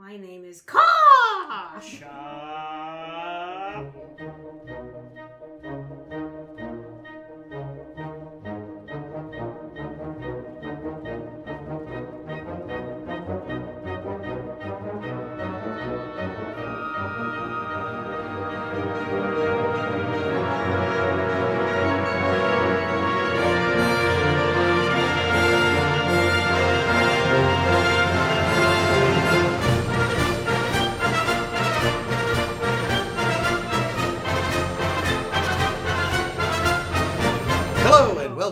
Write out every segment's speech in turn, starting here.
My name is Kosh.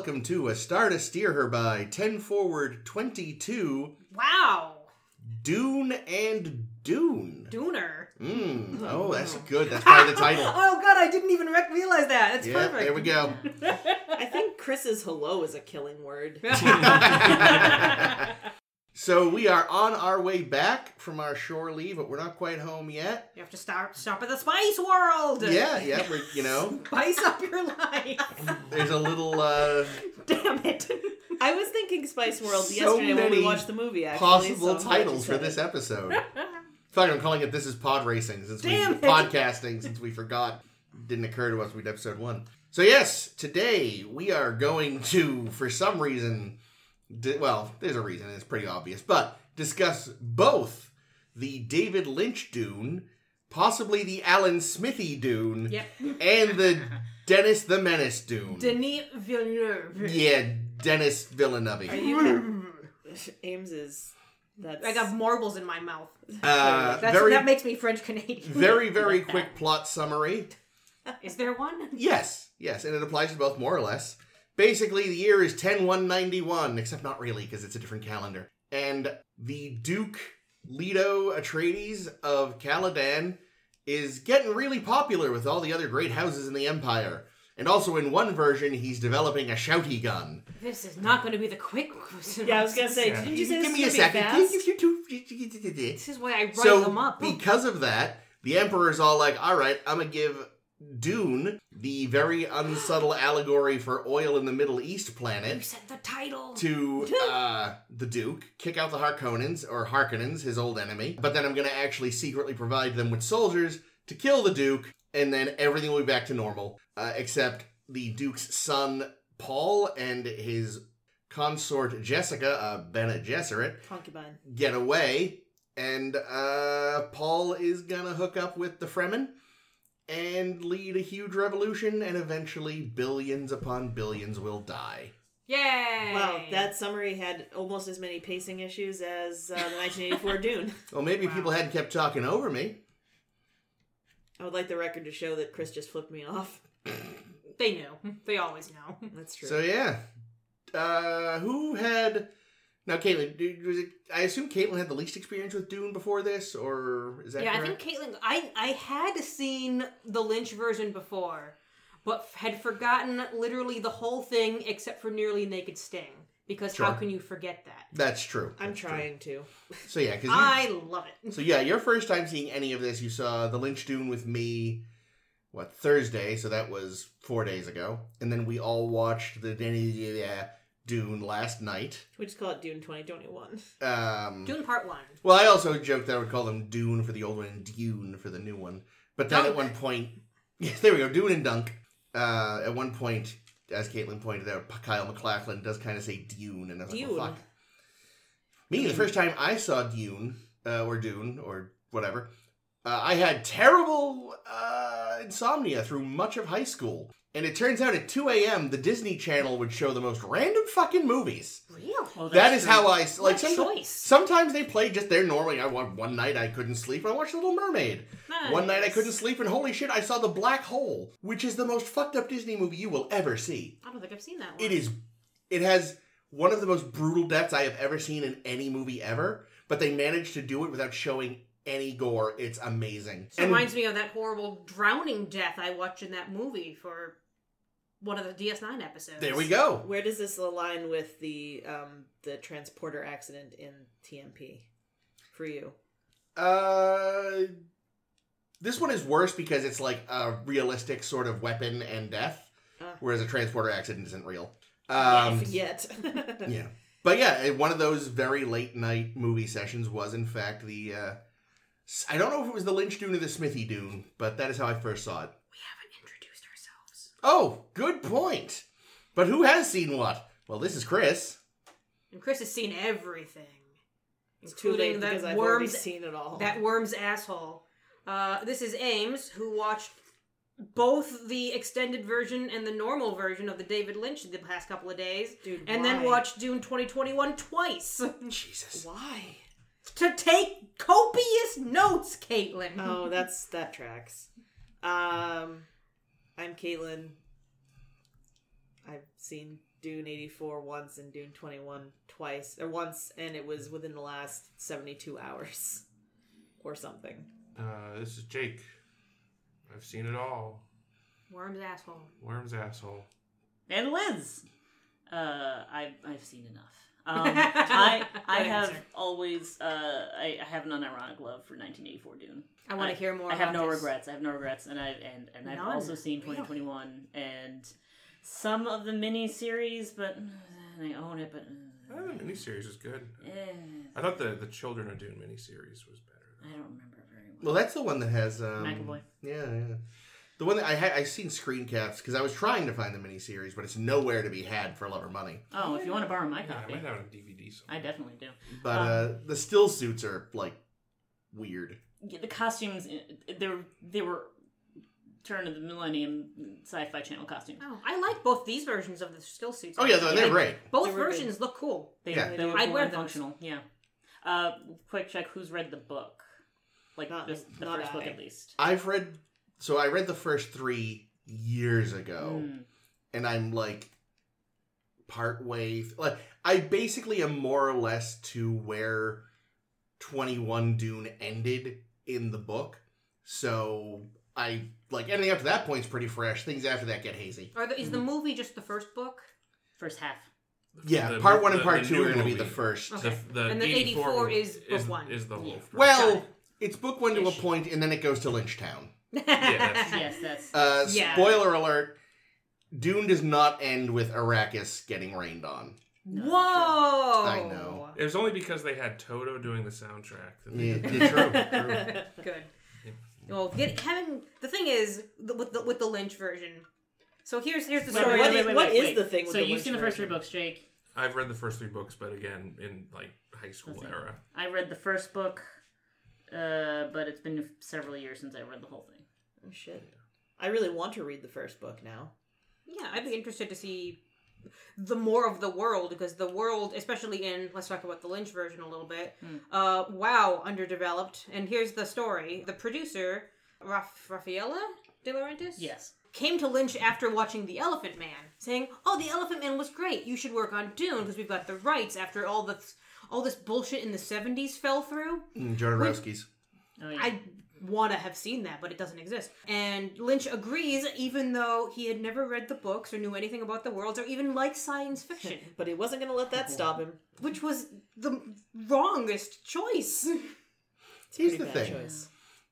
Welcome to A Star to Steer Her by 10 Forward 22 Wow. Dune and Dune. Dooner. Mm. Oh, that's good. That's part of the title. Oh god, I didn't even rec- realize that. That's Yeah, perfect. there we go. I think Chris's hello is a killing word. So we are on our way back from our shore leave, but we're not quite home yet. You have to start stop at the Spice World. Yeah, yeah, we're you know, Spice up your life. there's a little uh Damn it. I was thinking Spice World So yesterday when we many watched the movie. Actually, possible so I'm glad you titles for said this episode. In fact, I'm calling it "This is Pod Racing" since we Damn it. podcasting since we forgot. Didn't occur to us we did episode one. So yes, today we are going to, for some reason, di- well, there's a reason. It's pretty obvious, but discuss both the David Lynch Dune, possibly the Alan Smithee Dune, Yep. and the Dennis the Menace Dune. Denis Villeneuve. yeah, Denis Villeneuve. Are you? Ames is. That's. I got marbles in my mouth. Uh, That's, very, that makes me French Canadian. very, very quick plot summary. Is there one? Yes, yes, and it applies to both more or less. Basically, the year is 10191, except not really because it's a different calendar. And the Duke Leto Atreides of Caladan is getting really popular with all the other great houses in the Empire. And also in one version, he's developing a shouty gun. This is not going to be the quick. Yeah, I was gonna say. Didn't you say Give this me a was gonna second. be fast? This is why I write so them up. because of that, the Emperor's all like, "All right, I'm gonna give Dune, the very unsubtle allegory for oil in the Middle East planet. you said the title. to uh, the Duke, kick out the Harkonnens or Harkonnens, his old enemy. But then I'm gonna actually secretly provide them with soldiers to kill the Duke, and then everything will be back to normal, uh, except the Duke's son Paul and his consort Jessica, uh, Bene Gesserit, Concubine. get away, and uh, Paul is gonna hook up with the Fremen and lead a huge revolution, and eventually billions upon billions will die. Yay! Wow, that summary had almost as many pacing issues as uh, the 1984 Dune. Well, maybe Wow. people hadn't kept talking over me. I would like the record to show that Chris just flipped me off. They knew. They always know. That's true. So yeah, uh, who had? Now, Caitlin, was it, I assume Caitlin had the least experience with Dune before this, or is that yeah, correct? I think Caitlin. I I had seen the Lynch version before, but had forgotten literally the whole thing except for nearly naked Sting. Because how can you forget that? That's true. I'm That's true. trying to. So yeah, because I love it. So yeah, your first time seeing any of this, you saw the Lynch Dune with me, what Thursday? So that was four days ago, and then we all watched the Denny uh, Dune last night. We just call it Dune 2021. Um, Doing part one. well, I also joked that I would call them Dune for the old one and Dune for the new one. But then at one point, yeah, there we go, Dune and Dunc. Uh, at one point, as Caitlin pointed out, Kyle MacLachlan does kind of say Dune, and I was like, Dune. well, fuck. Me, the first time I saw Dune, uh, or Dune, or whatever, uh, I had terrible uh, insomnia through much of high school. And it turns out at 2 a.m., the Disney Channel would show the most random fucking movies. Real. That is how I like. What Some, choice. sometimes they play just their normal. I want one night I couldn't sleep. I watched Little Mermaid. One night I couldn't sleep, and holy shit, I saw The Black Hole, which is the most fucked up Disney movie you will ever see. I don't think I've seen that one. It is. It has one of the most brutal deaths I have ever seen in any movie ever. But they managed to do it without showing any gore. It's amazing. It reminds me of that horrible drowning death I watched in that movie for one of the DS9 episodes. there we go. Where does this align with the um, the transporter accident in TMP for you? Uh, this one is worse because it's like a realistic sort of weapon and death, Ah. whereas a transporter accident isn't real. Um, Yet. yeah, but yeah, one of those very late night movie sessions was in fact the uh, S- I don't know if it was the Lynch Dune or the Smithee Dune, but that is how I first saw it. We haven't introduced ourselves. Oh, good point. But who has seen what? Well, this is Chris. And Chris has seen everything. It's too late including that because I've already worm's seen it all. that worm's asshole. Uh, this is Ames, who watched both the extended version and the normal version of the David Lynch the past couple of days, Dude, and then why? watched Dune 2021 twice Jesus. Why? To take copious notes, Caitlin. Oh, that's that tracks. Um, I'm Caitlin. I've seen Dune 84 once and Dune 21 twice, or once, and it was within the last 72 hours or something. Uh, this is Jake. I've seen it all. Worm's asshole. Worm's asshole. And Liz. Uh, I've I've seen enough. Um, I I have answer. always uh I, I have an unironic love for 1984 Dune. I want to hear more. I have about no this. regrets. I have no regrets, and I and and I've also seen Really? 2021 and some of the mini series, but and I own it, but Oh, the miniseries was good. eh, I thought the the Children of Dune miniseries was better. I don't remember it very Well, well. that's the one that has um, McAvoy. Yeah, yeah. The one that I had, I seen screen caps because I was trying to find the miniseries, but it's nowhere to be had for love or money. Oh, if you want to borrow my Yeah, I copy, might have it on DVD somewhere. I definitely do. But Um, uh, the still suits are like weird. Yeah, the costumes eh, they were they were turn of the millennium sci-fi channel costumes. Oh, I like both these versions of the still suits. Oh yeah, they're, they're Yeah. great. both They were good. versions look cool. They, Yeah. they were I'd cool wear and those. functional. Yeah. Uh, quick check. Who's read the book? Like Not- this, the not first book I. at least. I've read, so I read the first three years ago, Mm. and I'm like part way. Th- like I basically am more or less to where Twenty One Dune ended in the book. So I like anything up to that point's pretty fresh. Things after that get hazy. Are the, is the movie just the first book? First half. Yeah, The- part one and part two are going to be the first. Okay. The, the And then 84, 84 is book is, one. is the Yeah. whole. first. Well, it. it's book one to a point, and then it goes to Lynchtown. That's- Yes, that's. Uh, Yeah. Spoiler alert: Dune does not end with Arrakis getting rained on. No, Whoa! I know. It was only because they had Toto doing the soundtrack. That they Yeah, did true, true. Good. Well, get, having the thing is with the with the Lynch version. So here's here's the Wait, story. wait, what wait, wait, what wait, is wait. the thing with So the you've Lynch seen the first three books, Jake. I've read the first three books, but again, in like high school Okay. era. I read the first book, uh, but it's been several years since I read the whole thing. Oh shit! I really want to read the first book now. Yeah, I'd be interested to see the more of the world because the world, especially in let's talk about the Lynch version a little bit. Hmm. Uh, wow, underdeveloped. And here's the story: the producer, Raf- Raffaella De Laurentiis, Yes. came to Lynch after watching The Elephant Man, saying, "Oh, The Elephant Man was great. You should work on Dune because we've got the rights after all the all this bullshit in the '70s fell through." Mm, Jodorowsky's. Oh yeah. I want to have seen that, but it doesn't exist. And Lynch agrees, even though he had never read the books or knew anything about the worlds or even liked science fiction, But he wasn't going to let that stop him. which was the wrongest choice. It's Here's the bad thing. choice.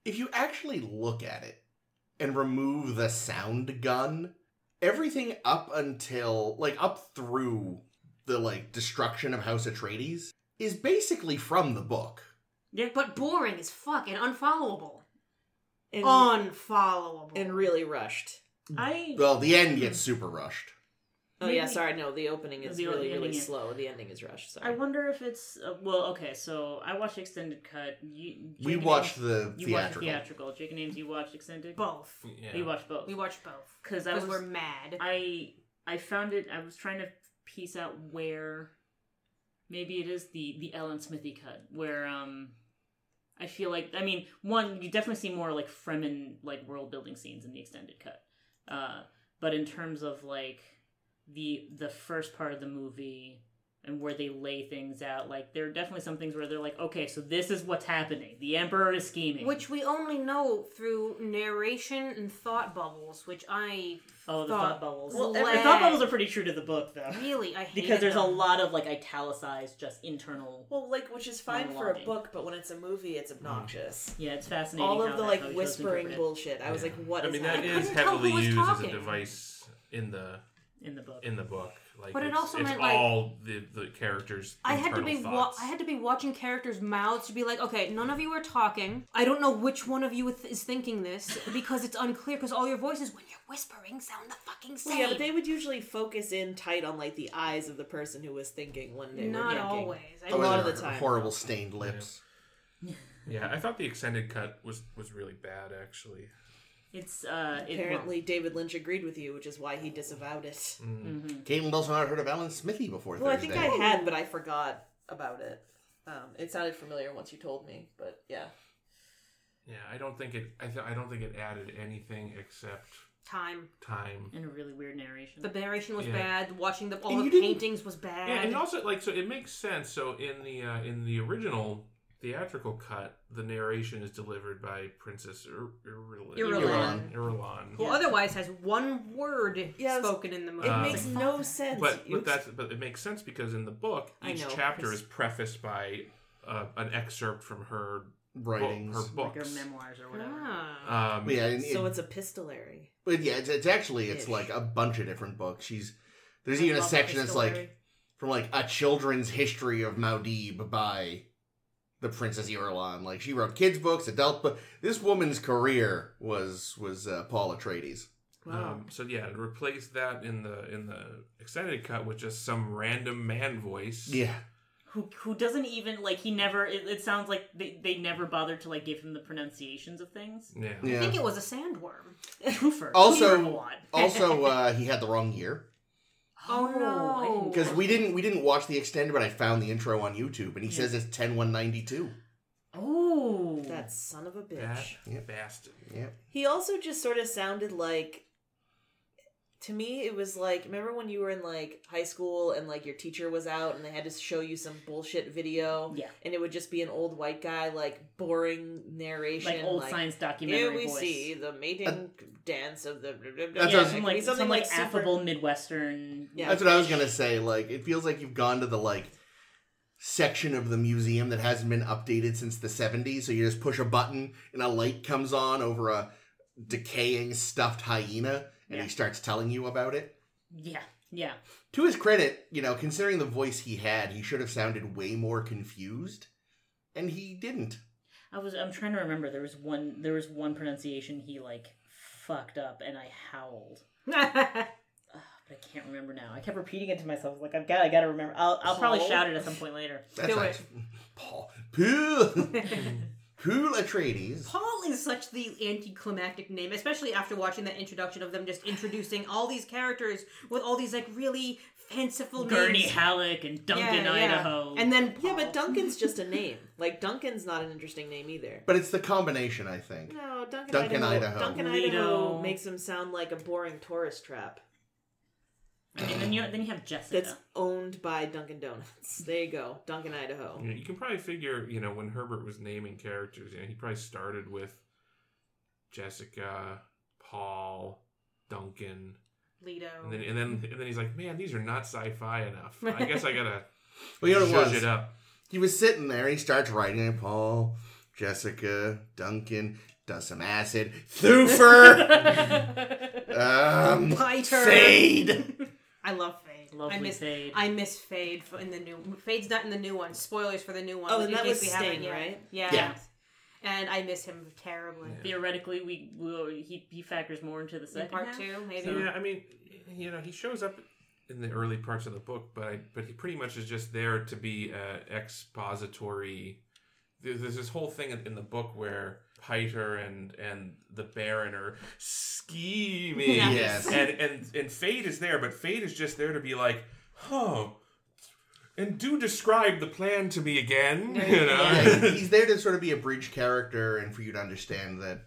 If you actually look at it and remove the sound gun, everything up until like up through the like destruction of House Atreides is basically from the book. But boring as fuck and unfollowable. And, Unfollowable. and really rushed. I Well, the end gets super rushed. Oh yeah, sorry. No, the opening is The- really the really ending, yeah. slow. The ending is rushed. Sorry. I wonder if it's uh, well. Okay, so I watched extended cut. You, Jake We and watched Ames- the you theatrical. watched theatrical. Jake and Ames, you watched extended. both. Yeah. You watched both. We watched both. because I Because was we're mad. I I found it. I was trying to piece out where maybe it is the the Ellen Smithee cut where um I feel like I mean one you definitely see more like Fremen like world building scenes in the extended cut, uh, but in terms of like the the first part of the movie and where they lay things out like there are definitely some things where they're like okay so this is what's happening. The emperor is scheming. Which we only know through narration and thought bubbles, which I oh the thought thought bubbles. Well, the thought bubbles are pretty true to the book though. Really? I hate because there's a lot of like italicized just internal well, like which is fine for a book, but when it's a movie, it's obnoxious. Mm. yeah it's fascinating All how of the like how he chose to whispering bullshit. I was like, what I is mean, that happening? is couldn't tell who heavily was used as a device in the in the book. in the book. Like, But it it's, also it's meant, like- all the the characters. I had to be wa- I had to be watching characters' mouths to be like, okay, none of you are talking. I don't know which one of you is- is thinking this because it's unclear because all your voices when you're whispering sound the fucking same. Well, yeah, but they would usually focus in tight on like the eyes of the person who was thinking when they were not thinking. always. I oh, A lot of the time. Horrible stained lips. Yeah, I thought the extended cut was was really bad actually. It's uh, it, Apparently, David Lynch agreed with you, which is why he disavowed it. Mm. Caitlin also not heard of Alan Smithee before Well, I think I had, but I forgot about it. Um, it sounded familiar once you told me, but yeah. Yeah, I don't think it. I, th- I don't think it added anything except time. time. in a really weird narration. The narration was Yeah. bad. Watching the all And the you didn't- paintings was bad. Yeah, and also like so it makes sense. So in the uh, in the original theatrical cut, the narration is delivered by Princess Ir- Irulan. Irulan. Irulan. who Yeah. otherwise has one word Yeah, spoken in the movie. It Um, makes no sense. But but that's but it makes sense because in the book each know, chapter 'cause- is prefaced by uh, an excerpt from her book, Writings. her like her memoirs or whatever. Ah. Um, Yeah, and so it's epistolary. but yeah, it's, it's actually it's Ish. like a bunch of different books. She's there's I even a love section that's like from like a children's history of Muad'Dib by the Princess Irulan. Like she wrote kids books, adult books. This woman's career was was uh, Paul Atreides. Um, so yeah, replace that in the in the extended cut with just some random man voice. Yeah, Who who doesn't even like he never. It, it sounds like they, they never bothered to like give him the pronunciations of things. Yeah. I think it was a sandworm. Also- Twofer a lot. also, uh, he had the wrong year Oh, oh, no. because we didn't we didn't watch the extended, but I found the intro on YouTube, and he Yeah. says it's ten one ninety two. Oh, That son of a bitch. That Yep. bastard. Yeah, He also just sort of sounded like to me it was like remember when you were in like high school and like your teacher was out and they had to show you some bullshit video yeah, and it would just be an old white guy like boring narration like old science documentary here we voice. see the mating dance of the That's yeah, was- some like be some something like, super- affable midwestern. Yeah. that's what I was gonna say. Like it feels like you've gone to the like section of the museum that hasn't been updated since the 70s so you just push a button and a light comes on over a decaying stuffed hyena and Yeah. he starts telling you about it Yeah, yeah. to his credit you know considering the voice he had he should have sounded way more confused and he didn't I was. I'm trying to remember. There was one. There was one pronunciation he like fucked up, and I howled. Ugh, but I can't remember now. I kept repeating it to myself. Like I've got. I got to remember. I'll. I'll probably shout it at some point later. that's Do it. actually paul pool pool atreides Paul is such the anticlimactic name, especially after watching that introduction of them just introducing all these characters with all these like really fanciful Gurney names. Halleck and Duncan, Yeah, yeah. Idaho. And then yeah but duncan's just a name like duncan's not an interesting name either but it's the combination i think no duncan, Duncan, idaho, Idaho. duncan Leto. idaho makes him sound like a boring tourist trap and then you then you have Jessica. that's owned by dunkin donuts there you go Dunkin' idaho You, you can probably figure, you know, when Herbert was naming characters, you know, he probably started with Jessica, Paul, Duncan, Leto. and then and then and then he's like, man, these are not sci-fi enough. I guess I gotta well you know what it was it up. he was sitting there he starts writing it paul jessica duncan does some acid thufir um Piter. feyd I love Feyd. Lovely I miss Feyd. I miss Feyd for- in the new. Feyd's not in the new one. Spoilers for the new one. Oh, and that was Sting, right? Yeah. Yeah. And I miss him terribly. Theoretically, we will. He, he factors more into the In second part half. two, maybe. Yeah, I mean, you know, he shows up in the early parts of the book, but I, but he pretty much is just there to be uh, expository. There's, there's this whole thing in, in the book where Piter and and the Baron are scheming, Yes. and and and Feyd is there, but Feyd is just there to be like, oh. And do describe the plan to me again. You know? yeah, he's there to sort of be a bridge character and for you to understand that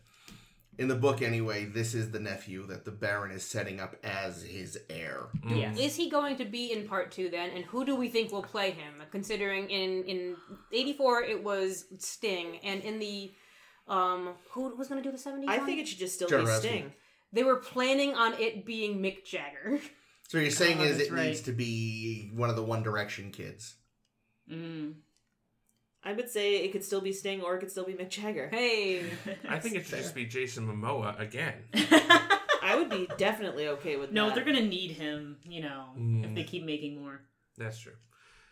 in the book anyway this is the nephew that the baron is setting up as his heir mm. Yes. Is he going to be in part two then? And who do we think will play him? Considering in in '84 it was Sting, and in the um who was going to do the '70s? I one? think it should just still Joe be Raskin. Sting. they were planning on it being Mick Jagger. so what you're saying Oh, is it right. needs to be one of the one direction kids Mm. I would say it could still be Sting or it could still be Mick Jagger. Hey, I think it should just be Jason Momoa again. I would be definitely okay with No, that. they're gonna need him. You know, if Mm. they keep making more. That's true.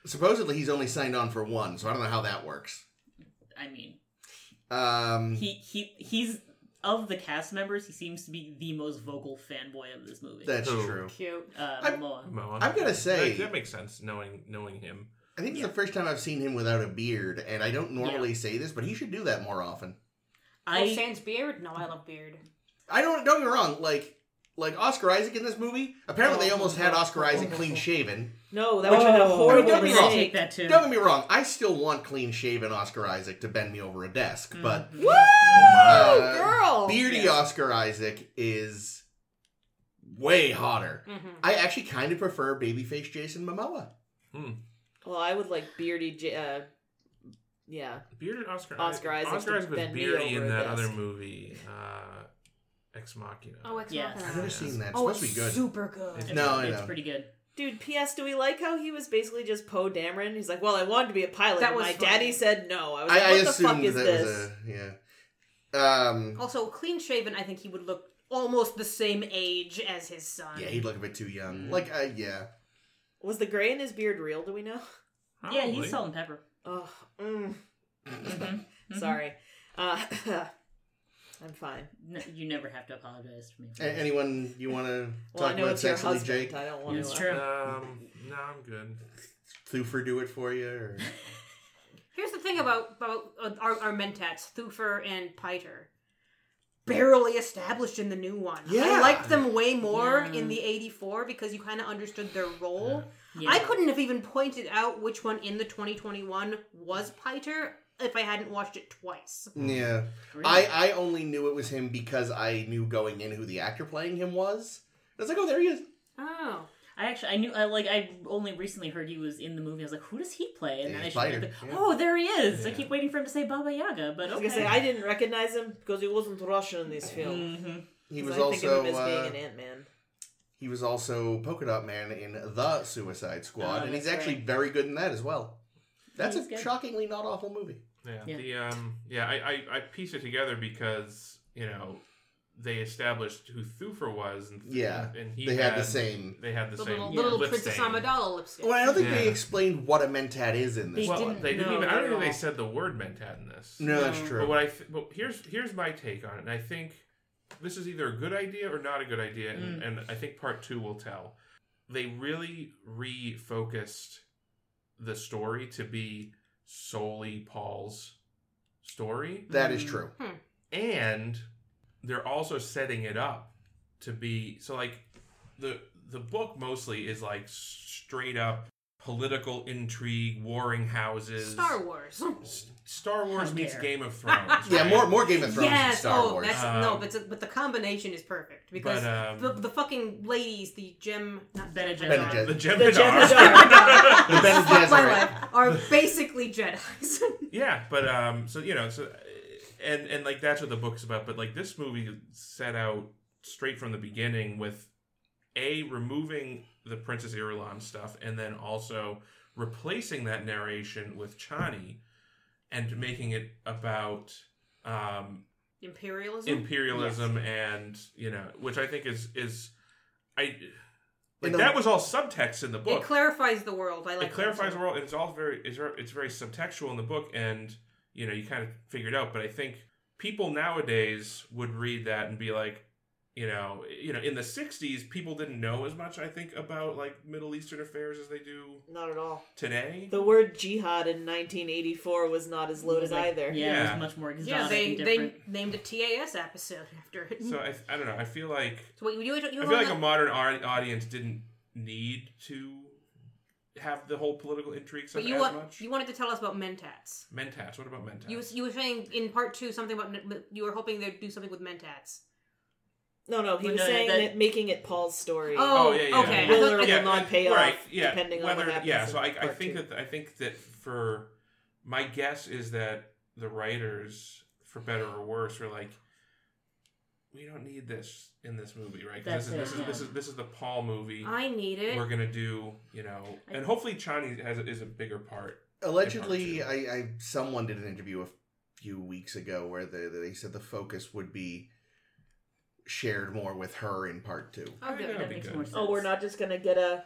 Supposedly he's only signed on for one, so I don't know how that works. I mean, Um, he he he's of the cast members. He seems to be the most vocal fanboy of this movie. that's Who? true. Cute. uh, I- Momoa. Momoa. I'm gonna say- that, that makes sense knowing knowing him. I think it's Yeah. the first time I've seen him without a beard, and I don't normally say this, but he should do that more often. I, I Sans beard? No, I love beard. I don't don't get me wrong, like like Oscar Isaac in this movie. Apparently, they Oh, almost had oh, Oscar oh, Isaac oh, clean oh. shaven. No, that would have been a horrible don't be I'll wrong. take that too. Don't get me wrong, I still want clean shaven Oscar Isaac to bend me over a desk, but Mhm. Woo, Uh, girl! beardy Yeah. Oscar Isaac is way hotter. Mm-hmm. I actually kind of prefer babyface Jason Momoa. Well, I would like beardy. J- uh, yeah, Bearded Oscar Oscar Isaac Oscar to Isaac was bend me beardy over in a that desk. other movie, uh, Ex Machina. Oh, it's Yes. not I've never Yeah. seen that. It's Oh, supposed it's to be good. super good. It's, No, I it's know. pretty good. Dude. P.S. Do we like how he was basically just Poe Dameron? He's like, well, I wanted to be a pilot. That and was my funny. daddy said no. I was I, like, I what the fuck assumed is that this? was a yeah. Um, Also, clean shaven, I think he would look almost the same age as his son. yeah, he'd look a bit too young. Mm. Like, uh, yeah. Was the gray in his beard real? Do we know? Yeah, Probably. he's salt and pepper. Oh, mm, Mhm. Mhm. sorry. Uh, I'm fine. No, you never have to apologize to me. A- anyone you want to Well, talk know about sexually. Jake? I don't want It's to. true. Um, no, I'm good. Thufir do it for you? Or... Here's the thing about about uh, our, our mentats, Thufir and Piter. Barely established in the new one. Yeah. I liked them way more Yeah. in the 84 because you kind of understood their role. Yeah. I couldn't have even pointed out which one in the 2021 was Piter if I hadn't watched it twice. Yeah. Really? I, I only knew it was him because I knew going in who the actor playing him was. I was like, oh, there he is. Oh. I actually I knew I like I only recently heard he was in the movie. I was like, who does he play? And Yeah, then I should the, yeah. Oh, there he is. I keep waiting for him to say Baba Yaga, but I was gonna say I didn't recognize him because he wasn't Russian in this film. Mhm. He 'Cause was I also think of him as uh, being an Ant Man. he was also Polka Dot Man in the Suicide Squad, Oh, and he's actually right. very good in that as well. That's He's a good. shockingly not awful movie. Yeah, Yeah. the um, yeah, I, I I piece it together because you know they established who Thufir was, and Yeah, and he they had, the same. they had the, The same little, Yeah. little lip Princess stain. Amidala lipstick. Well, I don't think they explained what a mentat is in this They Well, didn't- they didn't No, even. I don't at think they said the word mentat in this. No, that's true. But what I th- but here's here's my take on it, and I think this is either a good idea or not a good idea, and, Mm. and I think part two will tell. They really refocused the story to be solely Paul's story, that is true. Hmm. and they're also setting it up to be so like the the book mostly is like straight up political intrigue, warring houses, Star Wars. S- Star Wars How meets dare. Game of Thrones. Yeah, more more Game of Thrones than yes. Star oh, Wars. that's Um, no, but but the combination is perfect because But, um, the, the fucking ladies, the gem, not Bene Gem- Gesserit. Bene The Gesserit. The Jem'Hadar. Jem'Hadar. The Bene Fuck my Gesserit. life, are basically Jedi's. yeah, but um, so you know, so and and like that's what the book's about. But like this movie set out straight from the beginning with a removing the Princess Irulan stuff, and then also replacing that narration with Chani, and making it about um Imperialism. imperialism and you know, which I think is is I. Like the- that was all subtext in the book. It clarifies the world. I like it clarifies the world and it's all very it's very, it's very subtextual in the book and you know you kind of figure it out but i think people nowadays would read that and be like you know you know in the 60s people didn't know as much i think about like middle eastern affairs as they do Not at all. today The word jihad in 1984 was not as loaded like- either. Yeah, it was much more exotic Yeah, they and they named a TAS episode after it. so I, I don't know i feel like So wait, you, you, you i feel like a modern au- audience didn't need to have the whole political intrigue but you as want much you wanted to tell us about mentats. mentats what about mentats You you were saying in part two something about you were hoping they'd do something with mentats. No, no, he Well, was no, saying that- that, making it Paul's story. Oh, Oh, yeah, yeah. okay. I Will thought- or I- will not pay off, right, yeah. depending on Whether, what happens. Yeah, so in I, I part think two. that I think that for my guess is that the writers, for better or worse, were like, we don't need this in this movie, right? 'Cause That's this is it, this is this is this is the Paul movie. I need it. We're gonna do, you know, and hopefully Chani has is a bigger part. Allegedly, Part I, I someone did an interview a few weeks ago where they, they said the focus would be shared more with her in part two. Oh, I good. that makes good. more sense. Oh, we're not just gonna get a.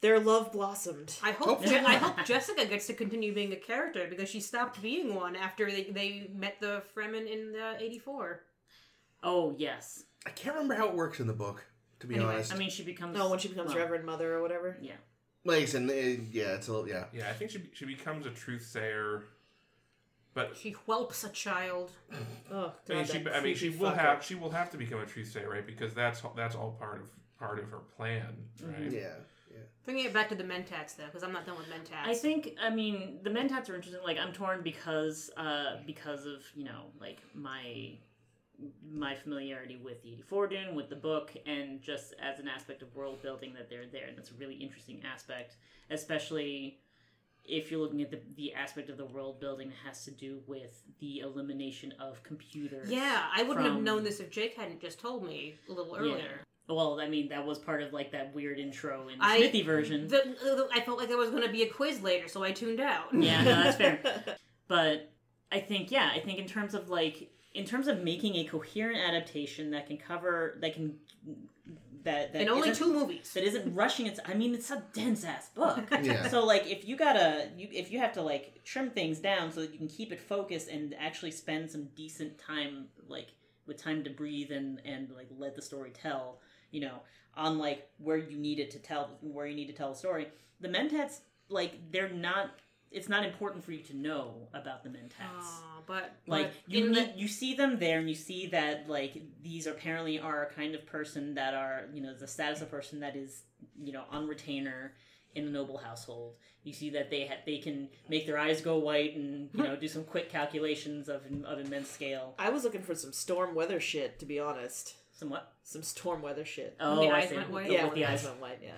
Their love blossomed. I hope Je- I hope Jessica gets to continue being a character because she stopped being one after they, they met the Fremen in the '84. Oh yes. I can't remember how it works in the book, to be Anyway, honest. I mean, she becomes. No, when she becomes well, Reverend Mother or whatever. Yeah. like I said, uh, yeah, it's a little, yeah. Yeah, I think she she becomes a truth sayer, but She whelps a child. Oh, I mean, she that I mean she creepy will fucker. have she will have to become a truth sayer, right? Because that's that's all part of part of her plan, right? Yeah. Bringing it back to the Mentats though, because I'm not done with Mentats. I think I mean the mentats are interesting. Like I'm torn because uh because of you know like my my familiarity with the 84 Dune, with the book, and just as an aspect of world building that they're there, and that's a really interesting aspect, especially if you're looking at the, the aspect of the world building that has to do with the elimination of computers. Yeah, I wouldn't have known this if Jake hadn't just told me a little earlier. Well, I mean, that was part of like that weird intro in I- Smithee version. The, uh, I felt like there was going to be a quiz later, so I tuned out. Yeah, no, that's fair. but I think yeah, I think in terms of like in terms of making a coherent adaptation that can cover that can that that In only two movies. that isn't rushing its I mean it's a dense ass book. Yeah. So like if you gotta you if you have to like trim things down so that you can keep it focused and actually spend some decent time like with time to breathe and and like let the story tell, you know, on like where you need it to tell where you need to tell a story. The Mentats like they're not it's not important for you to know about the Mentats. Aw, but Like but you the, you see them there, and you see that like these apparently are a kind of person that are you know the status of person that is you know on retainer in a noble household. You see that they ha- they can make their eyes go white and you know do some quick calculations of of immense scale. I was looking for some storm weather shit, to be honest. Somewhat. Some storm weather shit. Oh, the I eyes see. went white? yeah, oh, with the the eyes. eyes went white. Yeah.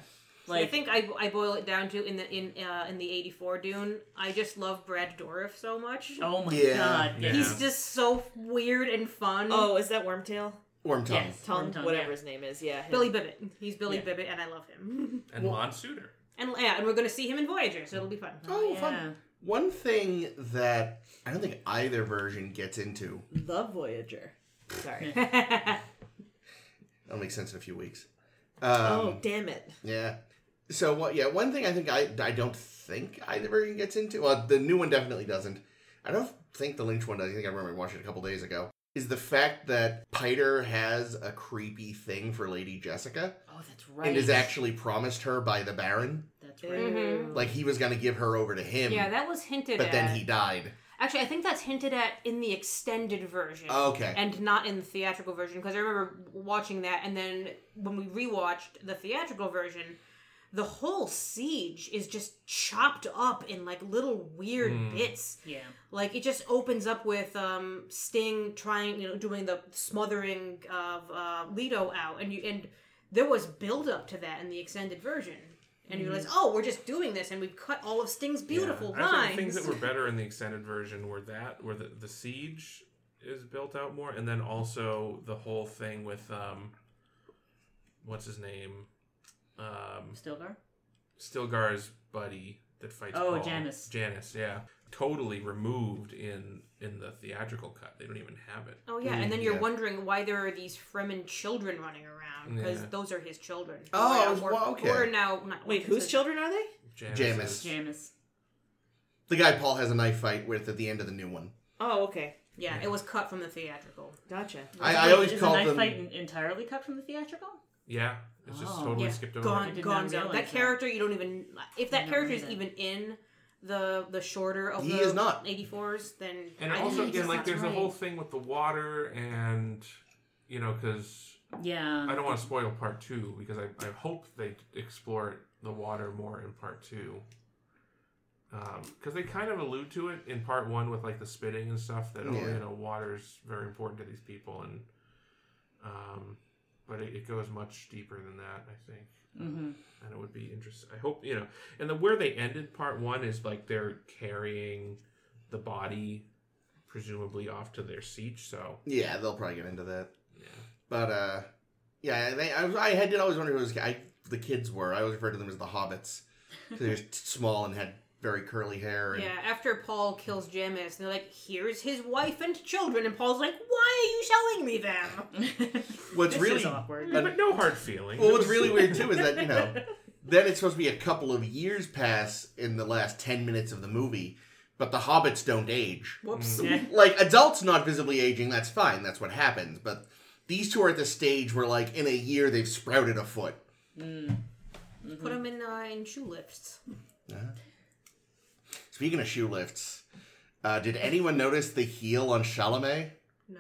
I think I, I boil it down to in the in uh, in the '84 Dune. I just love Brad Dourif so much. oh my Yeah. god, Yeah. He's just so weird and fun. Oh, is that Wormtail? Worm tongue. Yes. Tongue, Wormtongue, whatever yeah. his name is. Yeah. him. Billy Bibbit. He's Billy Yeah. Bibbit, and I love him. And Well- Lon Suder. And yeah, and we're gonna see him in Voyager, so it'll be fun. Oh, yeah. fun. One thing that I don't think either version gets into. The Voyager. Sorry. That'll make sense in a few weeks. oh, Um, damn it. Yeah. So what? Yeah, one thing I think I I don't think either version gets into. Well, the new one definitely doesn't. I don't think the Lynch one does. I think I remember watching it a couple days ago. Is the fact that Piter has a creepy thing for Lady Jessica Oh, that's right. and is actually promised her by the Baron. That's right. Mhm. Like he was going to give her over to him, yeah, that was hinted at but at. then he died. Actually, I think that's hinted at in the extended version. Okay. And not in the theatrical version, because I remember watching that, and then when we rewatched the theatrical version, the whole siege is just chopped up in like little weird Hmm. bits. Yeah. Like it just opens up with um, Sting trying, you know, doing the smothering of uh, Leto out, and you and there was build up to that in the extended version, and you realize, oh, we're just doing this, and we've cut all of Sting's beautiful Yeah. I lines. think things that were better in the extended version were that where the, the siege is built out more, and then also the whole thing with um, what's his name, um, Stilgar. Stilgar's buddy that fights. Oh, Paul. Janice. Janice, yeah, totally removed in in the theatrical cut. They don't even have it. Oh yeah, and then you're yeah. wondering why there are these Fremen children running around because Yeah. those are his children. who Oh, are now I was- more- well, who okay. are now not Wait, whose children are they? Janice. Jamis. Jamis. The guy Paul has a knife fight with at the end of the new one. Oh, okay. Yeah, it was cut from the theatrical. Gotcha. I, I always is called the knife them. fight entirely cut from the theatrical? Yeah, it's just Oh. totally Yeah, skipped over. gone, did gone not zone. realize That that. character, you don't even if that I character is knew even in the the shorter of He the is not. 84s, then And I also, think again, like that's there's a right. whole thing with the water, and you know, because Yeah. I don't want to spoil part two because I, I hope they explore the water more in part two. Because they kind of allude to it in part one with like the spitting and stuff that oh Yeah. you know water's very important to these people and um, but it, it goes much deeper than that I think hmm and it would be interesting. I hope you know, and the where they ended part one is like they're carrying the body, presumably off to their siege. So Yeah, they'll probably get into that. yeah, But uh, yeah, they, I, was- I had did always wonder who was I, the kids were. I always referred to them as the hobbits. 'Cause They're small and had very curly hair. And, Yeah, after Paul kills Jamis, they're like, "Here's his wife and children," and Paul's like, "Why are you showing me them?" What's This really is awkward. Yeah, but no hard feelings. well, what's really weird too is that you know, then it's supposed to be a couple of years pass in the last ten minutes of the movie, but the hobbits don't age. Whoops. Yeah. Like adults not visibly aging, that's fine. That's what happens. But these two are at the stage where, like, in a year they've sprouted a foot. Mm. Put them in uh, in shoe lifts. Speaking of shoe lifts, uh, did anyone notice the heel on Chalamet? No.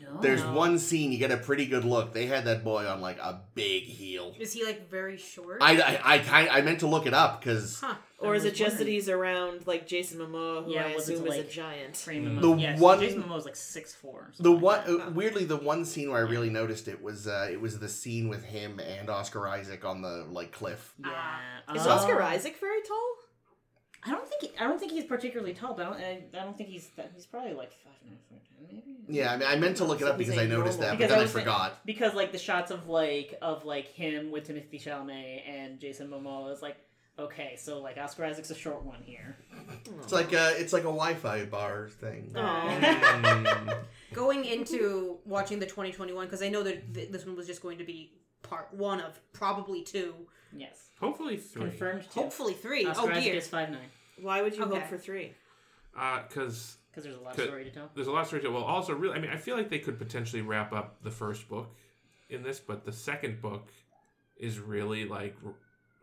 No. There's one scene you get a pretty good look. They had that boy on like a big heel. Is he like very short? I I I, kind I meant to look it up because Huh. Or is it just that he's around like Jason Momoa, who Yeah, I was it assume is a like- giant? Frame him The up. Yeah, one- Jason Momoa was like six four. the one uh, weirdly the one scene where I really noticed it was uh, it was the scene with him and Oscar Isaac on the like cliff. Yeah. Is Oh. Oscar Isaac very tall? I don't think he, I don't think he's particularly tall, but I don't, I, I don't think he's that, he's probably like five nine, five ten, maybe. Yeah, I mean I meant to look it up because I noticed that, but then I I was think- forgot. Because like the shots of like of like him with Timothée Chalamet and Jason Momoa is like okay, so like Oscar Isaac's a short one here. It's like a it's like a Wi-Fi bar thing. Mm. Going into watching the 2021 because I know that this one was just going to be part one of probably two, Yes, Hopefully three. confirmed. Too. hopefully three. Oscar oh Isaac dear. is five nine Why would you Okay. hope for three? Uh, because because there's a lot of Could- story to tell. there's a lot of story to tell. Well, also, really, I mean, I feel like they could potentially wrap up the first book in this, but the second book is really like,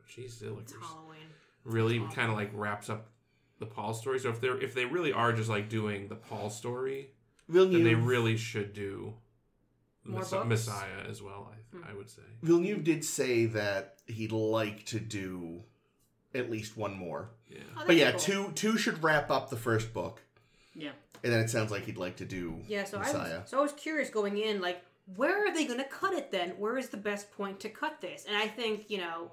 jeez, it It's looks Halloween. really kind of like wraps up the Paul story. So if they're if they really are just like doing the Paul story, then they Villeneuve, really should do More Mess- Messiah as well. I, Hmm. I would say. Villeneuve did say that he'd like to do at least one more. Yeah. Oh, But that'd yeah, be cool. two two should wrap up the first book, Yeah, and then it sounds like he'd like to do Yeah, so I Messiah. was so I was curious going in, like, where are they going to cut it? Then where is the best point to cut this? And I think you know,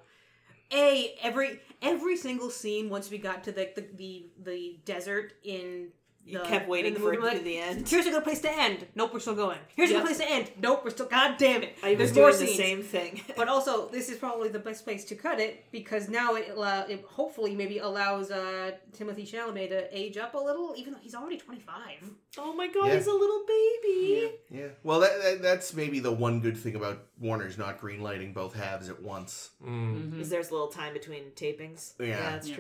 a every every single scene once we got to the the the, the desert in. You the- kept waiting the for it we're to like, the end. Here's a good place to end. Nope, we're still going. Here's a good place to end. Nope, we're still. God damn it! I was There's doing more the scenes. same thing. But also, this is probably the best place to cut it because now it, allow, it hopefully maybe allows uh, Timothée Chalamet to age up a little, even though he's already twenty five. oh my god, Yeah. he's a little baby. Yeah. Well, that, that that's maybe the one good thing about Warner's not greenlighting both halves at once. Mm. Mhm. Is there's a little time between tapings? Yeah. that's Yeah.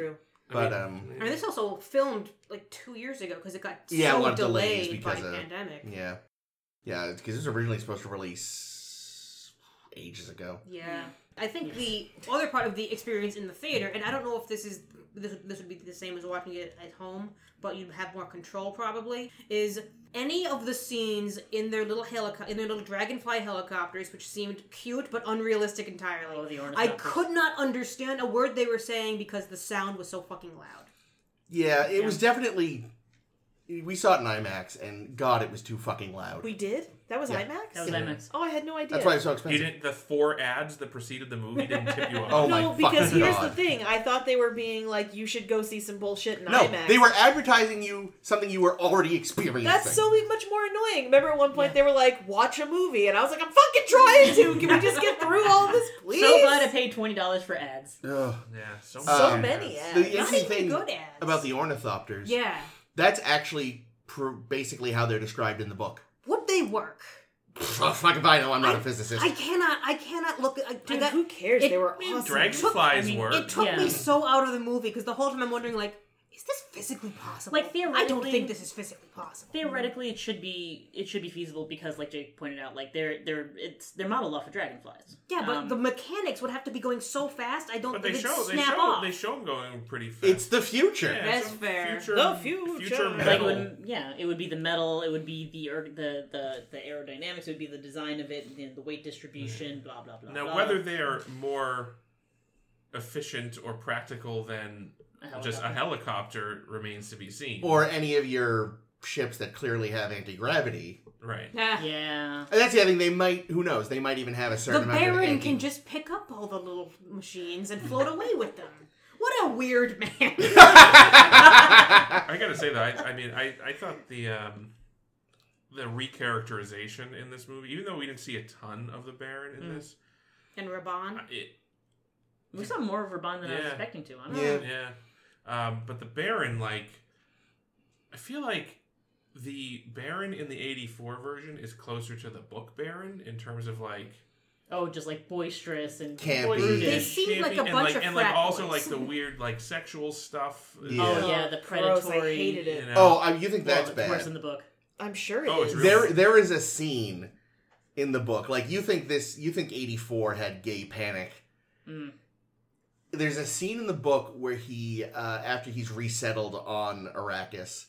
True. I But mean, um, I mean, this also filmed like two years ago because it got Yeah, a so lot of delays delayed by because of- the pandemic. yeah, yeah, because it was originally supposed to release ages ago. Yeah. I think the other part of the experience in the theater, and I don't know if this is this, this would be the same as watching it at home, but you'd have more control probably. Is any of the scenes in their little helicopter, in their little dragonfly helicopters, which seemed cute but unrealistic entirely. Oh, the I could not understand a word they were saying because the sound was so fucking loud. Yeah, it Yeah. was definitely. We saw it in IMAX, and God, it was too fucking loud. We did. That was Yeah. IMAX. That was Yeah. IMAX. Oh, I had no idea. That's why it's so You expensive. didn't. The four ads that preceded the movie didn't tip you off. Oh my no, because fucking here's God. the thing. I thought they were being like, you should go see some bullshit in No, IMAX. they were advertising you something you were already experiencing. That's so much more annoying. Remember at one point they were like, watch a movie, and I was like, I'm fucking trying to. Can we just get through all this, please? So glad I paid twenty dollars for ads. Ugh. Yeah, so, So Um, many ads. The Not interesting even thing good ads. about the ornithopters, Yeah. that's actually pr- basically how they're described in the book. Would they work? Oh, fuck if I know, I'm not a physicist. I cannot. I cannot look. at I, I Dude, got, who cares? it- they were I mean, awesome. dragonflies I mean, work. It took Yeah. me so out of the movie because the whole time I'm wondering, like, is this physically possible? Like, theoretically, I don't think this is physically possible. Theoretically, it should be it should be feasible because, like Jake pointed out, like they're they're it's they're modeled off of dragonflies. Yeah, but Um, the mechanics would have to be going so fast. I don't but think they it'd show they snap show off. they show them going pretty fast. it's the future. Yeah, That's fair. Future, The future. future Like, like metal. it would, yeah, it would be the metal, it would be the er- the the the aerodynamics, it would be the design of it, the, the weight distribution, blah blah blah. now, blah. whether they are more efficient or practical than A just a helicopter. helicopter remains to be seen. Or any of your ships that clearly have anti gravity. right. Nah. yeah, And that's the other thing. They might, who knows? They might even have a The certain amount of Baron anti- can just pick up all the little machines and float away with them. What a weird man. I gotta say that I, I mean I, I thought the um, the recharacterization in this movie, even though we didn't see a ton of the Baron in Mm. this, and Rabban. it we saw more of Rabban than I was expecting to. Honestly. Yeah. yeah. Um, but the Baron, like, I feel like the Baron in the '84 version is closer to the book Baron in terms of like Oh, just like boisterous and Campy. brutish. They seem like a and bunch like, of and like frat also boys. like the weird like sexual stuff. Yeah. Oh yeah, the Gross, predatory. I hated it. You know? Oh, I, you think Well, that's it's worse bad? in the book. I'm sure it is. Oh, it's real. There, there is a scene in the book. Like you think this, you think eighty four had gay panic. Mm. There's a scene in the book where he, uh, after he's resettled on Arrakis,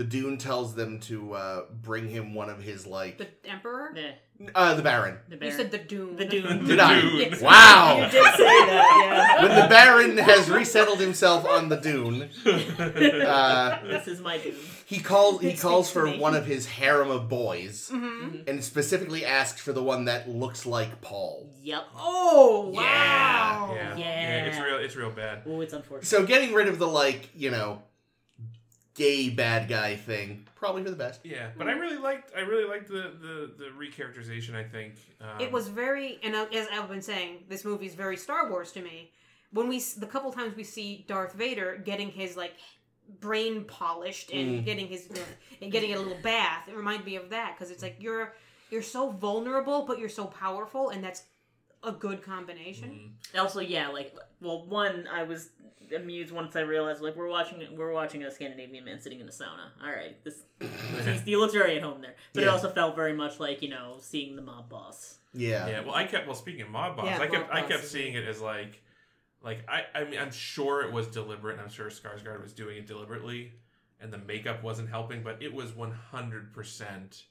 the Dune tells them to uh, bring him one of his like The Emperor? The, uh, the Baron. the You Baron. said the Dune. The Dune. Did I? Dune. Yes. Wow. You did say that, when the Baron has resettled himself on the Dune, uh, this is my Dune. he calls he It calls to for me. one of his harem of boys, hmm and specifically asks for the one that looks like Paul. Yep. Oh, wow. yeah, yeah, Yeah. It's real. It's real bad. Oh, it's unfortunate. So getting rid of the like you know gay bad guy thing probably for the best. Yeah, but I really liked. I really liked the the the recharacterization. I think um, It was very, and uh, as I've been saying, this movie is very Star Wars to me. When we, s- the couple times we see Darth Vader getting his like brain polished and Mm. getting his and getting a little bath, it reminded me of that because it's like you're you're so vulnerable, but you're so powerful, and that's a good combination. Mhm. Also, yeah, like, well, one, I was amused once I realized, like, we're watching we're watching a Scandinavian man sitting in a sauna. All right, this he's, he looks very at home there, but it also felt very much like you know seeing the mob boss. Yeah. Yeah, well, I kept. Well, speaking of mob boss, Yeah, I kept. mob I kept seeing it as like, like I. I mean, I'm sure it was deliberate, and I'm sure Skarsgård was doing it deliberately, and the makeup wasn't helping, but it was 100 percent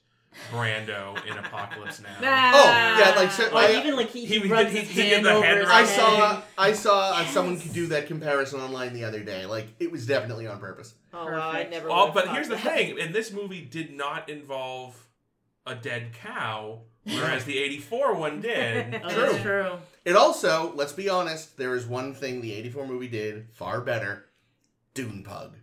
Brando in Apocalypse Now. Oh, yeah, like, so- I- even like he, he, he- runs he- his he did hand the over head his rub. I head. saw I saw uh, someone could do that comparison online the other day. Like it was definitely on purpose. Oh, wow, I Perfect. never. Well, would've but thought here's the that. thing: and this movie did not involve a dead cow, whereas the '84 one did. Oh, True. that's true. It also, let's be honest, there is one thing the 84 movie did far better. Dune Pug.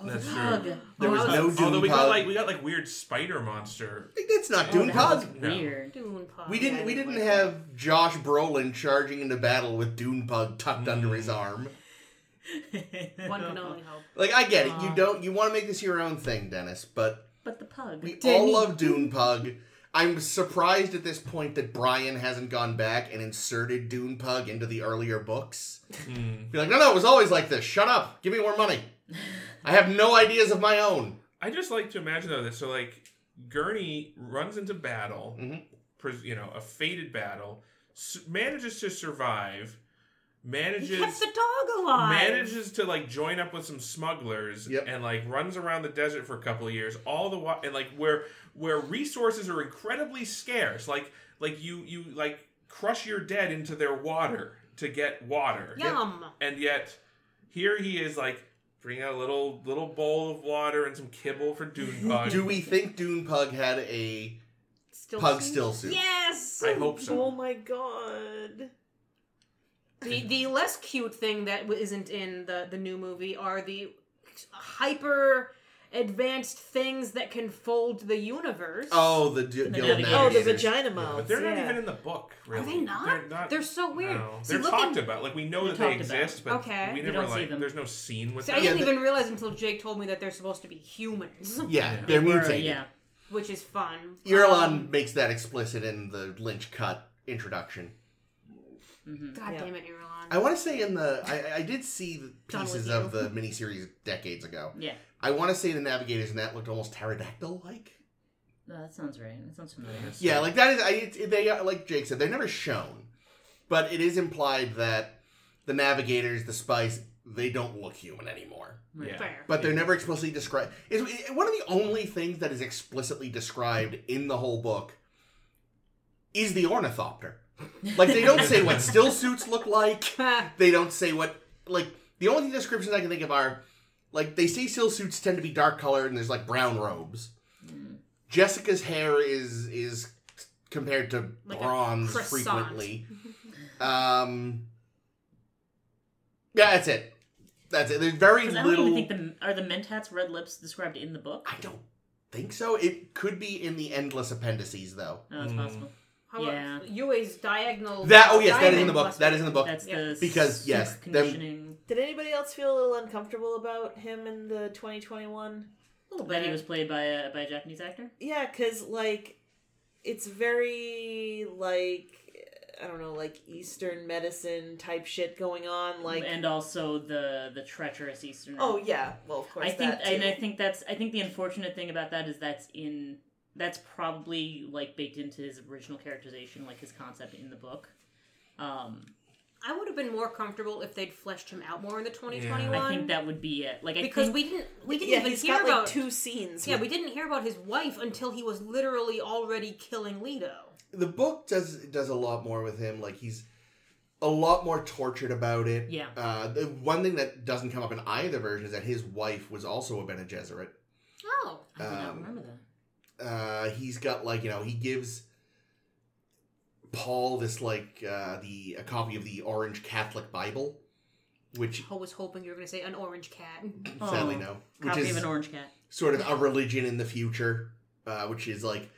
Oh, That's the true. There Oh, was no was- Dune Although we Pug. got like we got like weird spider monster. That's not Oh, Dune that Pug. was No. Weird. Dune Pug. We didn't. Yeah, We didn't like have Josh Brolin charging into battle with Dune Pug tucked Mm. under his arm. One can only hope. Like I get it. You don't. You want to make this your own thing, Dennis. But But the pug. we Denny. all love Dune Pug. I'm surprised at this point that Brian hasn't gone back and inserted Dune Pug into the earlier books. Hmm. Be like, no, no, it was always like this. Shut up. Give me more money. I have no ideas of my own. I just like to imagine though that so like Gurney runs into battle, Mhm. pres- you know, a fated battle, s- manages to survive, He manages kept the dog alive. manages to like join up with some smugglers Yep. and like runs around the desert for a couple of years all the while and like where where resources are incredibly scarce like like you you like crush your dead into their water to get water Yum. and yet here he is like bringing out a little little bowl of water and some kibble for Dune Pug. Do we think Dune Pug had a Still Pug suit? still suit? Yes. I hope so. Oh my god. The the less cute thing that w- isn't in the the new movie are the hyper advanced things that can fold the universe. Oh, the D- The Guild. Oh, the Navigators. vagina Yeah, mouths. but they're not yeah. even in the book. Really. Are they not? They're not. They're so weird. No. See, They're looking- talked about. Like we know that they talked about. exist, but Okay. we never don't see like. them. There's no scene with See, I them. Yeah, didn't the- even realize until Jake told me that they're supposed to be humans, Yeah, Yeah. they're Or, mutated. yeah. which is fun. Irulan Um, makes that explicit in the Lynch cut introduction. hmm God Yeah. damn it, Irulan. I want to say in the I, I did see the Done with pieces you. of the miniseries decades ago. Yeah. I want to say the Navigators in that looked almost pterodactyl like. No, that sounds right. That sounds familiar. Yeah, like that is I, it, they are- like Jake said they're never shown, but it is implied that the Navigators, the spice, they don't look human anymore. Yeah. Fair. But they're never explicitly described. Is one of the only things that is explicitly described in the whole book is the ornithopter. Like they don't say what still suits look like. They don't say what like the only descriptions I can think of are like they say still suits tend to be dark colored and there's like brown robes. Mm. Jessica's hair is is compared to Like bronze frequently. Um Yeah, that's it. That's it. There's very 'Cause I don't little even think the are the Mentats red lips described in the book. I don't think so. It could be in the endless appendices though. No, it's Mm. possible. How Yeah. about Yueh's diagonal? That- oh, yes, that is in the book. must That be- is in the book. That's Yeah. the Because, Suk yes, them- conditioning. Did anybody else feel a little uncomfortable about him in the 2021? A little bit. That he was played by a by a Japanese actor. Yeah, because like it's very like I don't know, like Eastern medicine type shit going on. Like and also the the treacherous Eastern. oh yeah, well of course I think, that too. and I think that's I think the unfortunate thing about that is that's in that's probably like baked into his original characterization, like his concept in the book. Um, I would have been more comfortable if they'd fleshed him out more in the 2021. I think that would be it. Like I because think, we didn't we didn't yeah, even he's hear got like about two scenes. yeah with- we didn't hear about his wife until he was literally already killing Leto. The book does does a lot more with him. Like he's a lot more tortured about it. Yeah. Uh, the one thing that doesn't come up in either version is that his wife was also a Bene Gesserit. Oh, I did not um, remember that. Uh, he's got like you know he gives Paul this like uh, the a copy of the Orange Catholic Bible, which I was hoping you were going to say an orange cat. sadly Oh, no, which Copy is of an orange cat. sort of a religion in the future, uh, which is like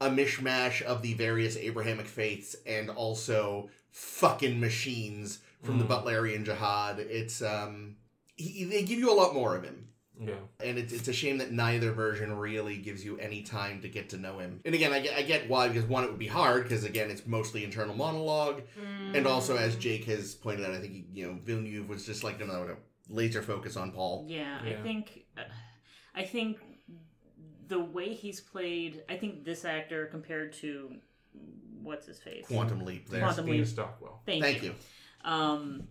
a mishmash of the various Abrahamic faiths and also fucking machines from the Mm. Butlerian Jihad. It's um, he, they give you a lot more of him. Yeah. and it's, it's a shame that neither version really gives you any time to get to know him. And again, I get, I get why because one, it would be hard because again, it's mostly internal monologue, and also as Jake has pointed out, I think you know Villeneuve was just like no, no, no, laser focus on Paul. Yeah, Yeah. I think, uh, I think the way he's played, I think this actor compared to what's his face, Quantum leap there. Quantum Leap. Stockwell. Thank, Thank you. you. Um,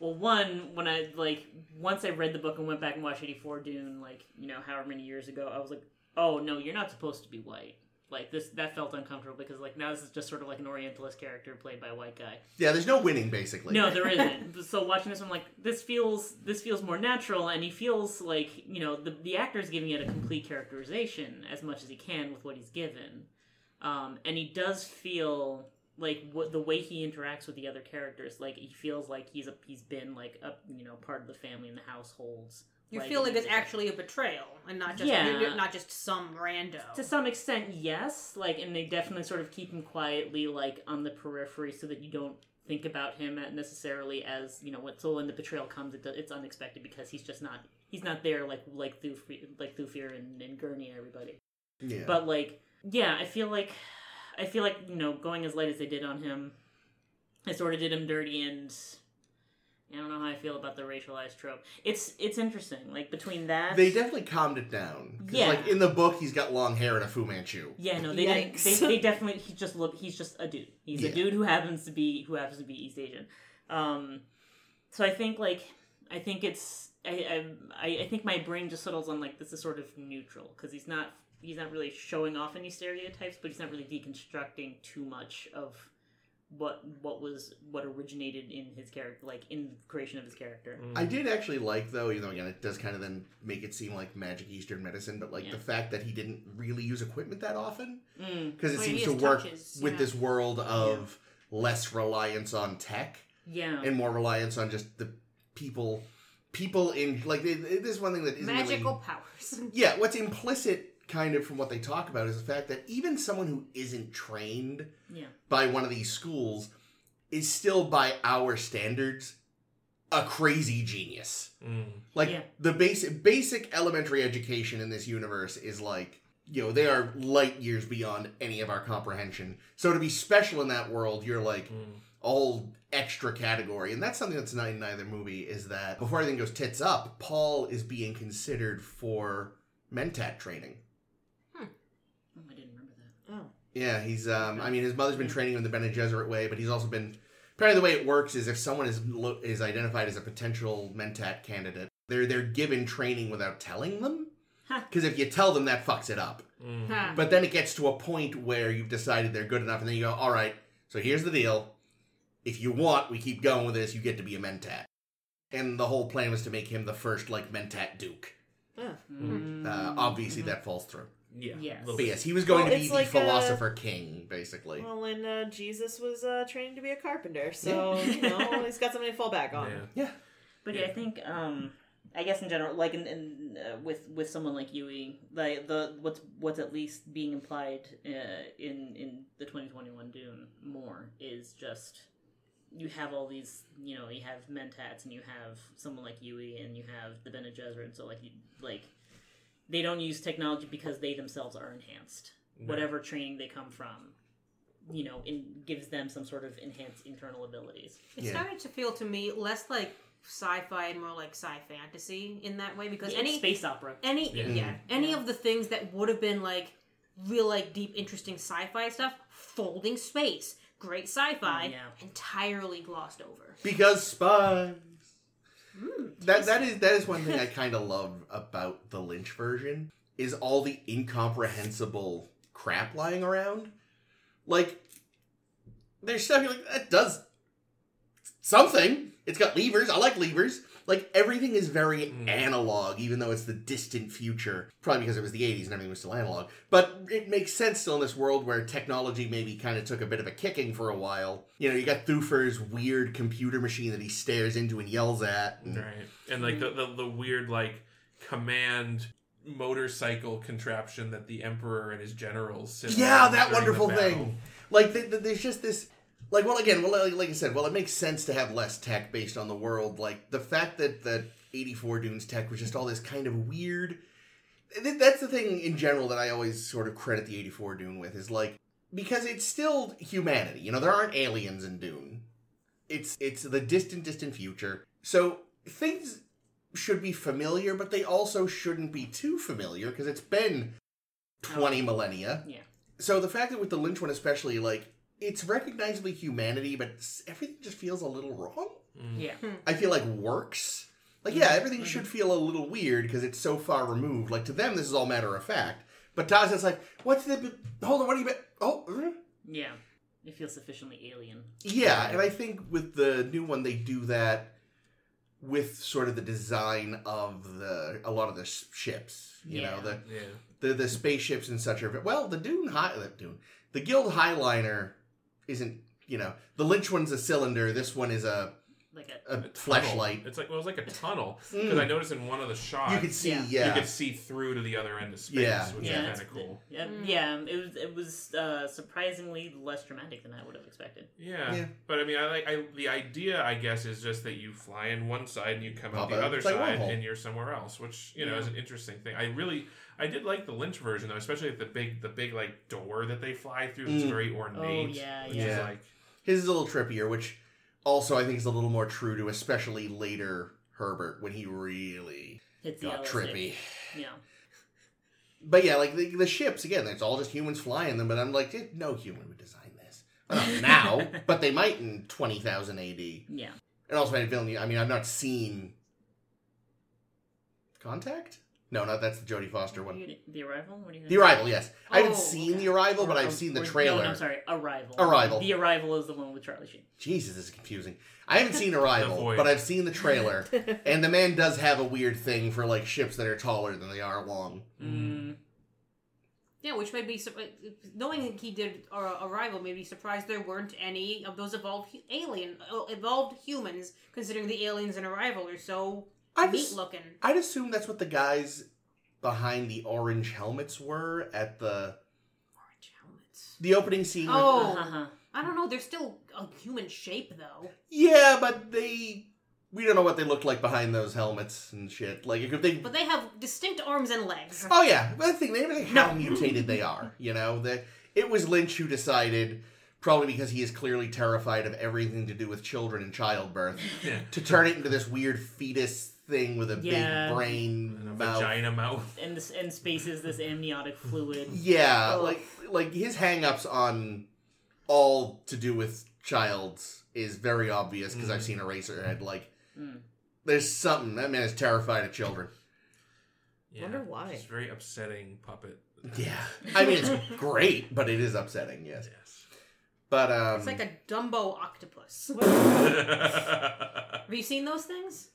well, one when I like once I read the book and went back and watched eighty four Dune, like you know however many years ago, I was like, oh no, you're not supposed to be white. Like this, that felt uncomfortable because like now this is just sort of like an Orientalist character played by a white guy. Yeah, there's no winning basically. No, there isn't. so watching this, I'm like, this feels this feels more natural, and he feels like you know the the actor's giving it a complete characterization as much as he can with what he's given, um, and he does feel like what the way he interacts with the other characters, like he feels like he's a he's been like a you know part of the family and the households. You like, feel like it's actually a betrayal and not just Yeah. you're- you're not just some rando. to some extent, yes. Like, and they definitely sort of keep him quietly, like on the periphery, so that you don't think about him necessarily as you know. What so when the betrayal comes, it, it's unexpected because he's just not he's not there like like Thufir, like Thufir and, and Gurney and everybody. Yeah. But like, yeah, I feel like I feel like you know going as light as they did on him, it sort of did him dirty and. I don't know how I feel about the racialized trope. It's it's interesting. Like between that, they definitely calmed it down. 'Cause, Yeah. Like in the book, he's got long hair and a Fu Manchu. Yeah, no, they didn't. Yikes. They, they definitely. He just look. He's just a dude. He's Yeah. a dude who happens to be who happens to be East Asian. Um, so I think like I think it's I I I think my brain just settles on like this is sort of neutral because he's not he's not really showing off any stereotypes, but he's not really deconstructing too much of what what was what originated in his character, like in the creation of his character. I did actually like though, even though again it does kind of then make it seem like magic Eastern medicine, but like Yeah. the fact that he didn't really use equipment that often Mm, because it Well, seems to work touches, with yeah. this world of less reliance on tech yeah. and more reliance on just the people, people in like they, they- this is one thing that isn't really- Magical powers. yeah, what's implicit kind of from what they talk about is the fact that even someone who isn't trained Yeah. by one of these schools is still by our standards a crazy genius. Mm. Like Yeah. the basic basic elementary education in this universe is like you know they are light years beyond any of our comprehension. So to be special in that world, you're like Mm. all extra category, and that's something that's not in either movie. Is that before everything goes tits up, Paul is being considered for mentat training. Oh, I didn't remember that. Oh. Yeah, he's. Um, I mean, his mother's been training him the Bene Gesserit way, but he's also been. Apparently, the way it works is if someone is lo- is identified as a potential mentat candidate, they're they're given training without telling them. Because if you tell them, that fucks it up. Mm. Huh. But then it gets to a point where you've decided they're good enough, and then you go, "All right, so here's the deal. If you want, we keep going with this. You get to be a mentat." And the whole plan was to make him the first like mentat duke. Ah. Mm. Uh, obviously, that falls through. Yeah. Yes. But yes, he was going Well, to be the like, uh, philosopher king, basically. Well, and uh, Jesus was uh, training to be a carpenter, so you know he's got something to fall back on. Yeah. But yeah, I think um I guess in general, like in, in uh, with with someone like Yueh, like the what's what's at least being implied uh, in in the 2021 Dune more is just you have all these, you know, you have Mentats and you have someone like Yueh and you have the Bene Gesserit. So like, you, like they don't use technology because they themselves are enhanced. No. Whatever training they come from, you know, in, gives them some sort of enhanced internal abilities. It Yeah. started to feel to me less like sci-fi and more like sci-fantasy in that way because It's any space opera. any Yeah. yeah, mm-hmm. any of the things that would have been like real like deep interesting sci-fi stuff folding space great sci-fi Yeah. entirely glossed over because spies. Mm, That that is that is one thing I kind of love about the Lynch version is all the incomprehensible crap lying around. Like there's stuff you're like that does something. It's got levers. I like levers. Like everything is very Mm. analog, even though it's the distant future. Probably because it was the '80s and everything was still analog. But it makes sense still in this world where technology maybe kind of took a bit of a kicking for a while. You know, you got Thufir's weird computer machine that he stares into and yells at. and- Right. And like the, the the weird like command motorcycle contraption that the emperor and his generals sit Yeah, that wonderful thing. Like, th- th- there's just this. Like, well, again, well, like, like I said, well, it makes sense to have less tech based on the world. Like, the fact that that 84 Dunes tech was just all this kind of weird. th- That's the thing in general that I always sort of credit the 84 Dune with is like because it's still humanity. You know, there aren't aliens in Dune. It's it's the distant, distant future. So things should be familiar, but they also shouldn't be too familiar because it's been 20 millennia. Yeah. So the fact that with the Lynch one especially, like it's recognizably humanity, but everything just feels a little wrong. Mm. Yeah. I feel like works. Like yeah, everything should feel a little weird because it's so far removed. Like to them, this is all matter of fact. But to us, it's like, what's the? Hold on, what do you? bet- Oh, uh, Yeah. It feels sufficiently alien. yeah. And I think with the new one, they do that with sort of the design of the a lot of the ships. You know the Yeah. the the spaceships and such are well the Dune high the Dune the Guild Highliner isn't you know the Lynch one's a cylinder this one is a Like a a A flashlight It's like well, it was like a tunnel Mm. because I noticed in one of the shots you could see Yeah. yeah, you could see through to the other end of space, Yeah. which yeah, is kind of cool. Yeah, Mm. yeah, it was it was uh, surprisingly less dramatic than I would have expected. Yeah. Yeah. but I mean, I like I, the idea. I guess is just that you fly in one side and you come out the out. other It's like side wormhole. and you're somewhere else, which you know Yeah. is an interesting thing. I really, I did like the Lynch version though, especially the big, the big like door that they fly through. That's Mm. very ornate. Oh, yeah, which yeah. Is like his is a little trippier which also I think is a little more true to especially later Herbert when he really the got trippy. Yeah, but yeah like the, the ships again it's all just humans flying them but I'm like eh, no human would design this. Well, now but they might in 20,000 AD yeah. And also, I feel- I mean, I've not seen Contact. No, not that's the Jodie Foster one. You- The arrival. What do you think? The Arrival, yes. I haven't Oh, seen okay. The Arrival, but I've seen the trailer. No, no, I'm sorry. Arrival. Arrival. The arrival is the one with Charlie Sheen. Jesus, this is confusing. I haven't seen Arrival, Void. but I've seen the trailer, and the man does have a weird thing for like ships that are taller than they are long. Mm. yeah which made me sur- knowing he did uh, arrival made me surprised there weren't any of those evolved alien uh, evolved humans considering the aliens in arrival are so I neat just, looking I'd assume that's what the guys behind the orange helmets were at the orange helmets the opening scene. with- Oh. Uh-huh. I don't know. They're still a human shape, though. yeah, but they we don't know what they looked like behind those helmets and shit. Like if they But they have distinct arms and legs. Oh yeah, but the thing they never say how mutated they are. You know, that it was Lynch who decided, probably because he is clearly terrified of everything to do with children and childbirth, yeah, to turn it into this weird fetus thing with a Yeah. big brain and a mouth. vagina mouth. And this and space is this amniotic fluid. Yeah, Ugh. like like his hang-ups on all to do with childs is very obvious because I've Mm. seen Eraserhead. Like, Mm. there's something that man is terrified of children. Yeah, Wonder why. It's a very upsetting puppet. Yeah, I mean it's great, but it is upsetting. Yes, Yes. but um, It's like a Dumbo octopus. Have you seen those things?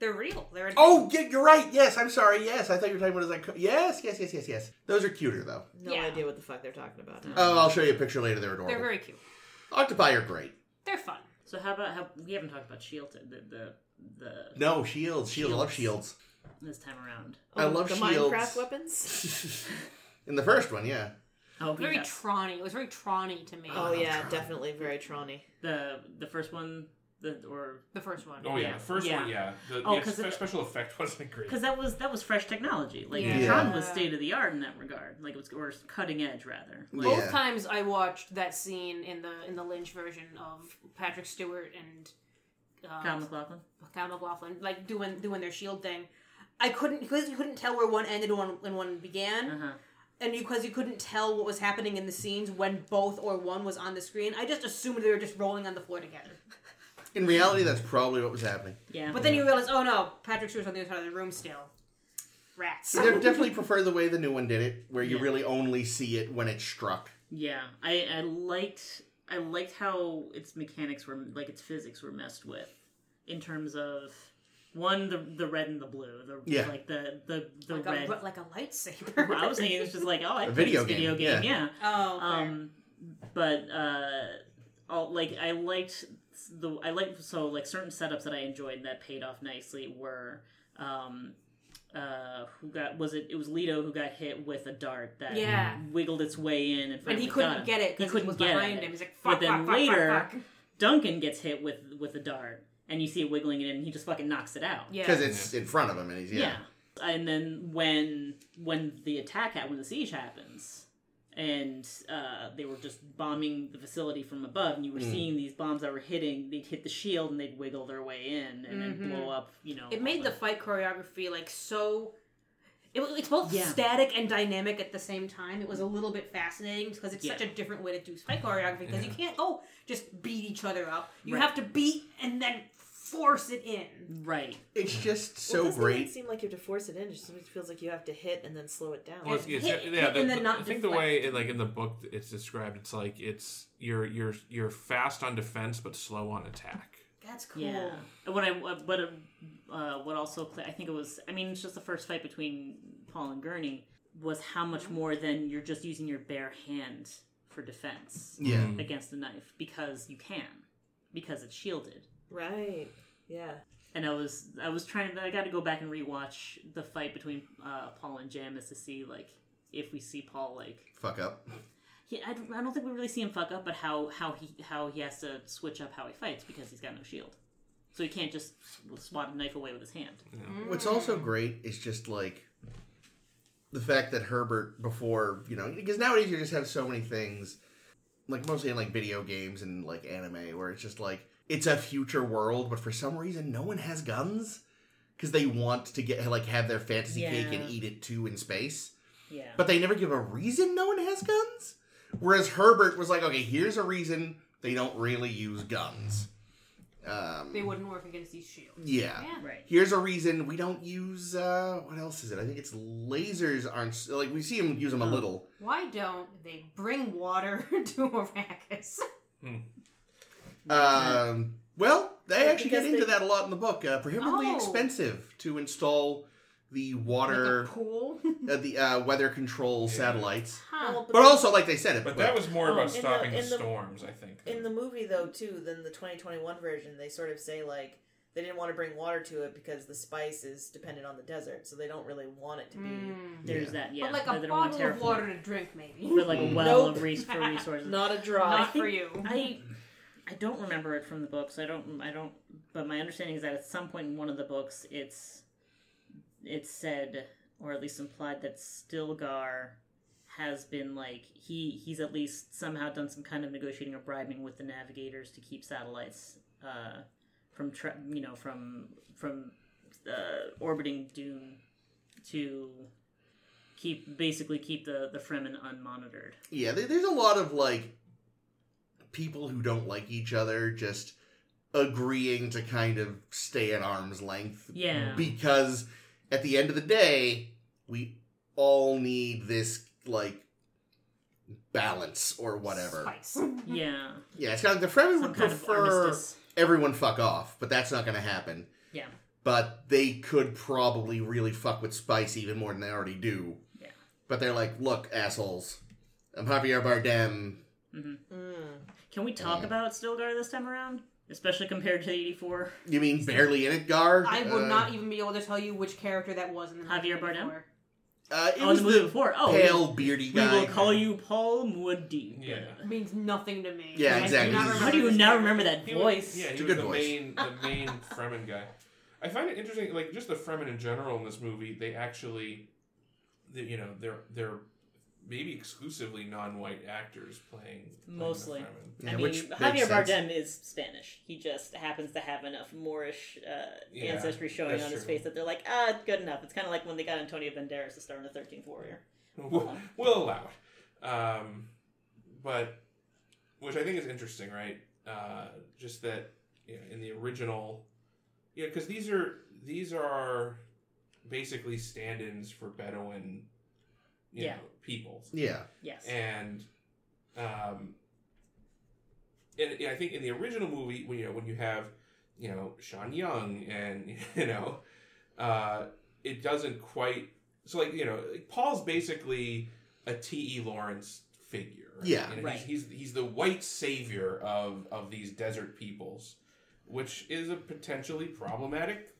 They're real. They're Oh, yeah, you're right. Yes, I'm sorry. Yes, I thought you were talking about it as like yes, yes, yes, yes, yes. Those are cuter though. No Yeah. idea what the fuck they're talking about. now. Oh, I'll show you a picture later. They're adorable. they're very cute. Octopi are great. They're fun. So how about how we haven't talked about Shield the the the No shields, shields. I love Shields. shields. this time around. Oh, I love the shields. Minecraft weapons. In the first one, yeah. Oh, Very yes. Tronny. It was very Tronny to me. Oh, oh yeah, definitely very Tronny. the the first one, the or The first one. Oh yeah, Yeah. the first Yeah. one, yeah. The, Oh, the 'cause spe- it- special effect wasn't great. because that was that was fresh technology. Like Yeah. Tron was state of the art in that regard. Like it was or cutting edge rather. Like, Both Yeah. times I watched that scene in the in the Lynch version of Patrick Stewart and uh, Kyle MacLachlan. Kyle MacLachlan, like doing doing their shield thing. I couldn't because you couldn't tell where one ended and one and one began, Uh huh. and because you couldn't tell what was happening in the scenes when both or one was on the screen. I just assumed they were just rolling on the floor together. In reality, that's probably what was happening. Yeah. But then you realize, oh no, Patrick Stewart's on the other side of the room still. Rats. I definitely prefer the way the new one did it, where you Yeah. really only see it when it struck. Yeah, I, I liked I liked how its mechanics were like its physics were messed with in terms of one the the red and the blue the Yeah. like the the the like, red. a, like a lightsaber. I was thinking it's just like oh I A play video this video game, game yeah. Oh, fair. Um, but uh, all, like I liked the I liked so like certain setups that I enjoyed that paid off nicely were um uh who got was it it was Leto who got hit with a dart that Yeah. wiggled its way in and, and he couldn't get it he couldn't it was get behind it. him. He's like, But fuck, then fuck, fuck, later- fuck, fuck. Duncan gets hit with with a dart and you see it wiggling it in and he just fucking knocks it out. Yeah. Because it's in front of him and he's, yeah. Yeah. And then when when the attack happened, when the siege happens, and uh, they were just bombing the facility from above, and you were Mm. seeing these bombs that were hitting, they'd hit the shield and they'd wiggle their way in and then Mhm. blow up. You know, It made all the fight choreography like so. It, was- it's both Yeah. static and dynamic at the same time. It was a little bit fascinating because it's such a different way to do fight choreography because you can't go just beat each other up. You Right. have to beat and then force it in. right. It's just well, so doesn't great. It seem like you have to force it in. It just feels like you have to hit and then slow it down. Well, it's, it's, hit- yeah, hit the, and then not I think the way, it, like in the book, it's described. It's like it's you're you're you're fast on defense but slow on attack. That's cool. Yeah. And What I what uh, what also I think it was. I mean, it's just the first fight between Paul and Gurney was how much more than you're just using your bare hand for defense Yeah. Mm. against a knife because you can because it's shielded. right. Yeah. and I was I was trying to I got to go back and rewatch the fight between uh, Paul and Jamis to see like if we see Paul like Fuck up. yeah I, don't- I don't think we really see him fuck up but how how he how he has to switch up how he fights because he's got no shield so he can't just swat a knife away with his hand What's also great is just like the fact that Herbert before you know because nowadays you just have so many things like mostly in like video games and like anime where it's just like it's a future world but for some reason no one has guns because they want to get like have their fantasy cake and eat it too in space yeah but they never give a reason no one has guns whereas Herbert was like okay here's a reason they don't really use guns um They wouldn't work against these shields. yeah Yeah. right Here's a reason we don't use uh what else is it? I think it's lasers aren't like we see them use them a little. Why don't they bring water to Arrakis? Um well, they Yeah, actually get into they- that a lot in the book. Uh, prohibitively Oh. expensive to install the Like water a pool? uh, the uh, weather control Yeah. satellites. huh. Well, But also like they said it But that was more Oh, about in the- stopping the, in the- storms, I think. In the movie, though, too, then the 2021 version, they sort of say like they didn't want to bring water to it because the spice is dependent on the desert, so they don't really want it to be. Mm. there's Yeah. that yeah but like they a don't want bottle of terraform. water to drink, maybe. but like a Mm. well Nope. of res- for resources Not a drop. Not for you. I I don't remember it from the books. I don't I don't but my understanding is that at some point in one of the books it's it's said or at least implied that Stilgar has been like he he's at least somehow done some kind of negotiating or bribing with the navigators to keep satellites uh, from tra- you know from from uh, orbiting Dune to keep basically keep the the Fremen unmonitored. Yeah, there's a lot of like people who don't like each other just agreeing to kind of stay at arm's length Yeah. because at the end of the day, we all need this like balance or whatever. Spice. Yeah. Yeah, it's kind of like the Fremen Some would kind of prefer everyone fuck off, but that's not going to happen. Yeah. But they could probably really fuck with Spice even more than they already do. Yeah. But they're like, look, assholes, I'm Javier Bardem. hmm Mm. Can we talk Yeah. about Stilgar this time around? Especially compared to 84? You mean barely in it, Gar? I would Uh, not even be able to tell you which character that was in the Javier 1994. Uh, it Oh, was the movie the before. Oh, pale, beardy we guy. will call you Paul Muad'Dib. Yeah. means nothing to me. Yeah, I exactly. How do you this not remember that He voice? Was, yeah, It's he a was good the voice. main the main Fremen guy. I find it interesting, like just the Fremen in general in this movie. They actually, they, you know, they're they're maybe exclusively non-white actors playing, playing Mostly. The Fremen. Yeah, I mean, Javier makes sense. Bardem is Spanish. He just happens to have enough Moorish uh, Yeah, ancestry showing on his true. face that they're like, ah, good enough. It's kind of like when they got Antonio Banderas to star in the Thirteenth Warrior. we'll, we'll allow it. Um, but which I think is interesting, right? Uh, just that you know, in the original, yeah, because these are these are basically stand-ins for Bedouin, you Yeah. know, peoples, Yeah. Yes. and um, and yeah, I think in the original movie, when you know when you have you know Sean Young and you know, uh, it doesn't quite. So like you know, like, Paul's basically a T. E. Lawrence figure. Yeah. You know, Right. He's, he's he's the white savior of of these desert peoples, which is a potentially problematic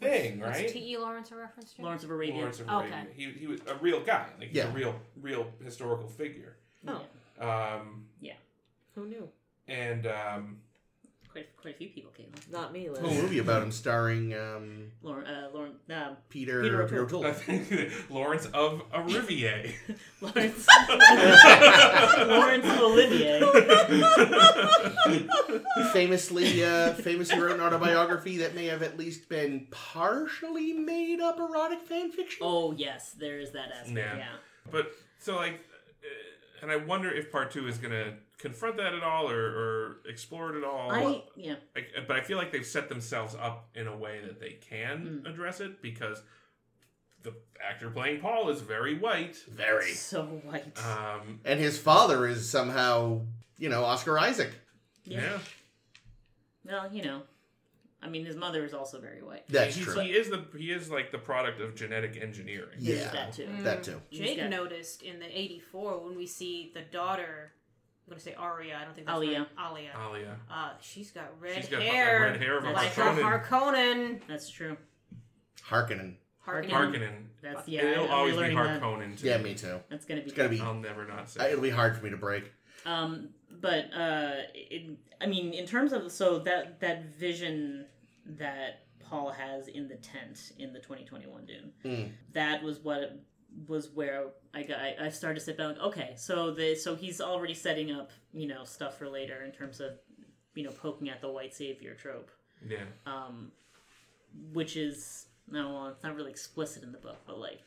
thing, What's right? T.E. Lawrence a reference to? Lawrence of Arabia. Lawrence of Arabia. Okay. He, he was a real guy. Like he's Yeah. a real real historical figure. Oh. Um, Yeah. Who knew? and um, Quite, quite a few people came. Not me, Liz. Whole movie about him starring um, Lauren, uh, Lauren, um, Peter, Peter Peter O'Toole. I O'Toole. think Lawrence of Arrivier. Lawrence, Lawrence Olivier. famously, uh, famously wrote an autobiography that may have at least been partially made up erotic fan fiction. Oh yes, there is that aspect. Yeah. Yeah. but so like, uh, and I wonder if part two is gonna confront that at all or, or explore it at all. I yeah. Like, but I feel like they've set themselves up in a way that they can Mm. address it because the actor playing Paul is very white. Very. So white. Um, And his father is somehow, you know, Oscar Isaac. yeah, Well, you know, I mean, his mother is also very white. That's He's- true. He is the he is like the product of genetic engineering. Yeah. There's that too. That too. Jake noticed in the '84 when we see the daughter. I'm gonna say Aria. I don't think that's Alia. right. Alia. Alia. Uh, she's got red hair. She's got hair, red hair of a like Harkonnen. a Harkonnen. That's true. Harkonnen. Harkonnen. Harkonnen. That's yeah. It'll always be. Harkonnen. to Yeah, me. me too. That's gonna be. It's gonna be. I'll never not say. Uh, it'll be hard for me to break. Um, but uh, it, I mean, in terms of so that that vision that Paul has in the tent in the 2021 Dune, Mm. that was what was where I got. I, I started to sit back. Like, okay, so the so he's already setting up you know stuff for later in terms of you know poking at the white savior trope, yeah. um, which is no, well, it's not really explicit in the book, but like.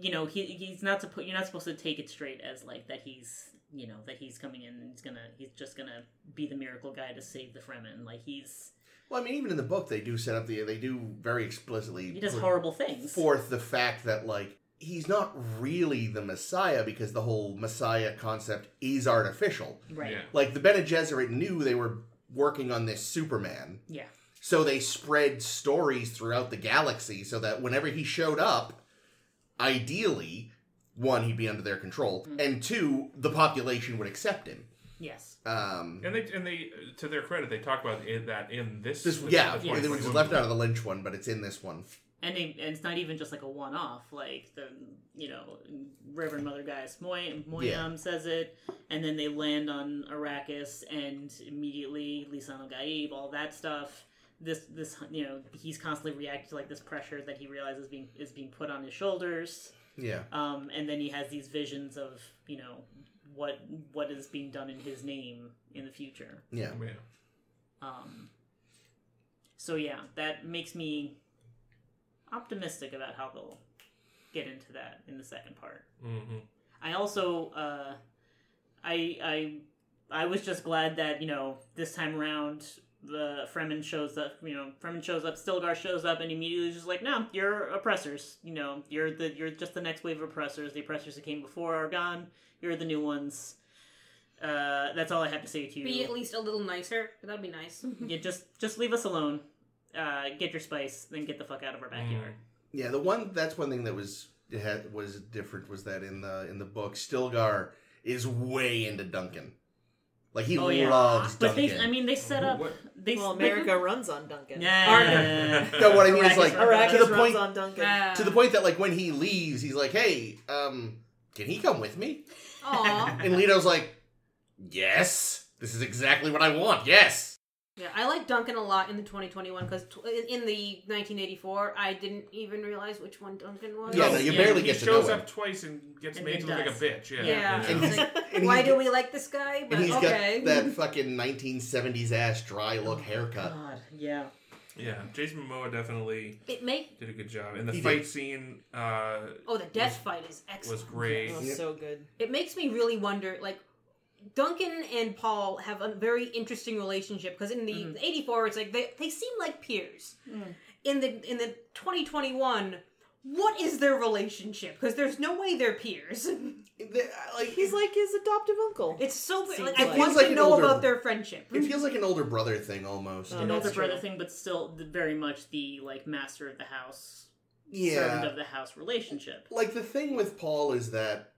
You know, he he's not to put. You're not supposed to take it straight as like that. He's you know that he's coming in and he's gonna he's just gonna be the miracle guy to save the Fremen. Like he's Well, I mean, even in the book, they do set up the. They do very explicitly he does horrible things. forth the fact that like he's not really the Messiah because the whole Messiah concept is artificial. right? Yeah. Like the Bene Gesserit knew they were working on this Superman, Yeah. so they spread stories throughout the galaxy so that whenever he showed up, ideally, one he'd be under their control, Mm. and two the population would accept him. Yes. Um, And they and they to their credit they talk about it, that in this. this, the- yeah, the it was left out of the Lynch one, but it's in this one. And, they, and it's not even just like a one-off. Like the you know Reverend Mother Gaius Moy Mohiam Yeah. says it, and then they land on Arrakis, and immediately Lisan al Gaib, all that stuff. This this you know he's constantly reacting to like this pressure that he realizes being is being put on his shoulders. Yeah, um, and then he has these visions of you know what what is being done in his name in the future. yeah. Yeah. Um, so yeah, that makes me optimistic about how they'll get into that in the second part. hmm I also uh, I I I was just glad that you know this time around the Fremen shows up. You know, Fremen shows up, Stilgar shows up, and immediately is just like, no, you're oppressors. You know, you're the you're just the next wave of oppressors. The oppressors that came before are gone. You're the new ones. Uh, that's all I have to say to you. Be at least a little nicer. That'd be nice. Yeah, just just leave us alone. Uh, get your spice, then get the fuck out of our backyard. Yeah, the one that's one thing that was had was different was that in the in the book Stilgar is way into Duncan. Like he Oh, yeah. loves But Duncan. they, I mean, they set up. What? They Well, they- America runs on Duncan. Yeah. No, what I mean is, like, Arrakis To the runs point- on Duncan. Uh, to the point that like when he leaves, he's like, "Hey, um, can he come with me?" Aw. And Leto's like, "Yes, this is exactly what I want. Yes." Yeah, I like Duncan a lot in the 2021 because in the 1984, I didn't even realize which one Duncan was. Yeah, no, you Yeah, barely he get to shows know him. up twice and gets And made it to look like a does. bitch. Yeah. Yeah. And he's- like, and he's why do got- we like this guy? But And he's okay. got that fucking 1970s ass dry look haircut. God, yeah. yeah. Jason Momoa definitely it make did a good job. And the He fight did. scene uh, oh the death fight is excellent. was great. Oh, Yep. so good. It makes me really wonder, like. Duncan and Paul have a very interesting relationship because in the Mhm. 84 it's like they, they seem like peers. Mm. In the in the 2021 what is their relationship? Because there's no way they're peers. The- Like He's like his adoptive uncle. It's so Seems like, I want like to know older- about their friendship. it feels like an older brother thing almost. Oh, An that's older brother thing, but still very much the like master of the house, yeah. servant of the house relationship. like the thing with Paul is that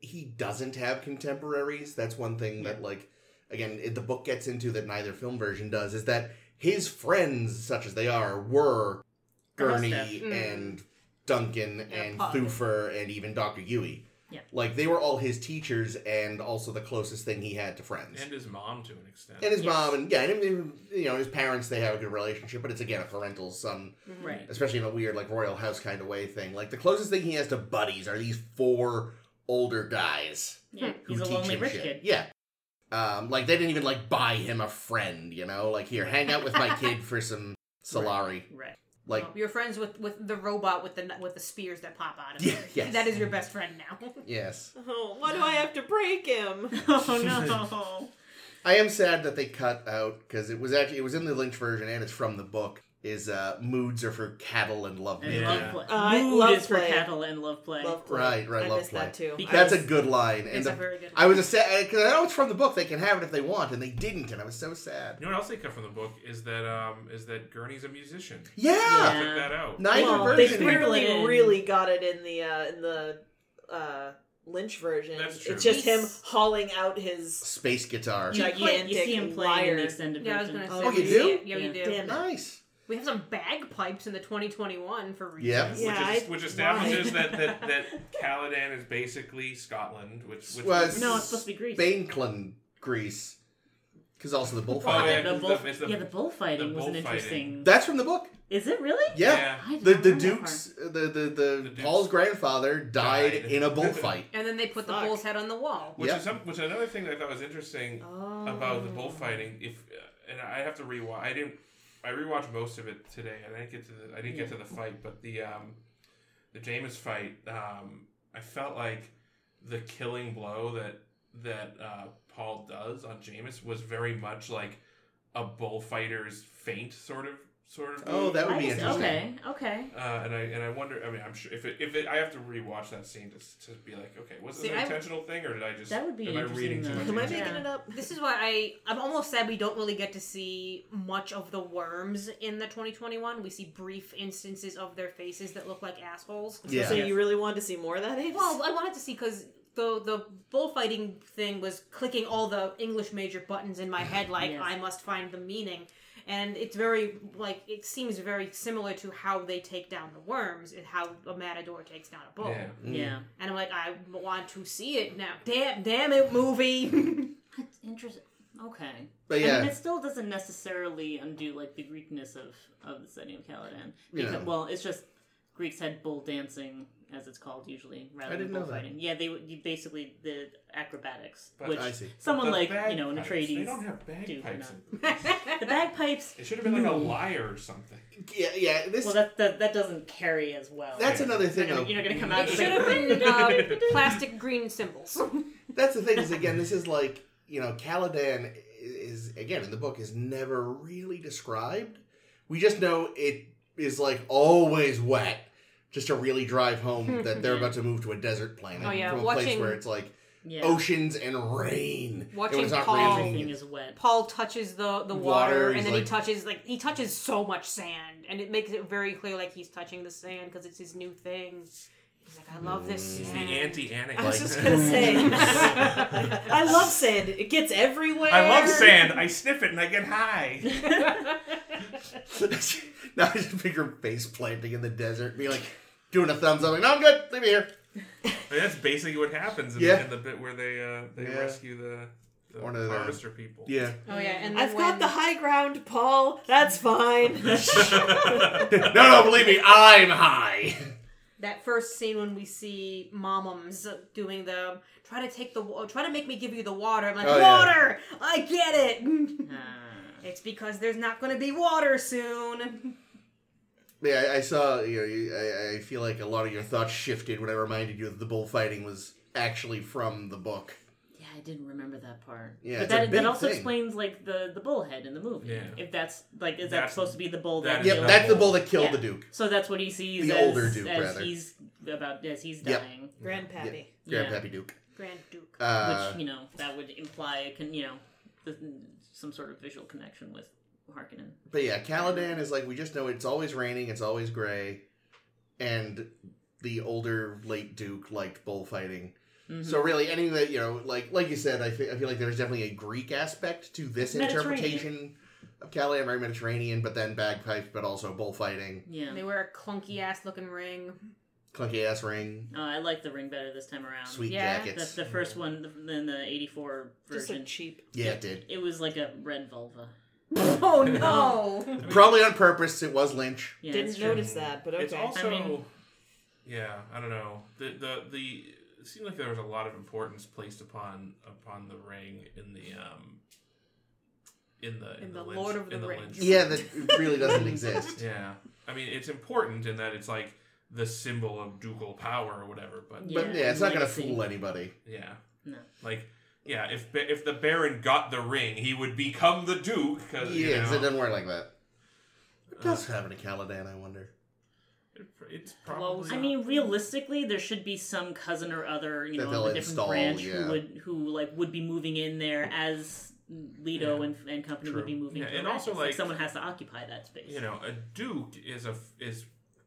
he doesn't have contemporaries. That's one thing that like again it, the book gets into that neither film version does is that his friends such as they are were Gurney Mm. and Duncan Yeah, and Paul. Thufir and even Dr. Yueh. Yeah. Like they were all his teachers and also the closest thing he had to friends. And his mom to an extent. And his Yes. mom and yeah, and even, you know, his parents they have a good relationship, but it's again a parental son Mhm. Right. especially in a weird like royal house kind of way thing. Like the closest thing he has to buddies are these four older guys Yeah, who he's a teach lonely him rich shit. kid. Yeah. Um, like they didn't even like buy him a friend, you know? Like here, hang out with my kid for some Solari. Right. Like Well, you're friends with, with the robot with the with the spears that pop out of Yeah, it. yes. That is your best friend now. yes. Oh, why do I have to break him? Oh no. I am sad that they cut out because it was actually it was in the Lynch version and it's from the book. Is uh moods are for cattle and love And making. Yeah. love play. Uh, I Mood love is for cattle and love play. Love play. Right, right, I love missed that play. too. Because- That's a good line. And It's the, a very good. I was a sad because I know it's from the book. They can have it if they want, and they didn't, and I was so sad. You know what else they cut from the book is that um is that Gurney's a musician. Yeah, Yeah. Took that out. neither well, version. they Sprinkle clearly really got it in the uh, in the uh, Lynch version. That's true. It's just him hauling out his. space guitar. You, play, you see him playing in the lyre. extended yeah, I was version. gonna say. Oh, we you do? Yeah, Yeah. we do. Damn it. Nice. We have some bagpipes in the 2021 for reasons. Yeah. Yeah, which, is, I- which establishes why? that, that that Caladan is basically Scotland, which, which Was- No, it's supposed to be Greece. Bankland, Greece. Because also the Oh, bullfighting. yeah. the bull, the- the- yeah, the bullfighting the was an interesting. That's from the book. Is it really? Yeah. Yeah. The the Duke's the the, the, The Duke's Paul's grandfather died, died. in a bullfight. And then they put the bull's head on the wall. Which Yeah. is some, which another thing that I thought was interesting Oh. about the bullfighting. If uh, and I have to rewatch. I didn't. I rewatched most of it today. I didn't get to the. I didn't get to the fight, but the um, the Jamis fight. Um, I felt like the killing blow that that uh, Paul does on Jamis was very much like a bullfighter's feint, sort of, sort of. Oh, that would I be just- interesting. Okay, okay. Uh, and I and I wonder. I mean, I'm sure if it if it, I have to rewatch that scene to, to be like, okay, was See, this an I- intentional thing or did I just That would be am I interesting, reading too though. much? Am I into it? making Yeah. it up? This is why I I'm almost sad we don't really get to see much of the worms in the 2021. We see brief instances of their faces that look like assholes. Yeah. So you really wanted to see more of that? Ames? Well, I wanted to see because the the bullfighting thing was clicking all the English major buttons in my head, like Yes. I must find the meaning, and it's very like it seems very similar to how they take down the worms and how a matador takes down a bull. Yeah. Mm. Yeah. And I'm like, I want to see it now. Damn, damn it, movie. That's interesting. Okay. But yeah, I mean, it still doesn't necessarily undo like the Greekness of of the setting of Caladan. Yeah. Because, Well, it's just Greeks had bull dancing, as it's called usually, rather I didn't than know that. bullfighting. Yeah, they would you basically the acrobatics, But which I see. someone The like you know an bagpipes, They Atreides. don't have do, bagpipes. no. in- The bagpipes. It should have been like a lyre or something. Yeah, yeah. This Well, that, that that doesn't carry as well. that's another You're thing. not gonna, you're not gonna come out. it should have been uh, plastic green cymbals. that's the thing is again, this is like you know, Caladan is again in the book is never really described. We just know it is like always wet, just to really drive home that they're about to move to a desert planet Oh, yeah, from a place where it's like yeah. oceans and rain. Watching when it's Paul- raining, Everything is wet. Paul touches the the water, Water, and then like- he touches like he touches so much sand, and it makes it very clear like he's touching the sand because it's his new thing. He's like, I love this. He's the anti Anakin. I was just gonna say. I love sand. It gets everywhere. I love sand. I sniff it and I get high. now I just picture face planting in the desert, be like doing a thumbs up, like, no, I'm good, leave me here. I mean, that's basically what happens in, Yeah. in the bit where they uh, they Yeah. rescue the, the One of the- harvester people. Yeah. Oh yeah, and I've got the high ground, Paul. That's fine. no, no, believe me, I'm high. That first scene when we see Momums doing the try to take the try to make me give you the water. I'm like, Oh, yeah. water, I get it. Ah. it's because there's not going to be water soon. Yeah, I, I saw. You know, you, I, I feel like a lot of your thoughts shifted when I reminded you that the bullfighting was actually from the book. Yeah, I didn't remember that part. Yeah, but that, that also thing. explains like the the bullhead in the movie. Yeah. If that's like, is that supposed to be the bull that that? is Yep, killed- the that's the bull. bull that killed Yeah. the Duke. So that's what he sees The as, older Duke, as rather. he's about as he's Yep. dying. Grandpappy. Grand Yeah. Pappy Duke. Grand Duke. Uh, Which you know that would imply a con- you know the, some sort of visual connection with Harkonnen. But yeah, Caladan is like we just know it's always raining, it's always gray, and the older late Duke liked bullfighting. Mhm. So really, anything that you know, like like you said, I feel, I feel like there's definitely a Greek aspect to this interpretation of Caladan, very Mediterranean, but then bagpipes, but also bullfighting, yeah. They wear a clunky ass looking ring. clunky ass ring, Oh, I like the ring better this time around. sweet Yeah, The, jackets. the first one, the, in the '84 Just version, cheap. yeah, it did. it was like a red vulva. Oh no! Probably on purpose. It was Lynch. Yeah, Didn't notice that, but okay. It's also, I mean- yeah, I don't know. The the the it seemed like there was a lot of importance placed upon upon the ring in the um in the In the, the Lynch, Lord of the in the Rings. Lynch. Yeah, that really doesn't exist. yeah. I mean, it's important in that it's like the symbol of ducal power or whatever. But But Yeah, yeah, it's not gonna fool anybody. yeah, No. like. Yeah, if if the Baron got the ring, he would become the Duke. Cause, you Yes, know, it doesn't work like that. What does happen to Caladan? I wonder. It- it's probably. I mean, realistically, there should be some cousin or other, you That know, they'll a different install, branch yeah. who would who like would be moving in there as Leto Yeah. and, and company True. would be moving. Yeah, to and Arrakis. also, like, like- someone has to occupy that space. you know, a duke is a is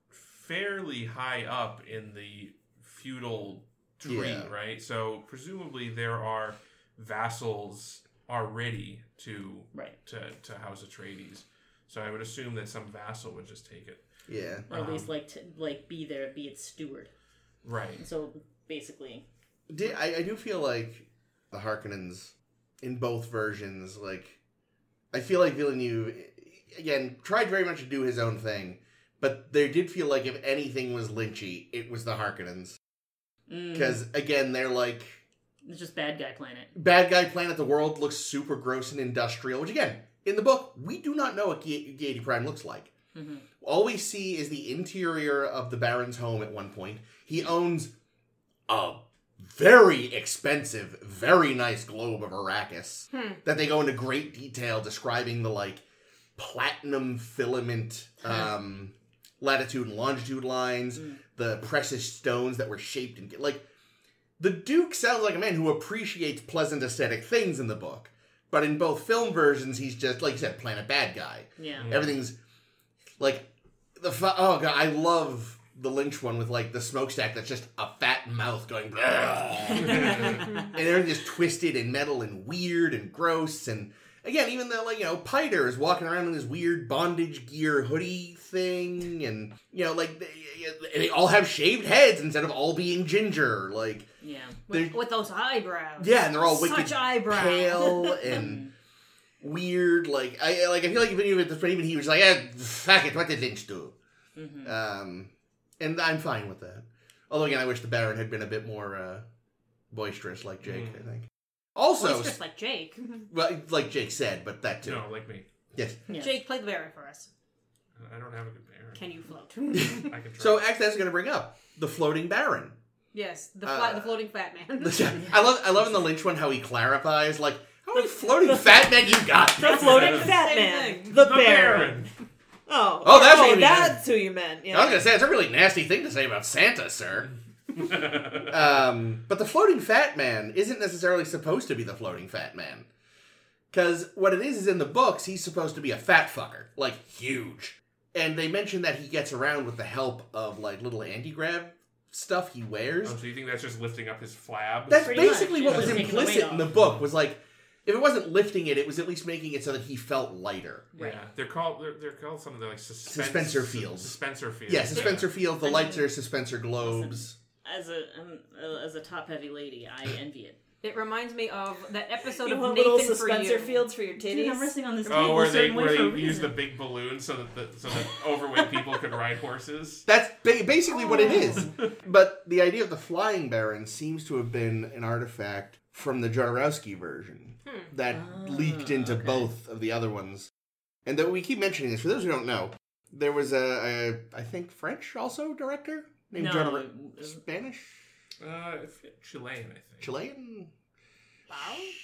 fairly high up in the feudal tree, Yeah. right? So presumably there are vassals already to right, to to House Atreides. So I would assume that some vassal would just take it. Yeah. or at least Um, like to like be there, be its steward. Right. And so basically, Did, I, I do feel like the Harkonnens in both versions, like I feel like Villeneuve again tried very much to do his own thing, but there did feel like if anything was Lynchy, it was the Harkonnens mm, because again they're like it's just bad guy planet. bad guy planet. The world looks super gross and industrial, which again in the book we do not know what Ga- Giedi Prime looks like. hmm All we see is the interior of the Baron's home at one point. He owns a very expensive, very nice globe of Arrakis Hmm. that they go into great detail describing the like platinum filament um, latitude and longitude lines, Mm. the precious stones that were shaped in like the Duke sounds like a man who appreciates pleasant aesthetic things in the book. But in both film versions, he's just like you said, planet bad guy. Yeah. Yeah. Everything's like the fu- oh god, I love the Lynch one with like the smokestack that's just a fat mouth going, and everything's twisted and metal and weird and gross. And again, even the like you know Piter is walking around in this weird bondage gear hoodie thing, and you know like they, they all have shaved heads instead of all being ginger. Like Yeah. With, with those eyebrows. yeah, and they're all Such wicked eyebrows. pale and weird. Like I like I feel like even even, even he was like, eh, fuck it, what did Lynch do? hmm Um, and I'm fine with that. Although again, I wish the Baron had been a bit more uh, boisterous, like Jake. Mm. I think. Also, Boisterous like Jake. well, like Jake said, but that too. No, like me. Yes. Yeah. Jake, play the Baron for us. I don't have a good Baron. Can you float? I can try. So actually, that's going to bring up the floating Baron. yes, the flat, Uh, the floating fat man. I love, I love in the Lynch one how he clarifies, like, how many floating fat men you got? The floating fat man. The, the Baron. Oh. Oh, that's what you mean. that's who you meant. Yeah. I was going to say it's a really nasty thing to say about Santa, sir. Um, but the floating fat man isn't necessarily supposed to be the floating fat man. Because what it is is in the books, he's supposed to be a fat fucker, like huge. And they mention that he gets around with the help of like little anti grav stuff he wears. Oh, so you think that's just lifting up his flab? That's Pretty basically much, what yeah. was Taking the weight implicit in the book. Was like, if it wasn't lifting it, it was at least making it so that he felt lighter. Right. Yeah, they're called they're, they're called something like suspens- Suspensor fields. Suspensor fields. Yeah, suspensor fields, The I lights mean- are suspensor globes. As a um, uh, as a top heavy lady, I envy it. It reminds me of that episode You of want Nathan little for Spencer you. fields for your Dude, I'm resting on this table Oh, where they where they use the big balloon so that the, so that overweight people could ride horses. That's ba- basically what it is. Oh. But the idea of the flying baron seems to have been an artifact from the Jodorowsky version Hmm. that ah, leaked into okay. both of the other ones. And that we keep mentioning this for those who don't know. There was a, a I think French also director named No, Jodor- it was- Spanish, Uh, Chilean, I think. Chilean. Wow.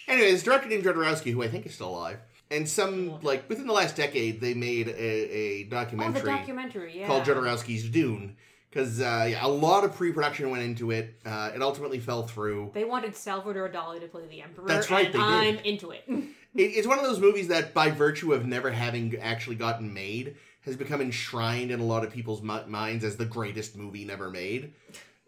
Anyways, director named Jodorowsky, who I think is still alive. And some like within the last decade, they made a, a Oh, documentary. the documentary, yeah. called Jodorowsky's Dune because uh, yeah, a lot of pre-production went into it. Uh, it ultimately fell through. They wanted Salvador Dali to play the Emperor. That's right, and they. I'm into it. It, it's one of those movies that, by virtue of never having actually gotten made, has become enshrined in a lot of people's mi- minds as the greatest movie never made.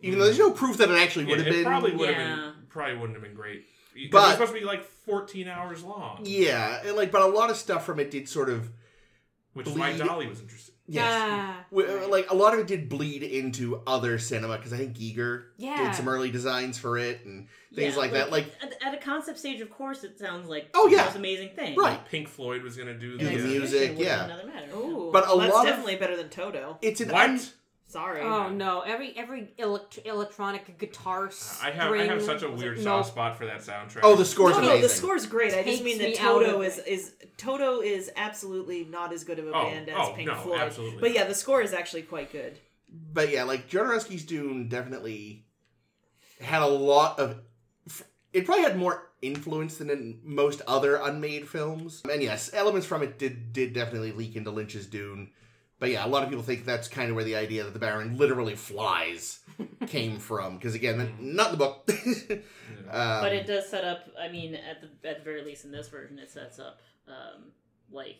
Even though there's no proof that it actually Yeah, would have it been. probably would have Yeah. been probably wouldn't have been great. But But- it's supposed to be like 14 hours long, Yeah, and like, but a lot of stuff from it did sort of. which is why Dali was interested. Yes. Yeah. W- Like a lot of it did bleed into other cinema because I think Giger Yeah. did some early designs for it and things Yeah, like, that. Like at, at a concept stage, of course, it sounds like Oh, yeah. most amazing thing. right, Pink Floyd was gonna do Do the, the uh, music, yeah. Another matter. Ooh, But a that's lot of- definitely better than Toto. it's an What? un- Sorry. Oh no! Every every elect- electronic guitar I have I have such a weird like, soft no. spot for that soundtrack. Oh, the score's no, no, the score's great. I just Takes mean me that Toto of is it. is Toto is absolutely not as good of a Oh, band as oh, Pink no, Floyd. absolutely But yeah, the score is actually quite good. but yeah, like Jodorowsky's Dune definitely had a lot of. It probably had more influence than in most other unmade films. And yes, elements from it did did definitely leak into Lynch's Dune. But yeah, a lot of people think that's kind of where the idea that the Baron literally flies came from. Because again, not in the book. um, But it does set up. I mean, at the at the very least in this version, it sets up um, like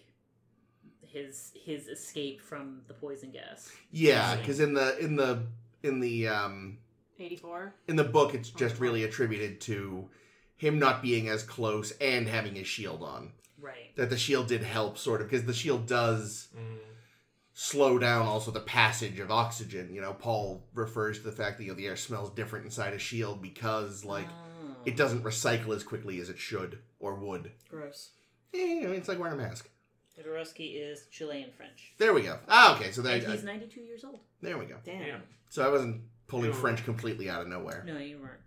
his his escape from the poison gas. yeah, because in the in the in the um, Eighty-four. in the book, it's just really attributed to him not being as close and having his shield on. Right. that the shield did help sort of because the shield does Mm. Slow down also the passage of oxygen you know paul refers to the fact that you know the air smells different inside a shield because like Oh. it doesn't recycle as quickly as it should or would Gross. Eh, you know, it's like wearing a mask Jodorowsky is Chilean French. there we go ah okay so there, And uh, he's 92 years old. there we go Damn. Damn. so i wasn't pulling french completely out of nowhere No, you weren't.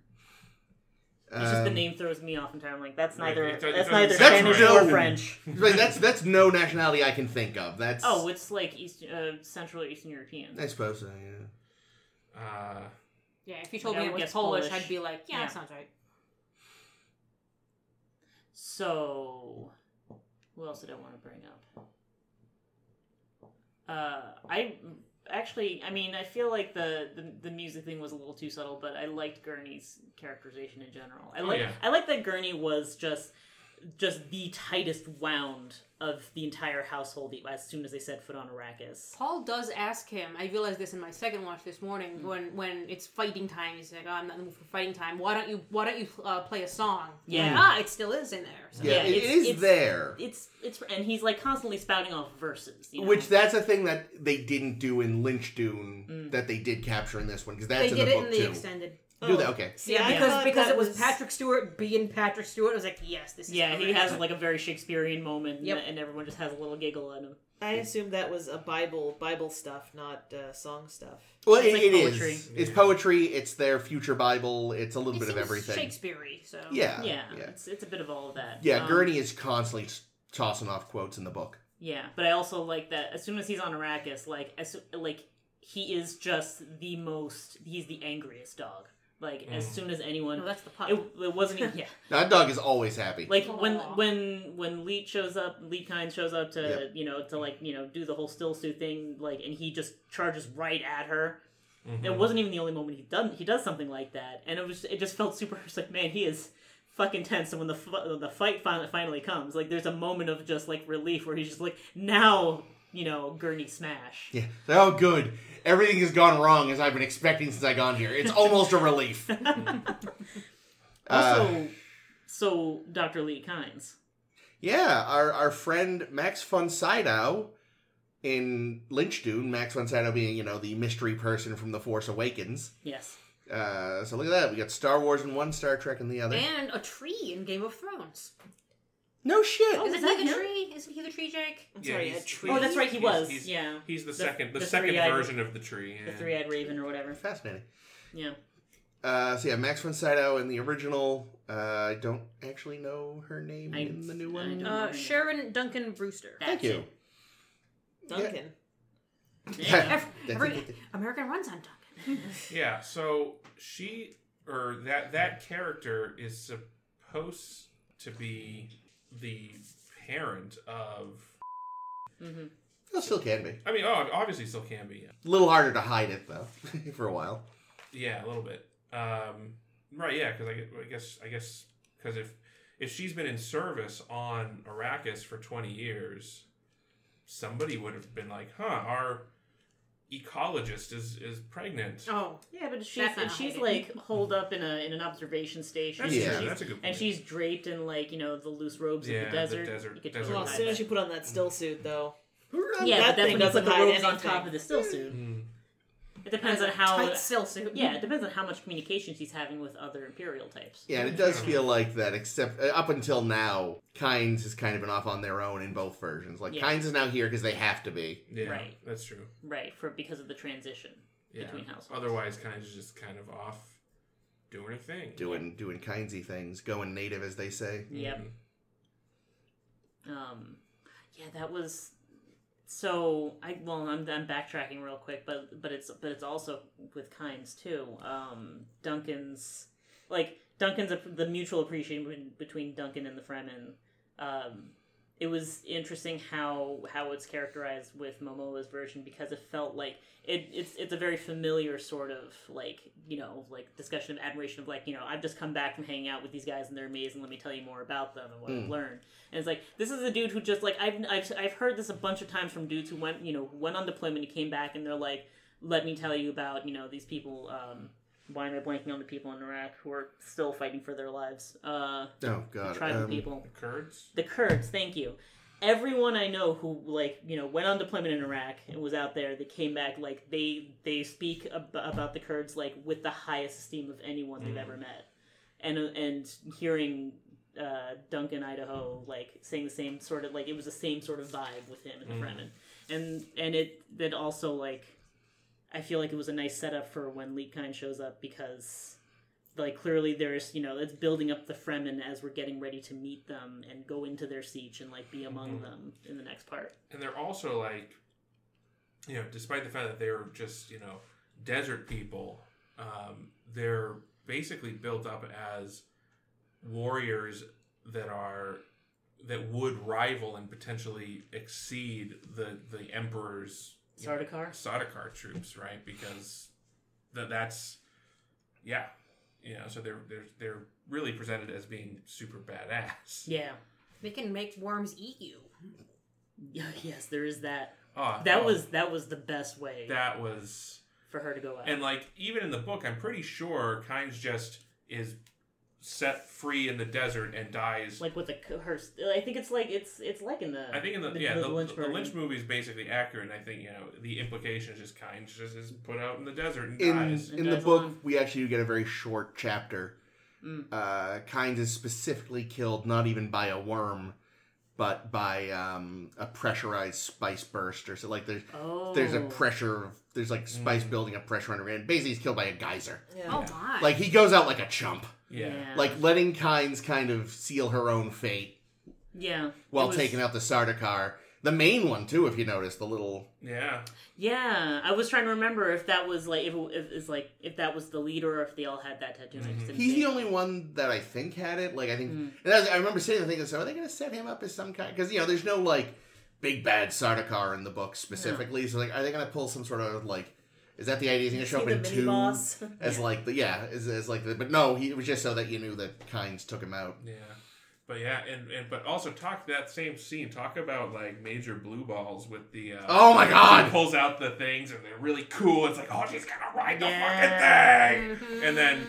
It's just the Um, name throws me off entirely. I'm like, that's Right, neither it does- it that's doesn't neither sound Spanish right. or French. but that's that's no nationality i can think of that's Oh, it's like East, uh, Central or Eastern European. i suppose so yeah Uh, Yeah, if you told Yeah, me it was guess Polish, Polish. I'd be like, yeah, Yeah. that sounds right. So, who else did I want to bring up? Uh, I actually, I mean, I feel like the, the the music thing was a little too subtle, but I liked Gurney's characterization in general. I Oh, like yeah. I like that Gurney was just just the tightest wound of the entire household as soon as they set foot on Arrakis. Paul does ask him. I realized this in my second watch this morning when when it's fighting time. He's like, oh, "I'm not in the mood for fighting time. Why don't you Why don't you uh, play a song?" Yeah. like, ah, it still is in there. So. yeah, Yeah, it- it it's- is it's- there It's it's and he's like constantly spouting off verses, you know? Which that's a thing that they didn't do in Lynch Dune Mm. that they did capture in this one because that's They in did the it book in the too. extended. Do Oh. that? Okay. See, Yeah, because because that it was, Patrick Stewart being Patrick Stewart. I was like, yes, this is. Yeah, he great. has like a very Shakespearean moment, Yep. and everyone just has a little giggle at him. I assume that was a Bible Bible stuff, not uh, song stuff. Well, It's it, like it is. poetry. It's Yeah. poetry. It's their future Bible. It's a little It bit of everything. Shakespeare-y, so Yeah, yeah, yeah, it's it's a bit of all of that. yeah. Um, Gurney is constantly s- tossing off quotes in the book. Yeah, but I also like that as soon as he's on Arrakis, like as like he is just the most. He's the angriest dog. Like as Mm. soon as anyone, no, that's the pup. it, it wasn't even yeah. That dog is always happy. Like when when when Liet shows up, Liet Kynes shows up to Yep. you know to like you know do the whole still suit thing, like and he just charges right at her. mhm. It wasn't even the only moment he done he does something like that, and it was it just felt super. It's like man, he is fucking tense. And when the the fight finally finally comes, like there's a moment of just like relief where he's just like now you know, Gurney smash. Yeah. Oh, good. Everything has gone wrong as I've been expecting since I got here. It's almost a relief. Uh, Also, so Dr. Liet Kynes. yeah, our our friend Max von Sydow in Lynch Dune, Max von Sydow being, you know, the mystery person from The Force Awakens. Yes. Uh, so look at that. We got Star Wars in one, Star Trek in the other. And a tree in Game of Thrones. No shit. Oh, Isn't is that he the him? tree? Isn't he the tree, Jake? I'm Yeah, sorry, a he's- tree. Oh, that's right, he He's- was. he's- yeah. He's the, The- second, the, the second version of the tree. The three eyed raven or whatever. Fascinating. Yeah. Uh, so yeah, Max von Sydow in the original. Uh, I don't actually know her name I- in the new one. Uh, Sharon Duncan Brewster. Thank That's you. Duncan. Yeah. Ev- every- American runs on Duncan. Yeah, so she or that that character is supposed to be the parent of. Mm-hmm. It still can be. I mean, oh, obviously still can be. A little harder to hide it though, for a while. Yeah, a little bit. Um, right? Yeah, because I, I guess I guess because if if she's been in service on Arrakis for twenty years, somebody would have been like, "Huh, our ecologist is is pregnant." Oh, Yeah, but she's That's not and she's hiding. like holed up in a in an observation station. That's Yeah. and true. she's, That's a good point. and she's draped in like you know the loose robes Yeah, of the the desert. desert- You could desert totally Well, as hide soon as that. you put on that still suit, though. yeah, that but that's thing when you doesn't put the hide robes on anything. top of the still suit. Hmm. It depends on how. tight still suit. Yeah, it depends on how much communication she's having with other Imperial types. Yeah, and it does feel like that. Except uh, up until now, Kynes has kind of been off on their own in both versions. Like Yeah. Kynes is now here because they have to be. Yeah, Right. that's true. Right, for because of the transition Yeah. between households. Otherwise, kind of just kind of off doing her thing. Doing doing Kynesy things, going native as they say. Yep. Mhm. Um, yeah, that was. So I well, I'm, I'm backtracking real quick, but but it's but it's also with Kynes too. Um, Duncan's like Duncan's the mutual appreciation between Duncan and the Fremen. Um, it was interesting how how it's characterized with Momoa's version because it felt like it, it's it's a very familiar sort of like you know like discussion of admiration of like you know I've just come back from hanging out with these guys and they're amazing. Let me tell you more about them and what I've Mm. learned. And it's like this is a dude who just like I've, I've I've heard this a bunch of times from dudes who went you know went on deployment and came back and they're like let me tell you about you know these people. Um, why am I blanking on the people in Iraq who are still fighting for their lives? Uh, Oh the god. tribal um, people. The Kurds. The Kurds, thank you. Everyone I know who like you know went on deployment in Iraq and was out there, they came back like they they speak ab- about the Kurds like with the highest esteem of anyone they've Mm. ever met, and and hearing uh, Duncan Idaho like saying the same sort of like it was the same sort of vibe with him and the Mm. Fremen, and and it that also like I feel like it was a nice setup for when Liet Kynes shows up because like clearly there's you know it's building up the Fremen as we're getting ready to meet them and go into their siege and like be among Mhm. them in the next part. and they're also like you know despite the fact that they're just you know desert people um, they're basically built up as warriors that are that would rival and potentially exceed the the emperor's Sardaukar? Sardaukar troops right because that that's yeah you know so they're they're they're really presented as being super badass Yeah. They can make worms eat you. yes, there is that. oh, That oh, was that was the best way that was for her to go out. And like even in the book, I'm pretty sure Kynes just is set free in the desert and dies. like with the c- her, I think it's like it's it's like in the. I think in the, the- yeah the the, Lynch the. Lynch movie is basically accurate. And I think you know the implication is just Kynes just is put out in the desert and in dies. And in the dies book, alone. we actually do get a very short chapter. Mm. Uh, Kynes is specifically killed not even by a worm, but by um, a pressurized spice burst or so. Like there's Oh. there's a pressure. There's like spice Mm. building up pressure under it. And basically, he's killed by a geyser. Yeah. Oh my! Like he goes out like a chump. Yeah. Like letting Kynes kind of seal her own fate yeah. while was- taking out the Sardaukar. The main one too, if you notice the little. yeah, Yeah, I was trying to remember if that was like if, it, if it's like if that was the leader or if they all had that tattoo. and I just Mhm. He's see the only one that I think had it. Like I think, Mm. and as, I remember sitting there thinking, so are they going to set him up as some kind? Because you know, there's no like big bad Sardaukar in the book specifically. So like, are they going to pull some sort of like? Is that the idea? He's going to show up in two boss. as Yeah. like the yeah, as, as like the but no, he it was just so that you knew that Kynes took him out. yeah. But yeah, and, and but also talk that same scene. Talk about like major blue balls with the. Uh, Oh my God! She pulls out the things and they're really cool. It's like, oh, she's gonna ride the Yeah. fucking thing, and then.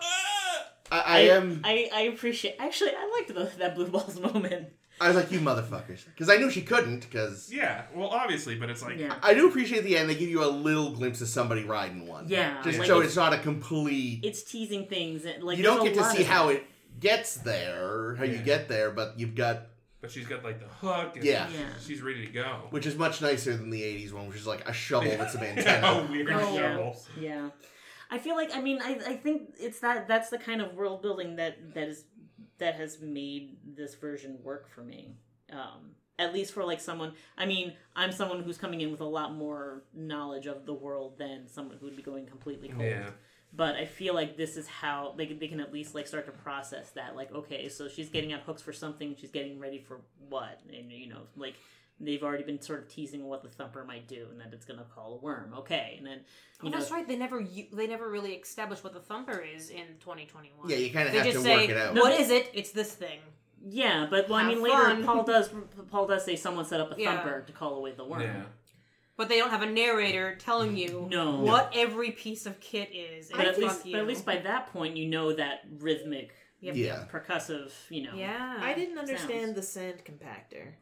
ah! I, I am. I, I appreciate. Actually, I liked the, that blue balls moment. I was like, you motherfuckers, because I knew she couldn't. Because Yeah, well, obviously, but it's like, Yeah. I do appreciate the end. They give you a little glimpse of somebody riding one. Yeah, just like so it's- it's not a complete. It's teasing things. And, like you don't get to see how it gets there, how you get there, but you've got, but she's got like the hook. And Yeah. Yeah. she's ready to go. which is much nicer than the '80s one, which is like a shovel with some yeah, antenna. weird Oh, yeah. shovels. Yeah, I feel like I mean I, I think it's that that's the kind of world building that that is that has made this version work for me. Um, at least for like someone. I mean, I'm someone who's coming in with a lot more knowledge of the world than someone who would be going completely cold. Yeah. But I feel like this is how they, they can at least like start to process that. Like, okay, so she's getting out hooks for something. She's getting ready for what? And you know, like they've already been sort of teasing what the thumper might do, and that it's gonna call a worm. Okay, and then Oh, know, that's right. They never they never really established what the thumper is in 2021. Yeah, you kind of They have to just work say, it out. "What is it? It's this thing." Yeah, but well, I Have mean, later fun. Paul does Paul does say someone set up a Yeah. thumper to call away the worm. Yeah. But they don't have a narrator telling you No. what every piece of kit is. But at least, but at least by that point, you know that rhythmic, Yep. Yeah. percussive, you know, yeah, I didn't understand Sounds. the sand compactor.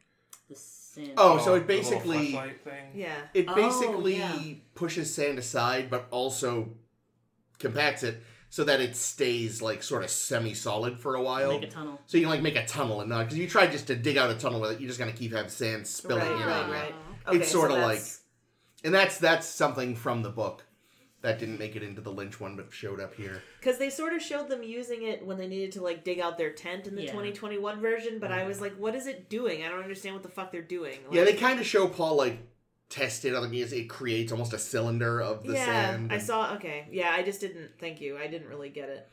the sand. Oh, so oh, it basically flashlight thing. Yeah. it Oh, basically yeah. pushes sand aside, but also compacts it so that it stays like sort of semi-solid for a while. make a tunnel. So you can like make a tunnel and not because you try just to dig out a tunnel with it, you're just gonna keep having sand spilling Right, in right, on you. right. It's Okay, sorta like- And that's that's something from the book that didn't make it into the Lynch one, but showed up here. Because they sort of showed them using it when they needed to like dig out their tent in the Yeah. 2021 version, but I was like, what is it doing? I don't understand what the fuck they're doing. Like, yeah, they kind of show Paul like test it on the music. It creates almost a cylinder of the yeah, sand. I saw. Okay, yeah, I just didn't. Thank you. I didn't really get it.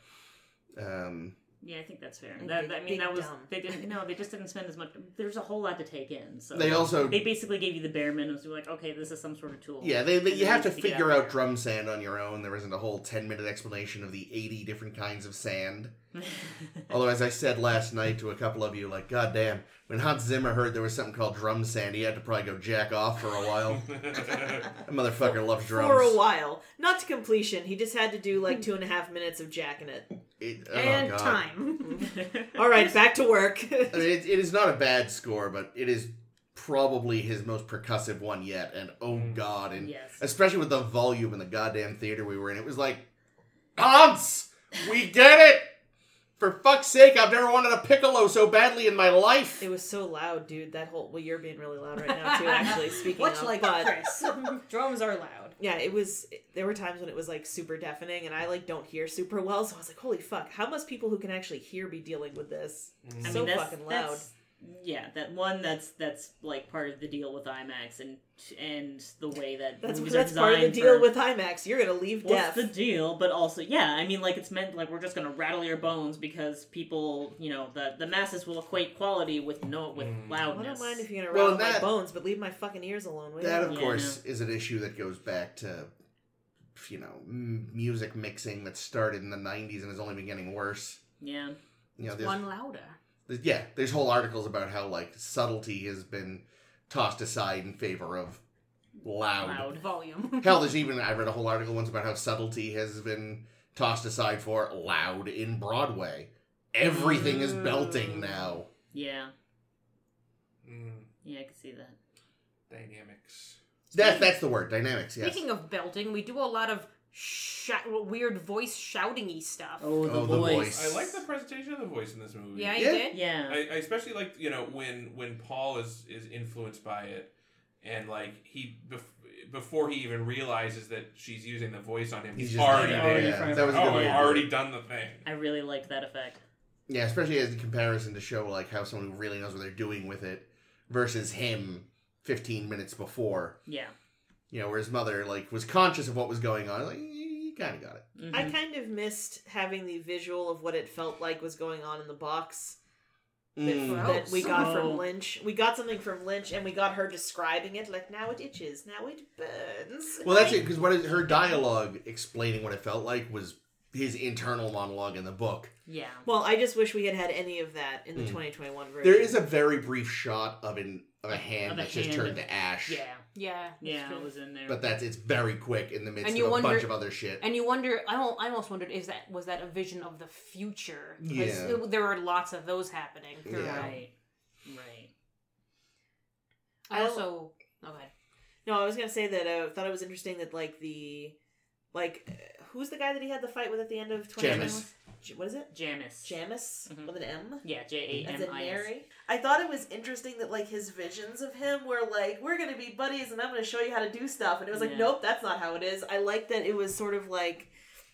Um, Yeah, I think that's fair. That, big- I mean, that was dumb. they didn't. No, they just didn't spend as much. There's a whole lot to take in. So they also they basically gave you the bare minimum. So you're like, okay, this is some sort of tool. Yeah, they, they, you have to get it figure out out drum sand on your own. There isn't a whole 10 minute explanation of the 80 different kinds of sand. There. Although, as I said last night to a couple of you, like, goddamn, when Hans Zimmer heard there was something called drum sand, he had to probably go jack off for a while. that motherfucker loves drums. For a while, not to completion. He just had to do like two and a half minutes of jacking it. It- oh, and God. time. All right, back to work. I mean, it, it is not a bad score, but it is probably his most percussive one yet. And oh, Mm. God. And yes. especially with the volume in the goddamn theater we were in. It was like, Hans, we get it. For fuck's sake, I've never wanted a piccolo so badly in my life. it was so loud, dude. That whole well, you're being really loud right now too. Actually, speaking Much of, like but Chris, drums are loud. yeah, it was. There were times when it was like super deafening, and I like don't hear super well. So I was like, holy fuck, how must people who can actually hear be dealing with this? I so mean, that's, fucking loud. that's- yeah, that one that's that's like part of the deal with IMAX and and the way that That's movies that's are part of the deal for- with IMAX. You're gonna leave What's deaf. the deal? But also, yeah, I mean, like it's meant like we're just gonna rattle your bones because people, you know, the the masses will equate quality with no with Mm. I don't mind if you're gonna Well, rattle my bones, but leave my fucking ears alone. will you? That, of Yeah, course, is an issue that goes back to, you know, m- music mixing that started in the 90s and has only been getting worse. yeah, You know, there's, One louder. There's- yeah, there's whole articles about how, like, subtlety has been tossed aside in favor of loud. loud. Volume. Hell, there's even, I read a whole article once about how subtlety has been tossed aside for loud in Broadway. Everything is belting now. Yeah, Mm, yeah, I can see that. dynamics. That's, that's the word, dynamics, yes. Speaking of belting, we do a lot of sh- weird voice shouting-y stuff. Oh, the Oh, the voice. voice. I like the presentation of the voice in this movie. Yeah, you Yeah. did. Yeah, I, I especially like you know when when Paul is is influenced by it, and like he bef- before he even realizes that she's using the voice on him, he's, He's already like, already there. yeah, that was oh, I've to do it. already done the thing. I really liked that effect. Yeah, especially as a comparison to show like how someone who really knows what they're doing with it versus him 15 minutes before. Yeah, You know, where his mother like was conscious of what was going on. Like, you kind of got it. Mhm. I kind of missed having the visual of what it felt like was going on in the box that, Mm. that we got from Lynch. We got something from Lynch, and we got her describing it like, "Now it itches, now it burns." Well, that's it because what is her dialogue explaining what it felt like was his internal monologue in the book. Yeah. Well, I just wish we had had any of that in the Mm. 2021 version. There is a very brief shot of an of a hand Of a that's just hand turned of- to ash. Yeah. Yeah, Yeah, true. it was in there. But that's it's very quick in the midst And of a wonder- bunch of other shit. And you wonder, I, al- I almost wondered, is that was that a vision of the future? 'Cause Yeah. it- there were lots of those happening. throughout. Yeah. right. Right. I also, okay. No, I was gonna say that I thought it was interesting that like the like uh, who's the guy that he had the fight with at the end of 2021? Jamis. J- What is it? Jamis. Jamis Mhm. with an M. Yeah, J A M I S. I thought it was interesting that like his visions of him were like, we're gonna be buddies and I'm gonna show you how to do stuff, and it was like, Yeah. nope, that's not how it is. I like that it was sort of like.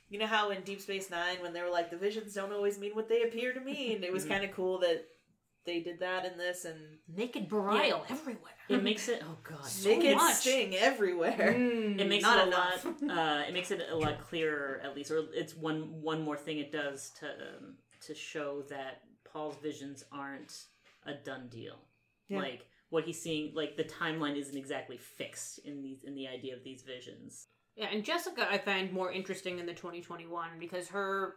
You know how in Deep Space Nine, when they were like, the visions don't always mean what they appear to mean, it was Mhm. kind of cool that they did that in this and Naked Burial everywhere. It makes it. Oh God. So naked much. Sting everywhere. Mm, it makes not it a enough. lot. Uh, it makes it a lot clearer, at least, or it's one one more thing it does to um, to show that Paul's visions aren't a done deal. Yeah. Like what he's seeing, like the timeline isn't exactly fixed in these in the idea of these visions. Yeah, and Jessica I find more interesting in the 2021 because her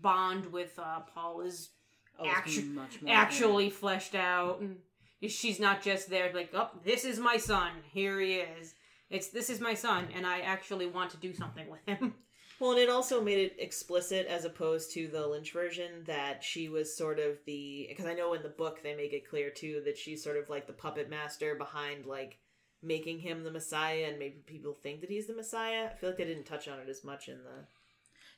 bond with uh, Paul is Oh, Actu- much more actually fleshed out, and she's not just there like, "Oh, this is my son. Here he is." It's this is my son, and I actually want to do something with him. Well, and it also made it explicit as opposed to the Lynch version that she was sort of the because I know in the book they make it clear too that she's sort of like the puppet master behind like making him the Messiah and maybe people think that he's the Messiah. I feel like they didn't touch on it as much in the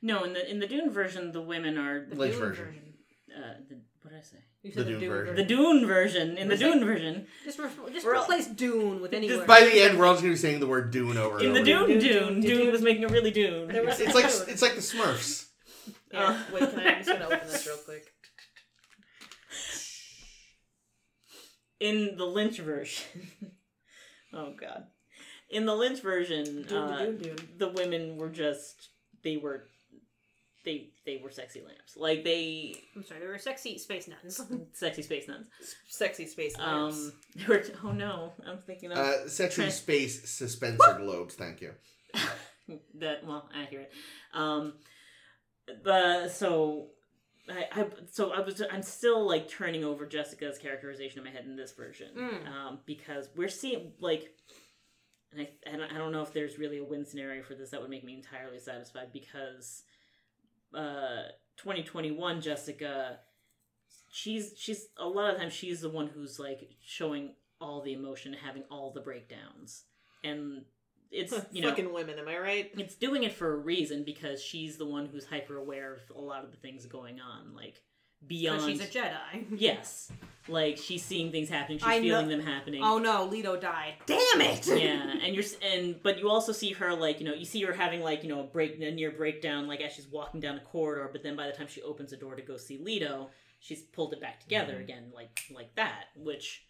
No, in the in the Dune version, the women are The Lynch Dune version. uh, the, what did I say? You The Dune version. The Dune version. In the Was it- Dune version, Just, re- just We're all- replace Dune with any Just word. By the end, we're all just gonna be saying the word Dune over and in the over. Dune, Dune, Dune, Dune, Dune, Dune. was making it really Dune. There was- It's like it's like the Smurfs. yeah. Wait, can I, I'm just gonna open this real quick. in the Lynch version. oh God, in the Lynch version, Dune, uh, Dune, Dune. the women were just they were they they were sexy lamps, like they I'm sorry, they were sexy space nuns. sexy space nuns. Sexy space lamps. Um, they were. Oh no, I'm thinking of Uh, sexy Trans- space suspensor globes. Thank you. that well accurate um the so I, I so I was I'm still like turning over Jessica's characterization in my head in this version Mm. um because we're seeing like and I, I don't, I don't know if there's really a win scenario for this that would make me entirely satisfied because uh 2021 Jessica she's she's a lot of times she's the one who's like showing all the emotion having all the breakdowns and it's you know fucking women, am I right? it's doing it for a reason because she's the one who's hyper aware of a lot of the things going on like beyond Because she's a Jedi. yes like she's seeing things happening she's I know- feeling them happening Oh no, Leto died. Damn it! yeah and you're and but you also see her like you know you see her having like you know a break a near breakdown like as she's walking down a corridor but then by the time she opens the door to go see Leto she's pulled it back together Mm-hmm. again like like that which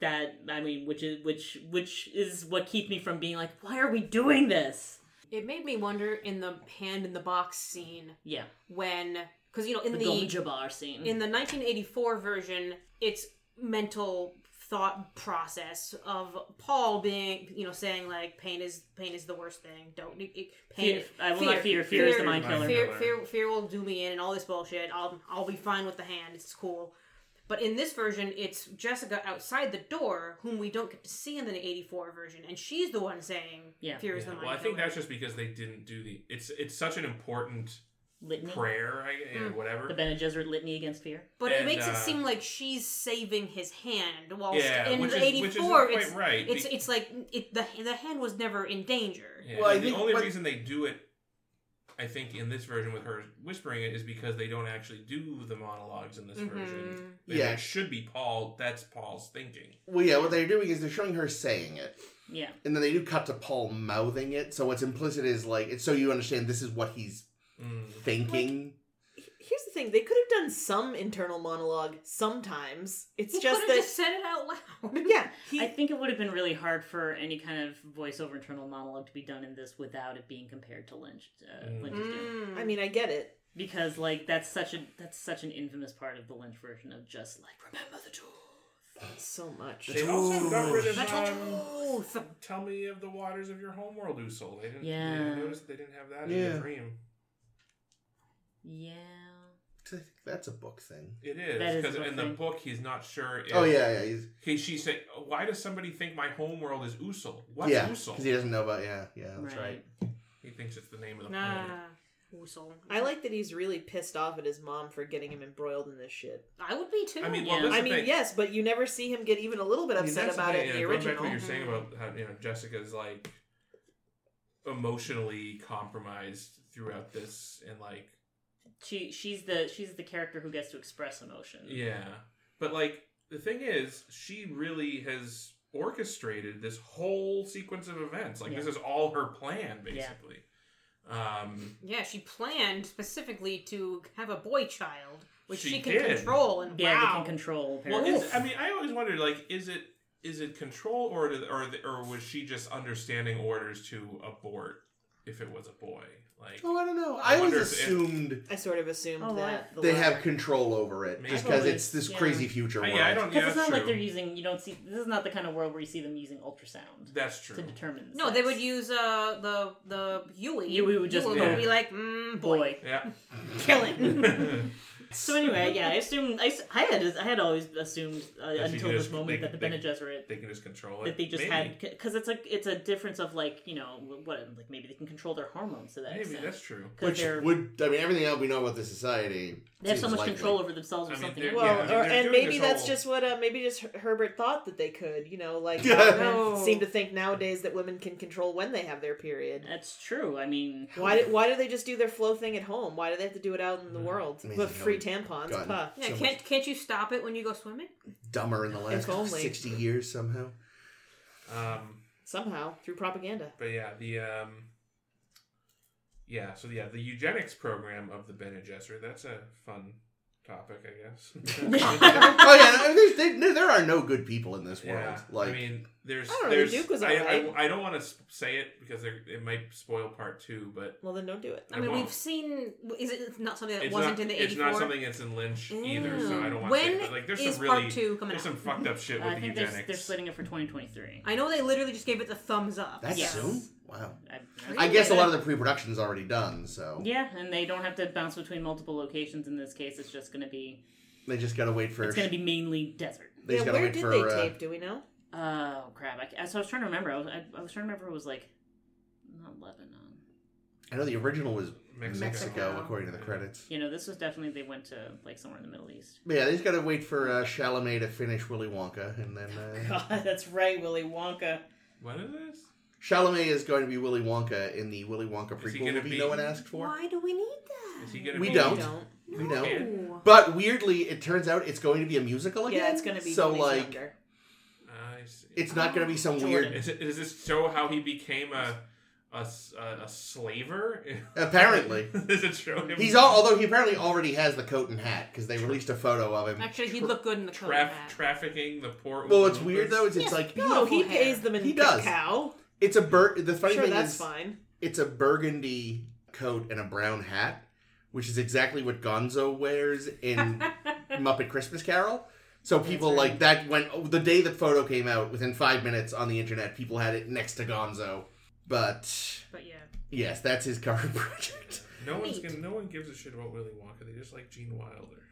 that I mean which is which which is what keeps me from being like why are we doing this It made me wonder in the hand in the box scene yeah when, because you know, in the, the, Gom Jabbar scene in the 1984 version, it's mental thought process of Paul being, you know, saying like pain is pain is the worst thing. Don't it, it- pain. Fear, I will not fear. Fear is the mind killer. Fear, fear, fear will do me in and all this bullshit. I'll, I'll be fine with the hand. It's cool. But in this version, it's Jessica outside the door, whom we don't get to see in the '84 version, and she's the one saying, Yeah. "Fear is the mind." Killer. Well, I think killer. that's just because they didn't do the. It's it's such an important Litany, prayer, I, yeah, Mm. whatever. the Bene Gesserit litany against fear. But it and, makes it uh, seem like she's saving his hand, while yeah, in which is, '84, which is not quite it's right. it's it's like it, the the hand was never in danger. yeah, Well, I and think the only what- reason they do it, I think, in this version with her whispering it is because they don't actually do the monologues in this version. Mhm. They- Yeah. it should be Paul. That's Paul's thinking. Well, yeah, what they're doing is they're showing her saying it, Yeah, and then they do cut to Paul mouthing it. So what's implicit is like it's so you understand this is what he's Mm. thinking. Here's the thing: they could have done some internal monologue sometimes. It's He just could've that, just said it out loud. yeah, he, I think it would have been really hard for any kind of voiceover internal monologue to be done in this without it being compared to Lynch. Uh, Mm. Lynch's Mm. I mean, I get it. because like that's such a that's such an infamous part of the Lynch version of just like remember the truth. So much. They also got rid of That's um, truth. "Tell me of the waters of your homeworld, Usul." They didn't. Yeah. Yeah. I noticed they didn't have that in Yeah. the dream. Yeah. I think that's a book thing. It is That is because a in the book he's not sure. If, Oh yeah, yeah, he's He, she said, "Why does somebody think my home world is Usul? What's yeah, Usul?" because he doesn't know about yeah, yeah, that's right. He thinks it's the name of the Nah. planet. Usul. I like that he's really pissed off at his mom for getting him embroiled in this shit. I would be too. I mean, well, this is I mean, thing. yes, but you never see him get even a little bit I mean, upset the about thing, it in the going back to original. what you're saying about how you know Jessica's like emotionally compromised throughout this, and like She she's the she's the character who gets to express emotion. yeah, but like the thing is, she really has orchestrated this whole sequence of events. Like this is all her plan, basically. Um, yeah, she planned specifically to have a boy child, which She she, can did. control. And Yeah, wow. they can control. Well, Apparently. is, I mean, I always wondered, like, is it is it control or did, or or was she just understanding orders to abort if it was a boy? Like, Oh, I don't know. I I, always wonder if- assumed I sort of assumed Oh, that. the they latter. have control over it, Maybe. just because Totally, it's this yeah. crazy future Uh, world. yeah, I don't. Because Yeah, it's not true. like they're using. You don't see. This is not the kind of world where you see them using ultrasound That's true. to determine. the No, they would use uh the the Huey. Huey would just Huey go- be like, mm, boy, boy. Yeah. kill him. So anyway, yeah, I assumed I, s- I had I had always assumed uh, That she until this just- moment they- that the they- Bene Gesserit they can just control it. that they just Maybe. had because it's a it's a difference of like you know what like maybe they can control their hormones to that Maybe extent that's true. Which they're would, I mean, everything else we know about the society. they have so seems much likely. control over themselves or I mean, something. they're- Well, Yeah, I mean, or, they're and doing maybe this that's whole- just what uh, maybe just Her- Herbert thought that they could. You know, like Yeah. how men No. seem to think nowadays that women can control when they have their period. That's true. I mean, Why? Do, why do they just do their flow thing at home? Why do they have to do it out in the world Amazing with how free we've tampons? gotten Puh. yeah, So can't can't you stop it when you go swimming? Dumber in the last If only. 60 years somehow. Um, Somehow through propaganda. but yeah, the um, yeah. So yeah, the eugenics program of the Bene Gesserit. That's a fun topic, I guess. oh, yeah, no, there's, there, there are no good people in this world. Yeah, Like, I mean, there's, I don't know, there's, Duke was I, alright. I, I don't want to say it because there, it might spoil part two, but Well, then don't do it. I mean, won't. we've seen. Is it not something that it's wasn't not, in the it's not something that's in Lynch either, so I don't want When to say. But like, there's is some really, part two coming there's out? some fucked up shit uh, I with the think they're, eugenics. they're splitting it for 2023. I know they literally just gave it the thumbs up. that Yes. soon? Wow. I, I guess a lot of the pre production's already done, so Yeah, and they don't have to bounce between multiple locations in this case. It's just going to be they just gotta wait for. it's going to be mainly desert. They yeah, just gotta where wait did for. they uh, tape? Do we know? Oh crap! I, so I was trying to remember. I was, I, I was trying to remember. It was like not Lebanon. I know the original was Mexico. Mexico, according to the credits. You know, this was definitely they went to like somewhere in the Middle East. But yeah, they just gotta wait for uh, Chalamet to finish Willy Wonka, and then uh, God, that's right, Willy Wonka. What is this? Chalamet is going to be Willy Wonka in the Willy Wonka Is he prequel gonna movie be- no one asked for. Why do we need that? Is he gonna We be? don't. We don't. We know. No. But weirdly, it turns out it's going to be a musical again. Yeah, it's going to be so when like. I see. it's not going to be some Jordan. weird. Is it? Does this show how he became a a, s- a- a slaver? Apparently, does it show him? he's all. Although he apparently already has the coat and hat because they released a photo of him. Actually, he'd look good in the coat. traf- and hat. trafficking the poor. Well, what's weird though is it's Yes, like No, he Beautiful hair. pays them in He does. cacao. It's a bur. The funny Sure, thing that's is, fine. it's a burgundy coat and a brown hat, which is exactly what Gonzo wears in Muppet Christmas Carol. So people right. like that went oh, the day the photo came out. Within five minutes on the internet, people had it next to Gonzo. But But yeah. yes, that's his current project. No one's Neat. gonna, no one gives a shit about Willy Wonka. They just like Gene Wilder.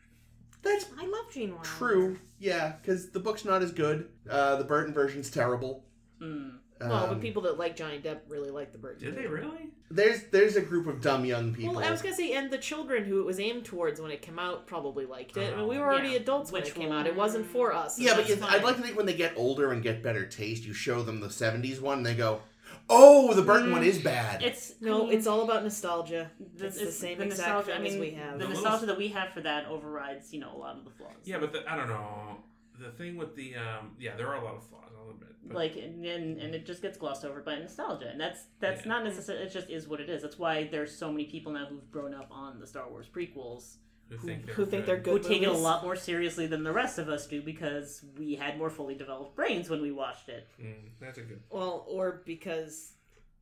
That's I love Gene Wilder. true. Yeah, because the book's not as good. Uh, the Burton version's terrible. Hmm. Well, but Um, people that like Johnny Depp really like the Burton. Did they really? there's there's a group of dumb young people. Well, I was gonna say, and the children who it was aimed towards when it came out probably liked it. I mean, we Oh. were already Yeah. adults when Which it came one? out. It wasn't for us. yeah, but That's you, fine. I'd like to think when they get older and get better taste, you show them the '70s one, and they go, "Oh, the Burton Mm, one is bad." It's no, I mean, it's all about nostalgia. the, it's the same the exact nostalgia. thing I mean, as we have. the The nostalgia little- that we have for that overrides, you know, a lot of the flaws. Yeah, but the, I don't know. The thing with the um, yeah, there are a lot of flaws. I'll admit. But like and, and and it just gets glossed over by nostalgia and that's that's Yeah. not necessarily it just is what it is that's why there's so many people now who've grown up on the star wars prequels who think they're who think they're who good take it a lot more seriously than the rest of us do because we had more fully developed brains when we watched it Mm, that's a good. Well, or because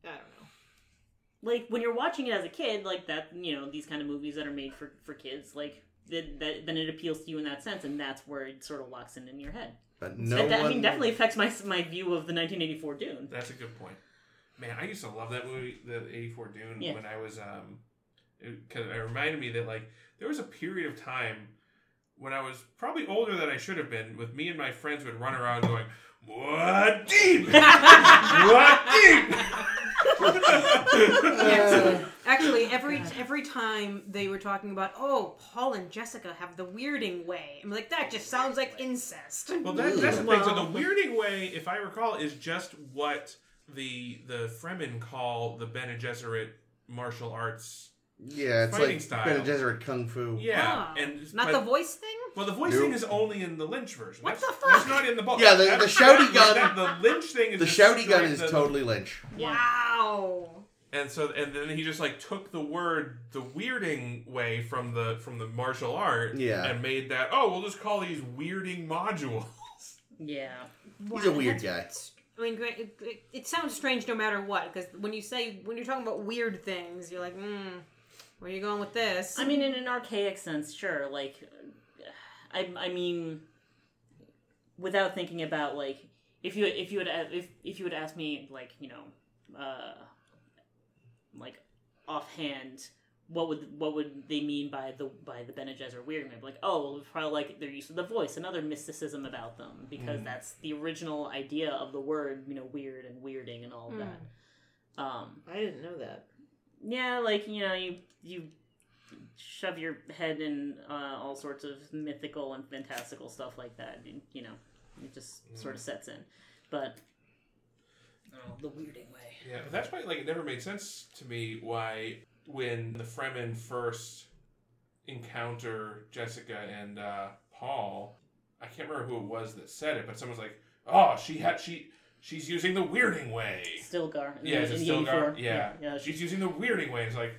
I don't know. like when you're watching it as a kid like that you know these kind of movies that are made for for kids like that, that then it appeals to you in that sense and that's where it sort of locks in in your head but no That- that- one. i mean definitely affects my my view of the 1984 dune That's a good point. Man, I used to love that movie, the '84 Dune, Yeah. when I was um, it, 'cause it reminded me that like there was a period of time when I was probably older than I should have been. With me and my friends would run around going, "What deep? what deep?" Actually, actually, every every time they were talking about, oh, Paul and Jessica have the weirding way, I'm like, that just sounds like incest. Well, that, that's the thing. So the weirding way, if I recall, is just what the the Fremen call the Bene Gesserit martial arts. Yeah, it's Fighting like style. Bene Gesserit Kung Fu. Yeah, Ah, and not but- the voice thing. Well, the voice Nope. thing is only in the Lynch version. What that's, the fuck? That's not in the book. Yeah, the- the shouty gun- that- the Lynch thing is The shouty gun is the- totally Lynch. Wow. And so, and then he just like took the word the weirding way from the from the martial art, Yeah. and made that. Oh, we'll just call these weirding modules. Yeah. He's a weird guy. I mean, it, it, it sounds strange no matter what, because when you say when you're talking about weird things, you're like, hmm, where are you going with this? I mean, in an archaic sense, sure. Like, I, I mean, without thinking about like, if you if you would if if you would ask me like you know, uh, like offhand, what would what would they mean by the by the Bene Gesserit weird? I'd be like, oh, well, probably like their use of the voice, another mysticism about them, because Mm. that's the original idea of the word, you know, weird and weirding and all of Mm. that. Um, I didn't know that. Yeah, like you know, you you shove your head in uh, all sorts of mythical and fantastical stuff like that. And, you know, it just sort of sets in. But oh, the weirding way. Yeah, but that's why like it never made sense to me why when the Fremen first encounter Jessica and uh, Paul, I can't remember who it was that said it, but someone's like, "Oh, she had she she's using the weirding way." Stilgar. Yeah, is it in the Stilgar? Yeah, yeah. she's using the weirding way. It's like,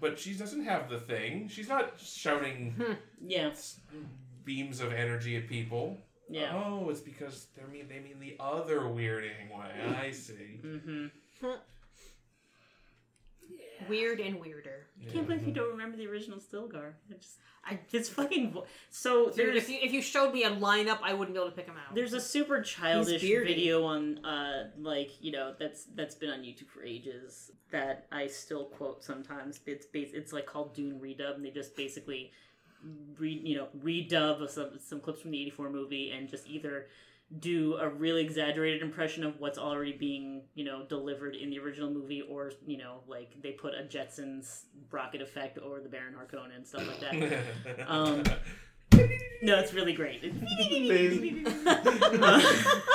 but she doesn't have the thing. She's not shouting yeah, beams of energy at people. yeah. Oh, it's because they mean they mean the other weirding way. I see. Mm-hmm. Weird and weirder. I can't believe you don't remember the original Stilgar. I just, I- his fucking vo- so Dude, there's if you, if you showed me a lineup, I wouldn't be able to pick them out. There's a super childish beardy. video on uh like, you know, that's that's been on YouTube for ages that I still quote sometimes. It's bas- it's like called Dune Redub and they just basically re you know, redub some some clips from the 84 movie and just either do a really exaggerated impression of what's already being, you know, delivered in the original movie or, you know, like they put a Jetsons rocket effect over the Baron Harkonnen and stuff like that. Um, no, it's really great. I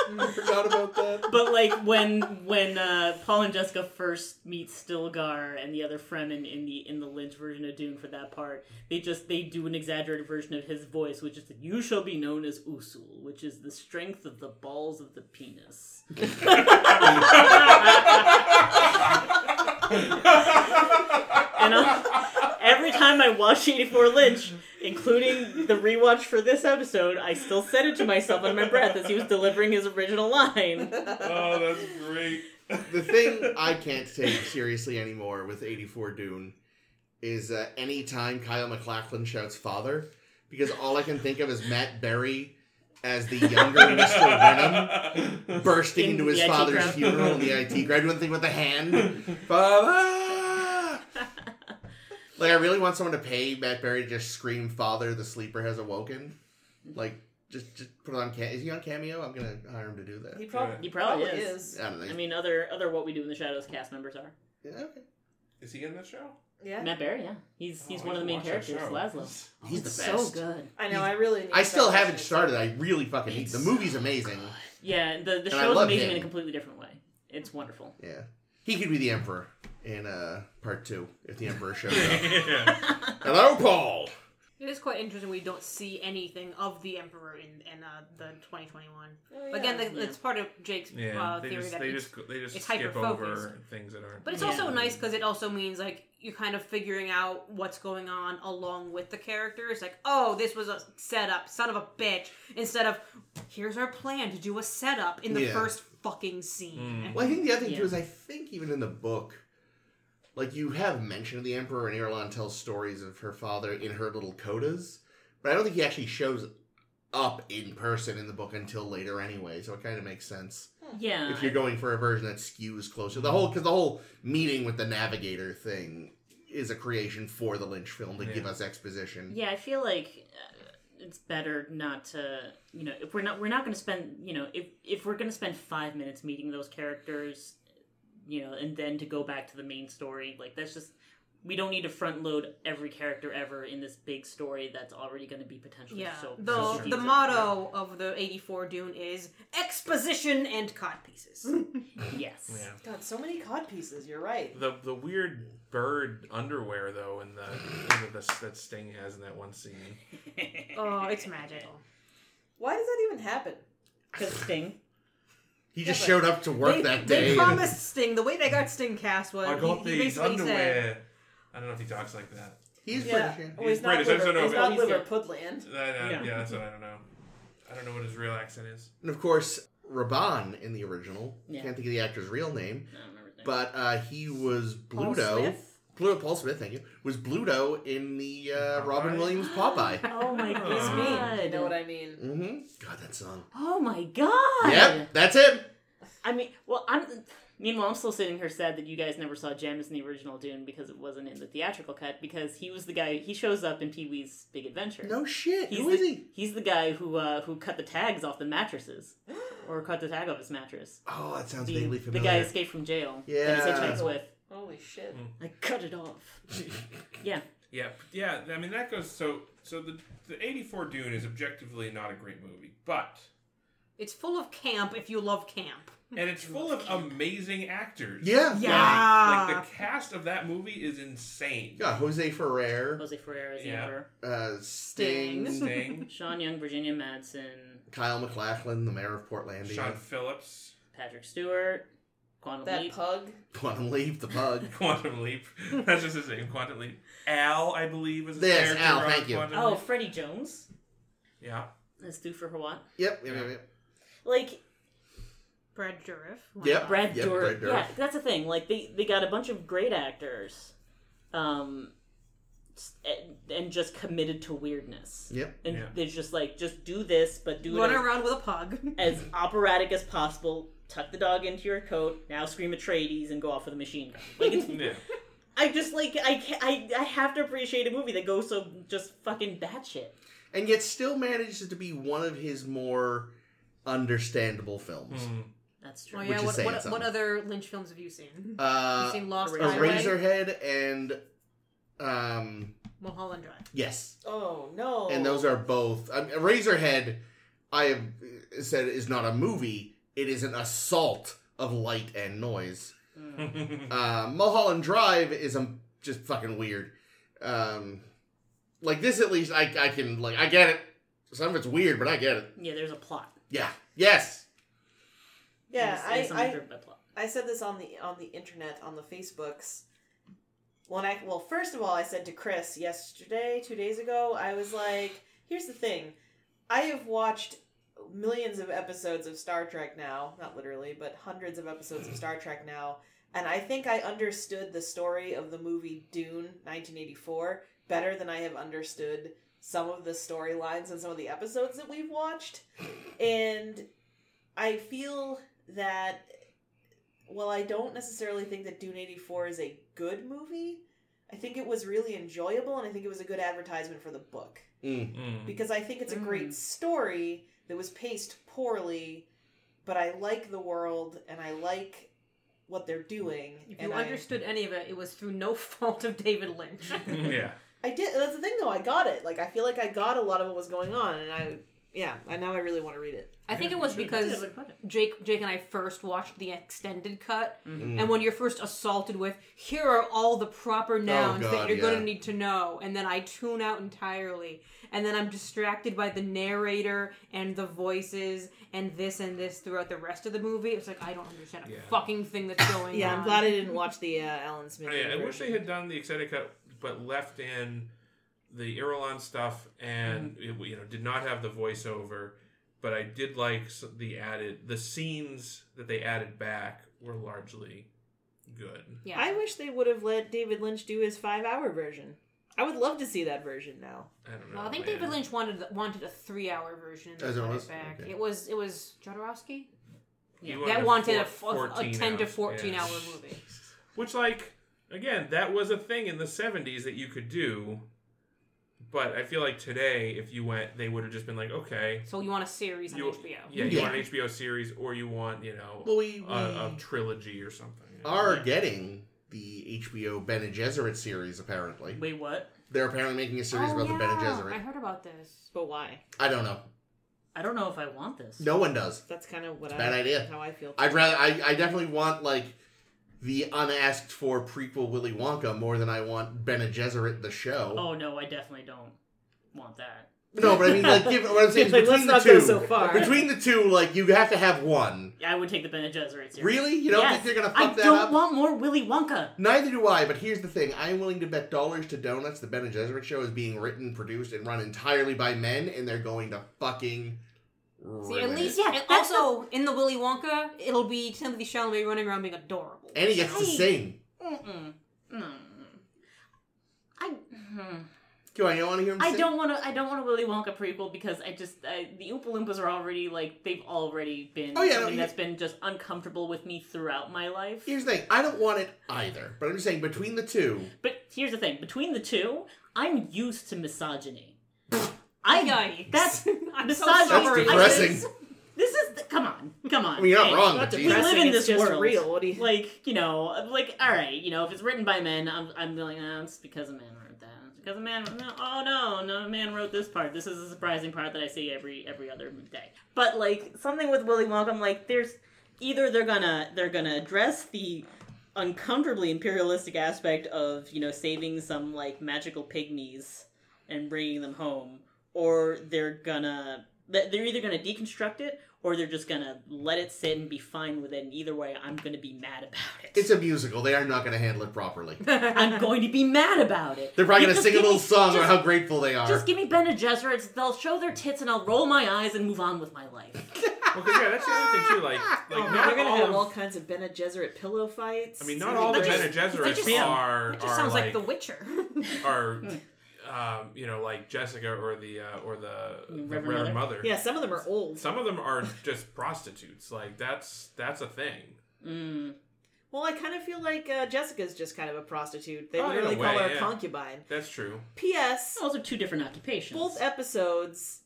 forgot about that. But like when when uh, Paul and Jessica first meet Stilgar and the other Fremen in the in the Lynch version of Dune for that part, they just they do an exaggerated version of his voice, which is that you shall be known as Usul, which is the strength of the balls of the penis. and uh, every time I watch 84 Lynch, including the rewatch for this episode, I still said it to myself under my breath as he was delivering his original line. oh, that's great. The thing I can't take seriously anymore with 84 Dune is uh, anytime Kyle MacLachlan shouts father, because all I can think of is Matt Berry as the younger Mr. Wenham bursting In into his father's crowd. funeral in the IT crowd doing the thing with the hand. Father! Like, I really want someone to pay Matt Berry to just scream father, the sleeper has awoken. Mm-hmm. Like, just just put it on cam. Is he on Cameo? I'm gonna hire him to do that. He probably, He probably probably is. is. I don't know. I mean, other other what we do in the shadows cast members are Yeah, okay. Is he in the show? Yeah. Matt Berry. Yeah, he's he's Oh, one I of the main watch that characters, show. Laszlo. He's the best. So good. I know. I really. Need I still start haven't started. I really fucking need the movie's amazing. Yeah, the the I show's love amazing him. in a completely different way. It's wonderful. Yeah, he could be the emperor in uh part two if the emperor shows up. Hello, Paul. It is quite interesting we don't see anything of the Emperor in, in uh, the 2021. Oh, yeah. Again, that, Yeah. that's part of Jake's Yeah, uh, they theory just that they it's- just they just it's skip hyper-focused. over things that aren't. But it's Yeah. also nice because it also means like you're kind of figuring out what's going on along with the characters. Like, oh, this was a setup, son of a bitch. Instead of here's our plan to do a setup in the Yeah. first fucking scene. Well, I think the other thing Yeah. too is I think even in the book, like you have mention of the emperor, and Irulan tells stories of her father in her little codas, but I don't think he actually shows up in person in the book until later anyway. So it kind of makes sense Yeah, if you're going for a version that skews closer. The whole because the whole meeting with the navigator thing is a creation for the Lynch film to Yeah. give us exposition. Yeah, I feel like uh, it's better not to, you know, if we're not we're not going to spend, you know, if if we're going to spend 5 minutes meeting those characters, you know, and then to go back to the main story, like that's just we don't need to front load every character ever in this big story that's already going to be potentially Yeah. so the so the teaser. motto of the 84 Dune is exposition and cod pieces. Yes. Yeah. God, so many cod pieces. You're right. The the weird bird underwear though, and the that, the, that Sting has in that one scene. oh, it's magical. Why does that even happen? Cuz Sting. He just Yeah, showed up to work they, that day. and- promised Sting. The way they got Sting cast was I got he, he these basically said, underwear. I don't know if he talks like that. He's Yeah. British. yeah. Well, he's, He's not British, I just don't know he's if not he's liver the- Pudland. I, I, Yeah. yeah. that's what I don't know. I don't know what his real accent is. And of course, Rabban in the original. Yeah. Can't think of the actor's real name, I don't remember his name. but uh, he was Paul Bluto. Smith? Blu- Paul Smith, thank you. Was Bluto in the uh, Robin Popeye? Williams Popeye. Oh my god. It's me. You know what I mean? mm-hmm. God, that song. Oh my god. Yep, that's it. I mean, well, I'm. Meanwhile, I'm still sitting here sad that you guys never saw Jamis in the original Dune because it wasn't in the theatrical cut. Because he was the guy. He shows up in Pee Wee's Big Adventure. No shit. he's Who the, is he? He's the guy who uh, who cut the tags off the mattresses, or cut the tag off his mattress. Oh, that sounds The, vaguely familiar. the guy escaped from jail. Yeah. that he Yeah. hitchhikes with. Holy shit. I cut it off. yeah. Yeah, yeah. I mean, that goes so. So the the '84 Dune is objectively not a great movie, but It's full of camp if you love camp. And it's full of amazing actors. Yeah. Yeah. Like the cast of that movie is insane. Yeah, Jose Ferrer, Jose Ferrer is the Yeah. emperor. uh, Sting, Sting. Sting, Sean Young, Virginia Madsen, Kyle MacLachlan, the mayor of Portlandia, Siân Phillips, Patrick Stewart, Quantum Leap. That Leap. pug. Quantum Leap, the pug. Quantum Leap. That's just his name, Quantum Leap. Al, I believe, is his Yes, character Al, on thank you. Quantum Oh, Leap. Freddie Jones. Yeah. That's Thufir Hawat. Yep, yep, yep, yep. Like Brad Dourif. why Yep. not? Brad Yep, Dourif. Brad Dourif. Yeah, that's the thing. Like they they got a bunch of great actors, um, and, and just committed to weirdness. Yep. And Yeah. they're just like, just do this, but do Run it around with a pug. as, as operatic as possible. Tuck the dog into your coat. Now scream Atreides and go off with a machine gun. Like it's, Yeah. I just like I, I I have to appreciate a movie that goes so just fucking batshit. And yet still manages to be one of his more understandable films. Hmm. That's true. Oh yeah. What, what, what other Lynch films have you seen? Uh, You've seen Lost Eraserhead. Highway, Eraserhead and um Mulholland Drive. yes, Oh no. and those are both. Um, Eraserhead, I have said is not a movie. It is an assault of light and noise. Uh, Mulholland Drive is um, just fucking weird. Um, like this, at least I I can like I get it. Some of it's weird, but I get it. Yeah, there's a plot. Yeah. Yes. Yeah, I, I, driven by plot. I said this on the on the internet on the Facebooks. When I well, first of all, I said to Chris yesterday, two days ago, I was like, "Here's the thing, I have watched millions of episodes of Star Trek now, not literally, but hundreds of episodes of Star Trek now, and I think I understood the story of the movie Dune, 1984, better than I have understood some of the storylines and some of the episodes that we've watched, and I feel that well, I don't necessarily think that Dune 84 is a good movie. I think it was really enjoyable, and I think it was a good advertisement for the book. Mm. Mm. Because I think it's a great Mm. story that was paced poorly, but I like the world, and I like what they're doing. If and you I, understood any of it, it was through no fault of David Lynch. yeah. I did. That's the thing, though. I got it. Like, I feel like I got a lot of what was going on, and I, yeah, I now I really want to read it. I think it was because Yeah, like, fuck it. Jake, Jake and I first watched the extended cut, Mm. and when you're first assaulted with, here are all the proper nouns God, that you're yeah. going to need to know, and then I tune out entirely, and then I'm distracted by the narrator and the voices and this and this throughout the rest of the movie. It's like I don't understand a Yeah. fucking thing that's going on. Yeah, I'm glad I didn't watch the uh, Alan Smithee. Oh, yeah, I wish version. they had done the extended cut, but left in the Irulan stuff, and mm-hmm. it, you know, did not have the voiceover. But I did like the added the scenes that they added back were largely good. Yeah. I wish they would have let David Lynch do his five-hour version. I would love to see that version now. I don't know. Well, I think man. David Lynch wanted wanted a three hour version. and As they it was? back. Okay. It was it was He Yeah. wanted that wanted a, four- f- a 14 ten to fourteen yeah. hour movie. Which, like, again, that was a thing in the 70s that you could do. But I feel like today, if you went, they would have just been like, okay, So you want a series on you, HBO? yeah, you Yeah. want an HBO series, or you want, you know, Well, we, we a, a trilogy or something. are getting the HBO Bene Gesserit series. Apparently, Wait, what? they're apparently making a series oh, about yeah. the Ben and I heard about this. But why? I don't know. I don't know if I want this. No one does. That's kind of what I Bad idea. how I feel. I'd rather. I, I definitely want like the unasked for prequel Willy Wonka more than I want Bene Gesserit the show. Oh no, I definitely don't want that. No, but I mean, like, give, what I'm saying is Like, between the not two, go so far. between the two, like, you have to have one. Yeah, I would take the Bene Gesserit series. Really? You don't Yes. think they're gonna I fuck that don't want more Willy Wonka. Neither do I, but here's the thing. I am willing to bet dollars to donuts the Bene Gesserit show is being written, produced, and run entirely by men, and they're going to fucking See, ruin at least. Yeah, and that's also in the Willy Wonka, it'll be Timothée Chalamet running around being adorable. And he gets to Hey. sing. Mm-mm. Mm. I. hmm. Come on, you don't want to hear him I sing? don't want to. I don't want a Willy Wonka prequel because I just I, the Oompa Loompas are already like they've already been Oh, yeah, something you- that's been just uncomfortable with me throughout my life. Here's the thing. I don't want it either, but I'm just saying between the two. But here's the thing: between the two, I'm used to misogyny. I Yikes. that's I'm so misogyny. sorry. That's depressing. I- this is the, come on, come on. I mean, you're not Hey, wrong, but we Jesus. live in it's this just world. real. What do you? Like you know, like all right, you know, if it's written by men, I'm I'm like, oh, uh, it's because a man wrote that. It's because a man. No, oh no, no a man wrote this part. This is a surprising part that I see every every other day. But like something with Willy Wonka, I'm like, there's either they're gonna they're gonna address the uncomfortably imperialistic aspect of you know saving some like magical pygmies and bringing them home, or they're gonna they're either gonna deconstruct it or they're just gonna let it sit and be fine with it. And either way, I'm gonna be mad about it. It's a musical. They are not going to handle it properly. I'm going to be mad about it. They're probably You going to sing a little me- song just, about how grateful they are. Just give me Bene Gesserits. They'll show their tits, and I'll roll my eyes and move on with my life. Well, 'cause, yeah, that's the other thing too. Like, oh, like Oh, not they're gonna all have of, all kinds of Bene Gesserit pillow fights. I mean, not all the That just- Bene that Gesserits just- are It just are sounds like, like, The Witcher. are um, you know like Jessica or the uh, or the, the Reverend Reverend, Mother. Mother. Yeah, some of them are old. Some of them are just prostitutes. Like that's that's a thing. Mm. Well, I kind of feel like uh, Jessica's just kind of a prostitute. They Oh, in a literally call way, her a yeah. concubine. That's true. P.S. Those are two different occupations. Both episodes,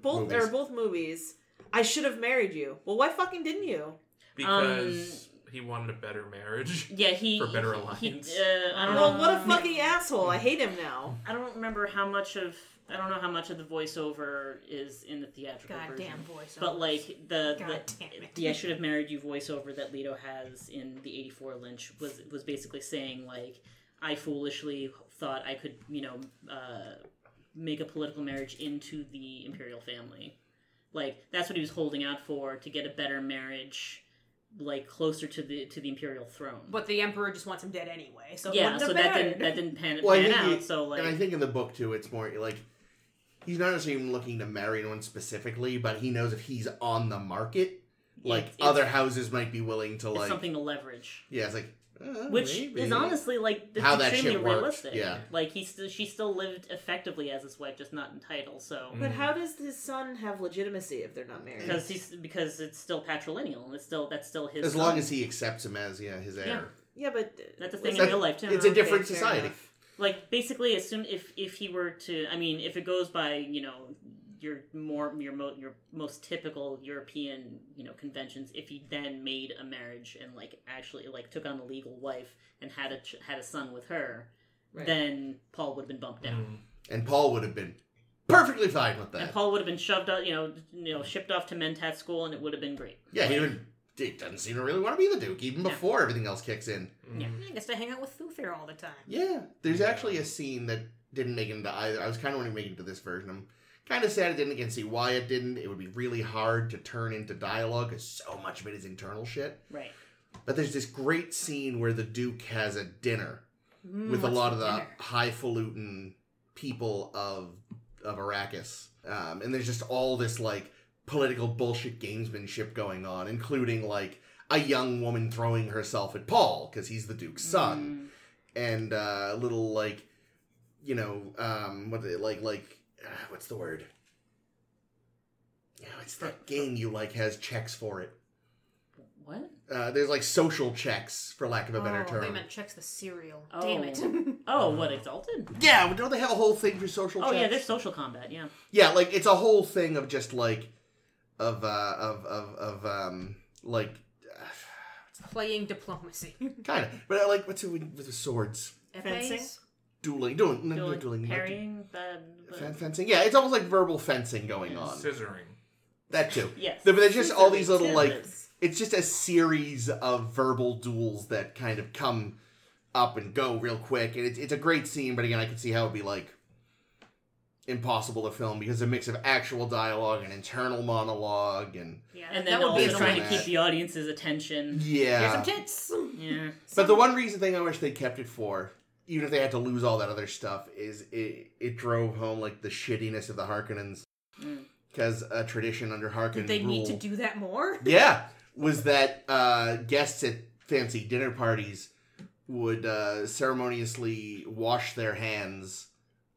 both Movies. or both movies. I should have married you. Well, why fucking didn't you? Because he wanted a better marriage. yeah, he For better alliance. He, uh, I don't Well, know. what a fucking asshole! I hate him now. I don't remember how much of I don't know how much of the voiceover is in the theatrical version. Goddamn voice. But like the, God the damn it. the I should have married you voiceover that Leto has in the '84 Lynch was was basically saying like I foolishly thought I could you know uh, make a political marriage into the imperial family, like that's what he was holding out for to get a better marriage, like closer to the to the imperial throne. But the Emperor just wants him dead anyway. So yeah, so that didn't that didn't pan, Well, pan out. he- so like and I think in the book too, it's more like he's not necessarily even looking to marry anyone specifically, but he knows if he's on the market, like It's- it's- other houses might be willing to it's like. something to leverage. Yeah, it's like uh, Which maybe. is honestly like it's How that extremely shit works, realistic. yeah. like he still she still lived effectively as his wife, just not in title. So But how does his son have legitimacy if they're not married? because he's because it's still patrilineal and it's still that's still his. as son. long as he accepts him as yeah his heir. yeah, but that's a thing in That's- real life too. It's a Okay, different fair society. enough. like basically as soon if if he were to, I mean, if it goes by you know your more your mo- your most typical European you know conventions, if he then made a marriage and like actually like took on a legal wife and had a ch- had a son with her, Right. then Paul would have been bumped down. Mm. And Paul would have been perfectly fine with that. And that. Paul would have been shoved out, you know, you know, shipped off to Mentat school, and it would have been great. Yeah, he would. He doesn't seem to really want to be the Duke, even Yeah. before everything else kicks in. Yeah. I guess to hang out with Thufir all the time. Yeah, there's actually a scene that didn't make it into either. I was kind of wanting to make it into this version. I'm kind of sad it didn't. Can see why it didn't. It would be really hard to turn into dialogue because so much of it is internal shit. Right. But there's this great scene where the Duke has a dinner Mm, with a lot of the dinner? highfalutin people of of Arrakis, um, and there's just all this like political bullshit gamesmanship going on, including like a young woman throwing herself at Paul because he's the Duke's son Mm, and uh, a little like you know um what they, like like uh, what's the word yeah it's that game you like has checks for it what? uh, there's like social checks, for lack of a better oh, term. they meant checks the cereal. Oh. Damn it. Oh, what exalted? Yeah, but don't they have a whole thing for social? Oh yeah, there's social combat. Yeah. Yeah, like it's a whole thing of just like of uh of of of um like Playing diplomacy. kind of, but I like what's it with, with the swords, Fencing? Epes? dueling, doing Dueling, dueling, parrying, the, the- fencing. Yeah, it's almost like verbal fencing going on. Scissoring. That too. Yes. But there's just all these little like it's just a series of verbal duels that kind of come up and go real quick, and it's it's a great scene. But again, I can see how it'd be like impossible to film because a mix of actual dialogue and internal monologue and Yeah, and that then would be also trying to keep the audience's attention. Here's yeah. some tits. Yeah. But the one reason thing I wish they kept it for, even if they had to lose all that other stuff, is it it drove home like the shittiness of the Harkonnens. Mm. Because a tradition under Harkonnen Did they need to do that more? Yeah, was that uh, guests at fancy dinner parties would uh, ceremoniously wash their hands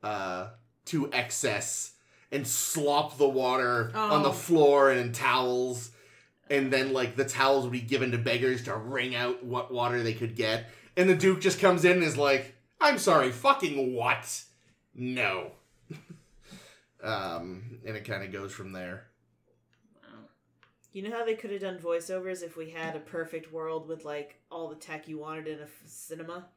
uh, to excess and slop the water on the Oh. floor and in towels. And then, like, the towels would be given to beggars to wring out what water they could get. And the Duke just comes in and is like, I'm sorry, fucking what? No. um, and it kind of goes from there. Wow. You know how they could have done voiceovers if we had a perfect world with like all the tech you wanted in a f- cinema?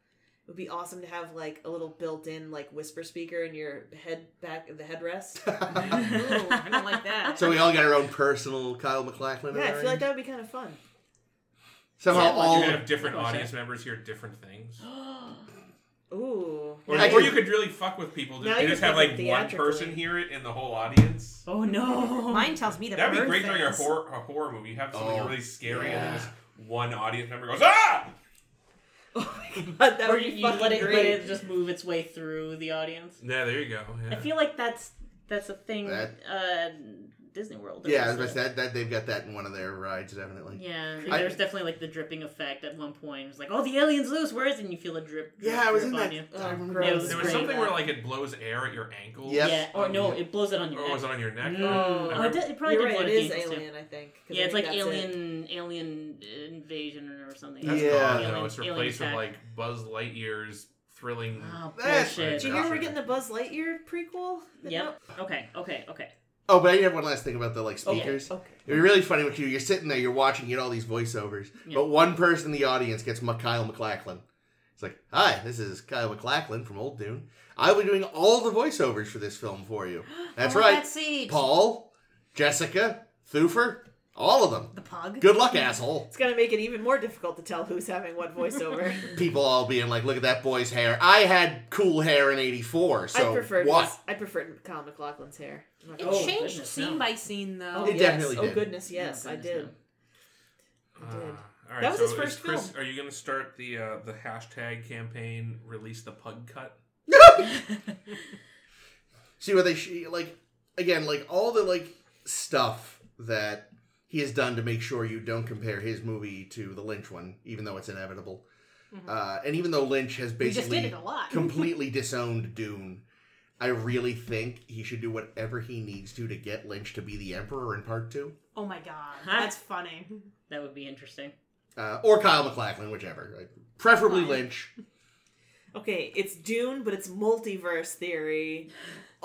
It would be awesome to have like a little built-in like whisper speaker in your head back of the headrest. Ooh, I don't like that. So we all got our own personal Kyle MacLachlan. yeah, I feel like that would be kind of fun. somehow Yeah, like all You could have different audience members hear different things. Ooh. Or, I or you could really fuck with people. Now Just, you just have like one person hear it in the whole audience. Oh no. Mine tells me to That'd be burn great during a things. horror, a horror movie. You have something Oh, really scary, and then yeah. just one audience member goes ah. Oh my god, that or would you, be you fucking let it let great. it just move its way through the audience. Yeah, there you go. Yeah. I feel like that's that's a thing. That- uh, Disney World. Yeah, as I said, that, that they've got that in one of their rides, definitely. Yeah, I- there's definitely like the dripping effect at one point. It's like, oh, the alien's loose. Where is it? And you feel a drip. drip Yeah, I was drip in that. You. I gross. Yeah, it was there was great. something where like it blows air at your ankles. Yep. Yeah, or no, it blows it on your Or neck. was it on your neck? Mm. Oh. Oh, it, did, it probably You're did right, blow it at is too. alien, I think. 'cause I Yeah, it's think like that's it. alien alien invasion or something. That's Yeah. gone Alien- though. It's alien replaced with like Buzz Lightyear's thrilling. Oh, That's- bullshit. Did you hear we're getting the Buzz Lightyear prequel? Yep. Okay. Okay. Okay. Oh, but I have one last thing about the like speakers. Okay. It'd be really funny when you you're sitting there, you're watching, you get all these voiceovers, Yeah. but one person in the audience gets Kyle MacLachlan. It's like, hi, this is Kyle MacLachlan from Old Dune. I'll be doing all the voiceovers for this film for you. That's want right. That seed. Paul, Jessica, Thufir, all of them. The pug. Good luck, asshole. It's gonna make it even more difficult to tell who's having what voiceover. People all being like, look at that boy's hair. I had cool hair in 84, so I preferred what? his- I preferred Kyle MacLachlan's hair. I'm It Oh, changed goodness, scene no. by scene, though. Oh, It yes. definitely Oh goodness, yes, Oh, I goodness, did. Uh, did. all right, That was so his first Chris, film. Are you going to start the uh, the hashtag campaign? Release the pug cut. See what they sh- like again, like all the like stuff that he has done to make sure you don't compare his movie to the Lynch one, even though it's inevitable. Uh, and even though Lynch has we just basically did it a lot. completely disowned Dune, I really think he should do whatever he needs to to get Lynch to be the Emperor in part two, oh my god, Huh? that's funny. That would be interesting. uh, or Kyle MacLachlan, whichever. Preferably Fine. Lynch. Okay, it's Dune, but it's multiverse theory.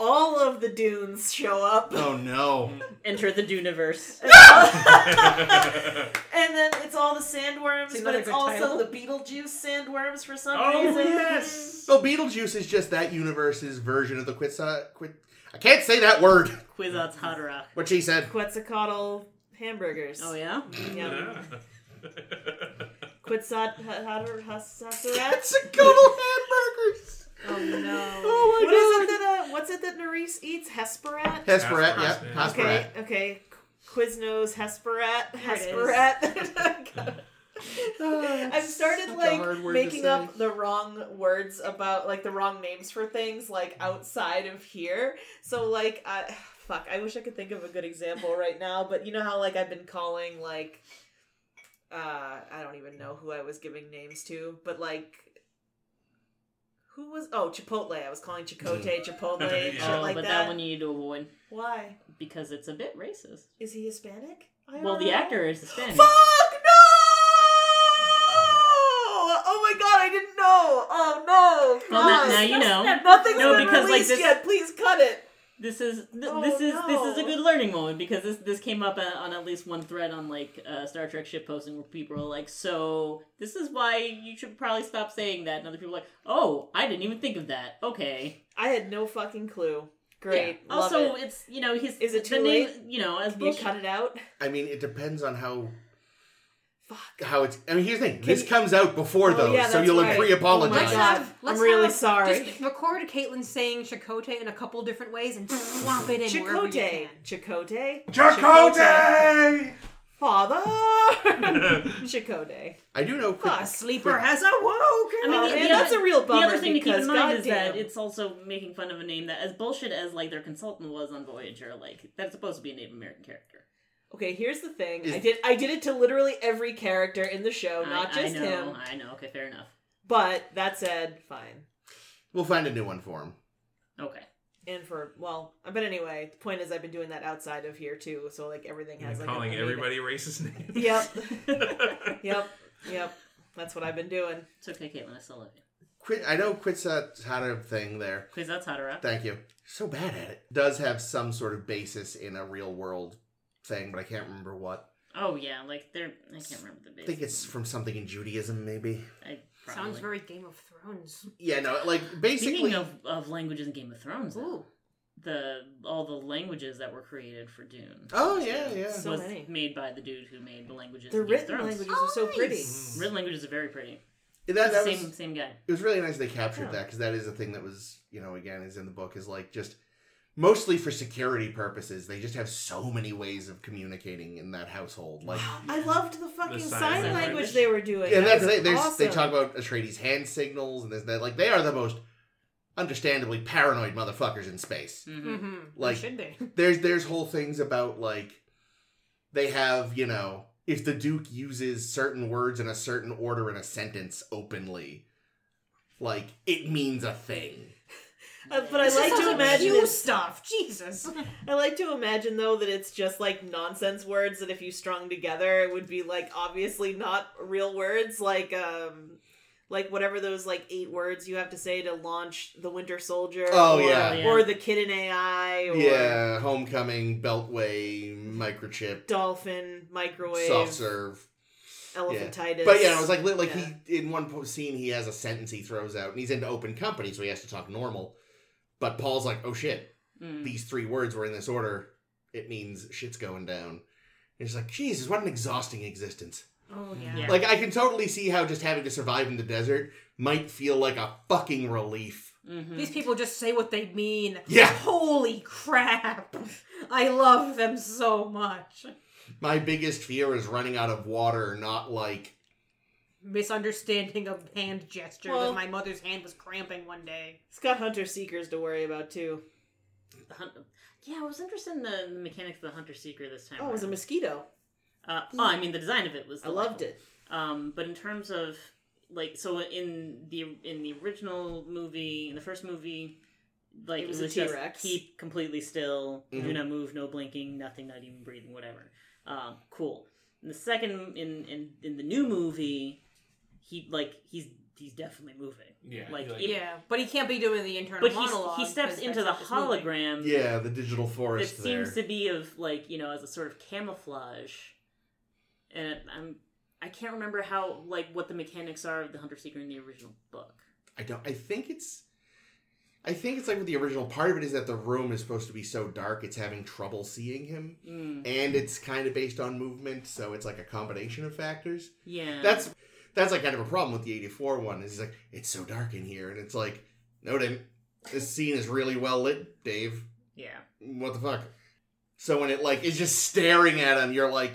All of the Dunes show up, Oh no! Enter the Duniverse. and then it's all the sandworms, It's but another it's good also title. the Beetlejuice sandworms for some oh reason. yes. So Beetlejuice is just that universe's version of the Quitsa. Quit. I can't say that word. Kwisatz Haderach. What she said. Quetzalcoatl hamburgers. Oh yeah. Yeah. Quetzat Hader Hasasarat. It's a Quetzalcoatl hamburgers. Oh no. Oh my What is God. it that uh, what's it that Nerys eats? Hasperat? Hasperat, yeah, Hasperat, Hasperat. Okay, okay. Quiznos Hasperat. There it is. Hasperat. Oh, I've started like hard word to making up the wrong words about like the wrong names for things like outside of here. So like I fuck, I wish I could think of a good example right now, but you know how like I've been calling like uh I don't even know who I was giving names to, but like who was? Oh, Chipotle. I was calling Chakotay Chipotle. shit Oh, like but that. that. one you need to avoid Why because it's a bit racist. is he Hispanic? I Well, the know. actor is Hispanic. Fuck no! Oh my god, I didn't know. Oh no. Well, now- now you know. Nothing's No, been because, like, released this- yet. Please cut it. This is th- Oh, this is this is a good learning moment because this this came up uh, on at least one thread on like uh, Star Trek ship posting where people are like, "So this is why you should probably stop saying that," and other people are like, "Oh, I didn't even think of that." Okay, I had no fucking clue. Great. Yeah. Also, it. it's you know he's Is it the too name, late? You know, as you bullshit. cut it out. I mean, it depends on how Fuck. how it's. I mean, here's the thing. This you- comes out before Oh, those, yeah, so you'll right. pre-apologize. Oh my God. Let's I'm really have- sorry. Just record Caitlin saying Chakotay in a couple different ways and swap it in wherever you Chicote. Chicote. Chakotay! Father. Chicote. I do know. Quick, ah, Fuck. Sleeper has awoken. I mean, Oh, the, man, the that's a real the other thing to keep in mind is goddamn. that it's also making fun of a name that, as bullshit as like their consultant was on Voyager, like that's supposed to be a Native American character. Okay, here's the thing. Is- I did I did it to literally every character in the show, I- not just I know, him. I know. Okay, fair enough. But that said, fine. We'll find a new one for him. Okay. And for well, but anyway, the point is I've been doing that outside of here too, so like everything has You're like calling meaning. everybody racist names. Yep. Yep. Yep. That's what I've been doing. It's okay, Caitlin. I still love you. Quit. I know Quitsat had a thing there. Because that's how to rap. Thank you. So bad at it. Does have some sort of basis in a real world thing, but I can't remember what. Oh yeah, like they're. I can't remember the I think it's from something in Judaism, maybe. I. Sounds very Game of Thrones. Yeah, no, like basically. Speaking of, of languages in Game of Thrones, though, the all the languages that were created for Dune. Oh, yeah, yeah. So was many. made by the dude who made the languages. The in Game of written Thrones. languages are so Oh, pretty. nice. Mm. Written languages are very pretty. that, that same was, same guy. it was really nice they captured Yeah. that because that is a thing that was, you know, again, is in the book is like just mostly for security purposes. They just have so many ways of communicating in that household. Like, I loved the fucking The sign, sign language. language. they were doing. and That that's was they, they talk about Atreides hand signals and this that. Like, they are the most understandably paranoid motherfuckers in space. hmm Mm-hmm. Like- should be. there's there's whole things about like they have you know if the duke uses certain words in a certain order in a sentence openly like it means a thing Uh, but I like sounds to imagine Q it's, stuff. Jesus. I like to imagine though that it's just like nonsense words that if you strung together it would be like obviously not real words like um like whatever those like eight words you have to say to launch the Winter Soldier. Oh, or, yeah. Yeah. or the Kid in AI, or yeah homecoming beltway microchip Dolphin, microwave, soft serve elephantitis. but yeah it was like like Yeah. he in one po- scene he has a sentence he throws out and he's into open company so he has to talk normal but paul's like oh shit Mm. these three words were in this order it means shit's going down and he's like jesus what an exhausting existence Oh yeah. Yeah. Like I can totally see how just having to survive in the desert might feel like a fucking relief. hmm These people just say what they mean. Yeah. Holy crap. I love them so much. My biggest fear is running out of water, not like Misunderstanding of hand gesture Well- that my mother's hand was cramping one day. It's got hunter seekers to worry about too. The hunt- yeah, I was interested in the, the mechanics of the hunter seeker this time. Oh, it was a mosquito. Uh, oh, I mean the design of it was. I loved it. Um, but in terms of like, so in the in the original movie, in the first movie, like It it was was, a just T-Rex. keep completely still, do Mhm. not move, no blinking, nothing, not even breathing, whatever. Um, cool. In the second, in in in the new movie, he like he's he's definitely moving. Yeah, Like, like, it- Yeah, but he can't be doing the internal But monologue. he's, he steps into the that's not hologram. yeah, the digital It forest seems there. to be of like you know as a sort of camouflage, and I'm I can't remember how like what the mechanics are of the hunter seeker in the original book. I don't. I think it's. I think it's like with the original. Part of it is that the room is supposed to be so dark, it's having trouble seeing him, Mm, and it's kind of based on movement, so it's like a combination of factors. yeah, That's that's like kind of a problem with the '84 one. Is he's like, it's so dark in here, and it's like, no, it ain't. This scene is really well lit, Dave. yeah. what the fuck? So when it like is just staring at him, you're like,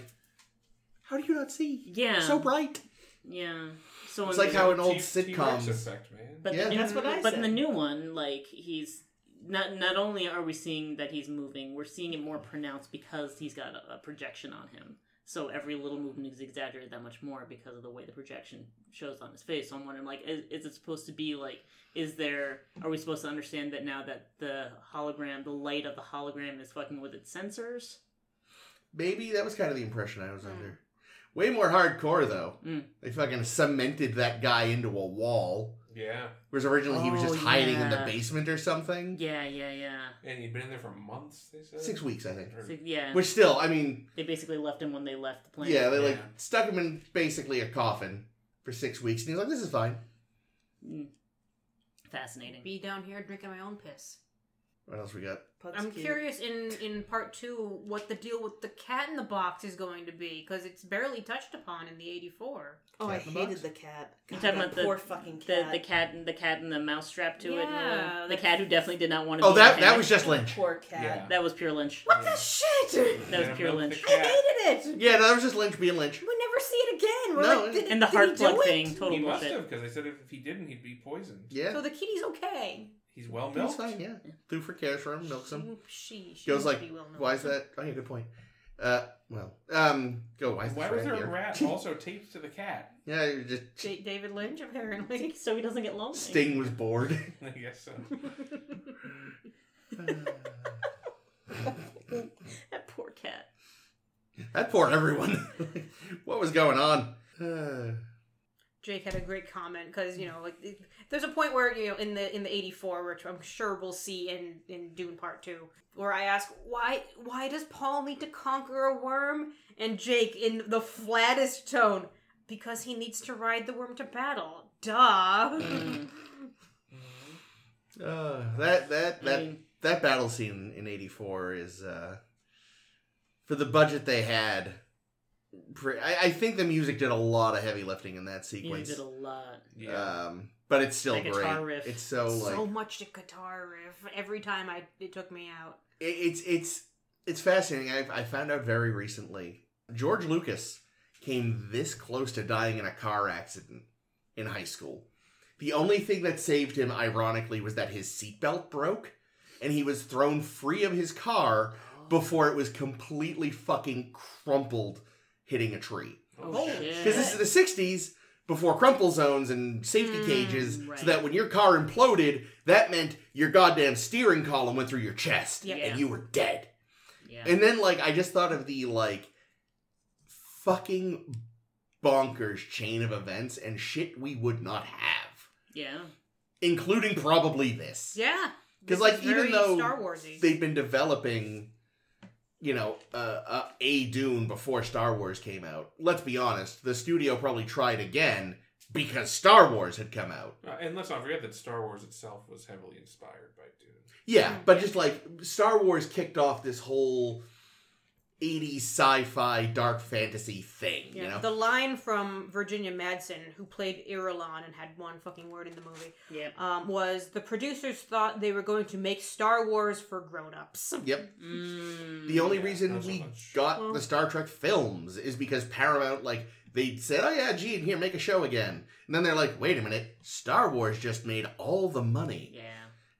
how do you not see? Yeah, So bright. yeah. So It's like how an old T- T-Rex sitcom. effect, man. but Yeah. the, That's what I But in the new one, like he's not not only are we seeing that he's moving, we're seeing it more pronounced because he's got a, a projection on him. So every little movement is exaggerated that much more because of the way the projection shows on his face. So I'm wondering, like, is, is it supposed to be like, is there? Are we supposed to understand that now that the hologram, the light of the hologram, is fucking with its sensors? Maybe that was kind of the impression I was Hmm. under. Way more hardcore though. Mm. They fucking cemented that guy into a wall. Yeah, Whereas originally he was Oh, just hiding in the yeah. basement or something. Yeah, yeah, yeah. and he'd been in there for months. They said Six weeks, I think. Or- So, yeah. Which still, I mean, they basically left him when they left the planet. yeah, they like Yeah. stuck him in basically a coffin for six weeks, and he's like, "This is fine." Mm. Fascinating. Be down here drinking my own piss. What else we got? Pug's I'm cute. curious in in part two what the deal with the cat in the box is going to be because it's barely touched upon in the '84. Oh, I Cat in the hated box? the cat. You're talking that about the- poor fucking The cat. the cat and the cat and the mouse strapped to it. Yeah, And the, the cat who definitely did not want to. Oh, be that that was just Lynch. Poor cat. Yeah. that was pure Lynch. What Yeah. the shit? That was pure milk Lynch. I hated it. Yeah, that was just Lynch being Lynch. We never see it again. We're No, like, did, And the heart do plug thing, total he must bullshit. have because I said if he didn't, he'd be poisoned. Yeah, So the kitty's okay. He's well he's milked. fine. Yeah, Thufir cares for him, milks him. She, she Goes like, be well known. why is that? Oh, yeah, good point. Uh, well, um, go. Why is Why the was there a rat also taped to the cat? Yeah, you just Da- David Lynch apparently. So he doesn't get lonely. Sting was bored. I guess so. That poor cat. that poor everyone. what was going on? Jake had a great comment because you know, like it- there's a point where you know in the in the '84, which I'm sure we'll see in in Dune Part Two, where I ask why why does Paul need to conquer a worm, and Jake in the flattest tone, because he needs to ride the worm to battle. Duh. Mm. uh, that that I that mean, that battle scene in '84 is uh, for the budget they had. Pre- I, I think the music did a lot of heavy lifting in that you sequence. did a lot. Yeah. Um, but it's still That great. riff. It's so like so much to guitar riff every time I it took me out. it, it's it's it's fascinating. I, I found out very recently. George Lucas came this close to dying in a car accident in high school. The only thing that saved him, ironically, was that his seatbelt broke, and he was thrown free of his car before it was completely fucking crumpled, hitting a tree. Oh, shit. Because this is the '60s, before crumple zones and safety Mm, cages, right. so that when your car imploded, that meant your goddamn steering column went through your chest, Yeah. and you were dead. Yeah. And then, like, I just thought of the like fucking bonkers chain of events and shit we would not have, yeah. including probably this. Yeah. Because, like, even though Star Warsy. They've been developing, you know, uh, uh, a Dune before Star Wars came out. Let's be honest, the studio probably tried again because Star Wars had come out. Uh, and let's not forget that Star Wars itself was heavily inspired by Dune. Yeah, but just like Star Wars kicked off this whole 80s sci-fi dark fantasy thing, Yeah, you know? the line from Virginia Madsen, who played Irulan and had one fucking word in the movie, Yeah. um, was the producers thought they were going to make Star Wars for grown-ups. Yep. Mm. The only Yeah, reason not so we got Well- the Star Trek films is because Paramount, like, they said, "Oh yeah, Gene, here, make a show again," and then they're like, "Wait a minute, Star Wars just made all the money," Yeah.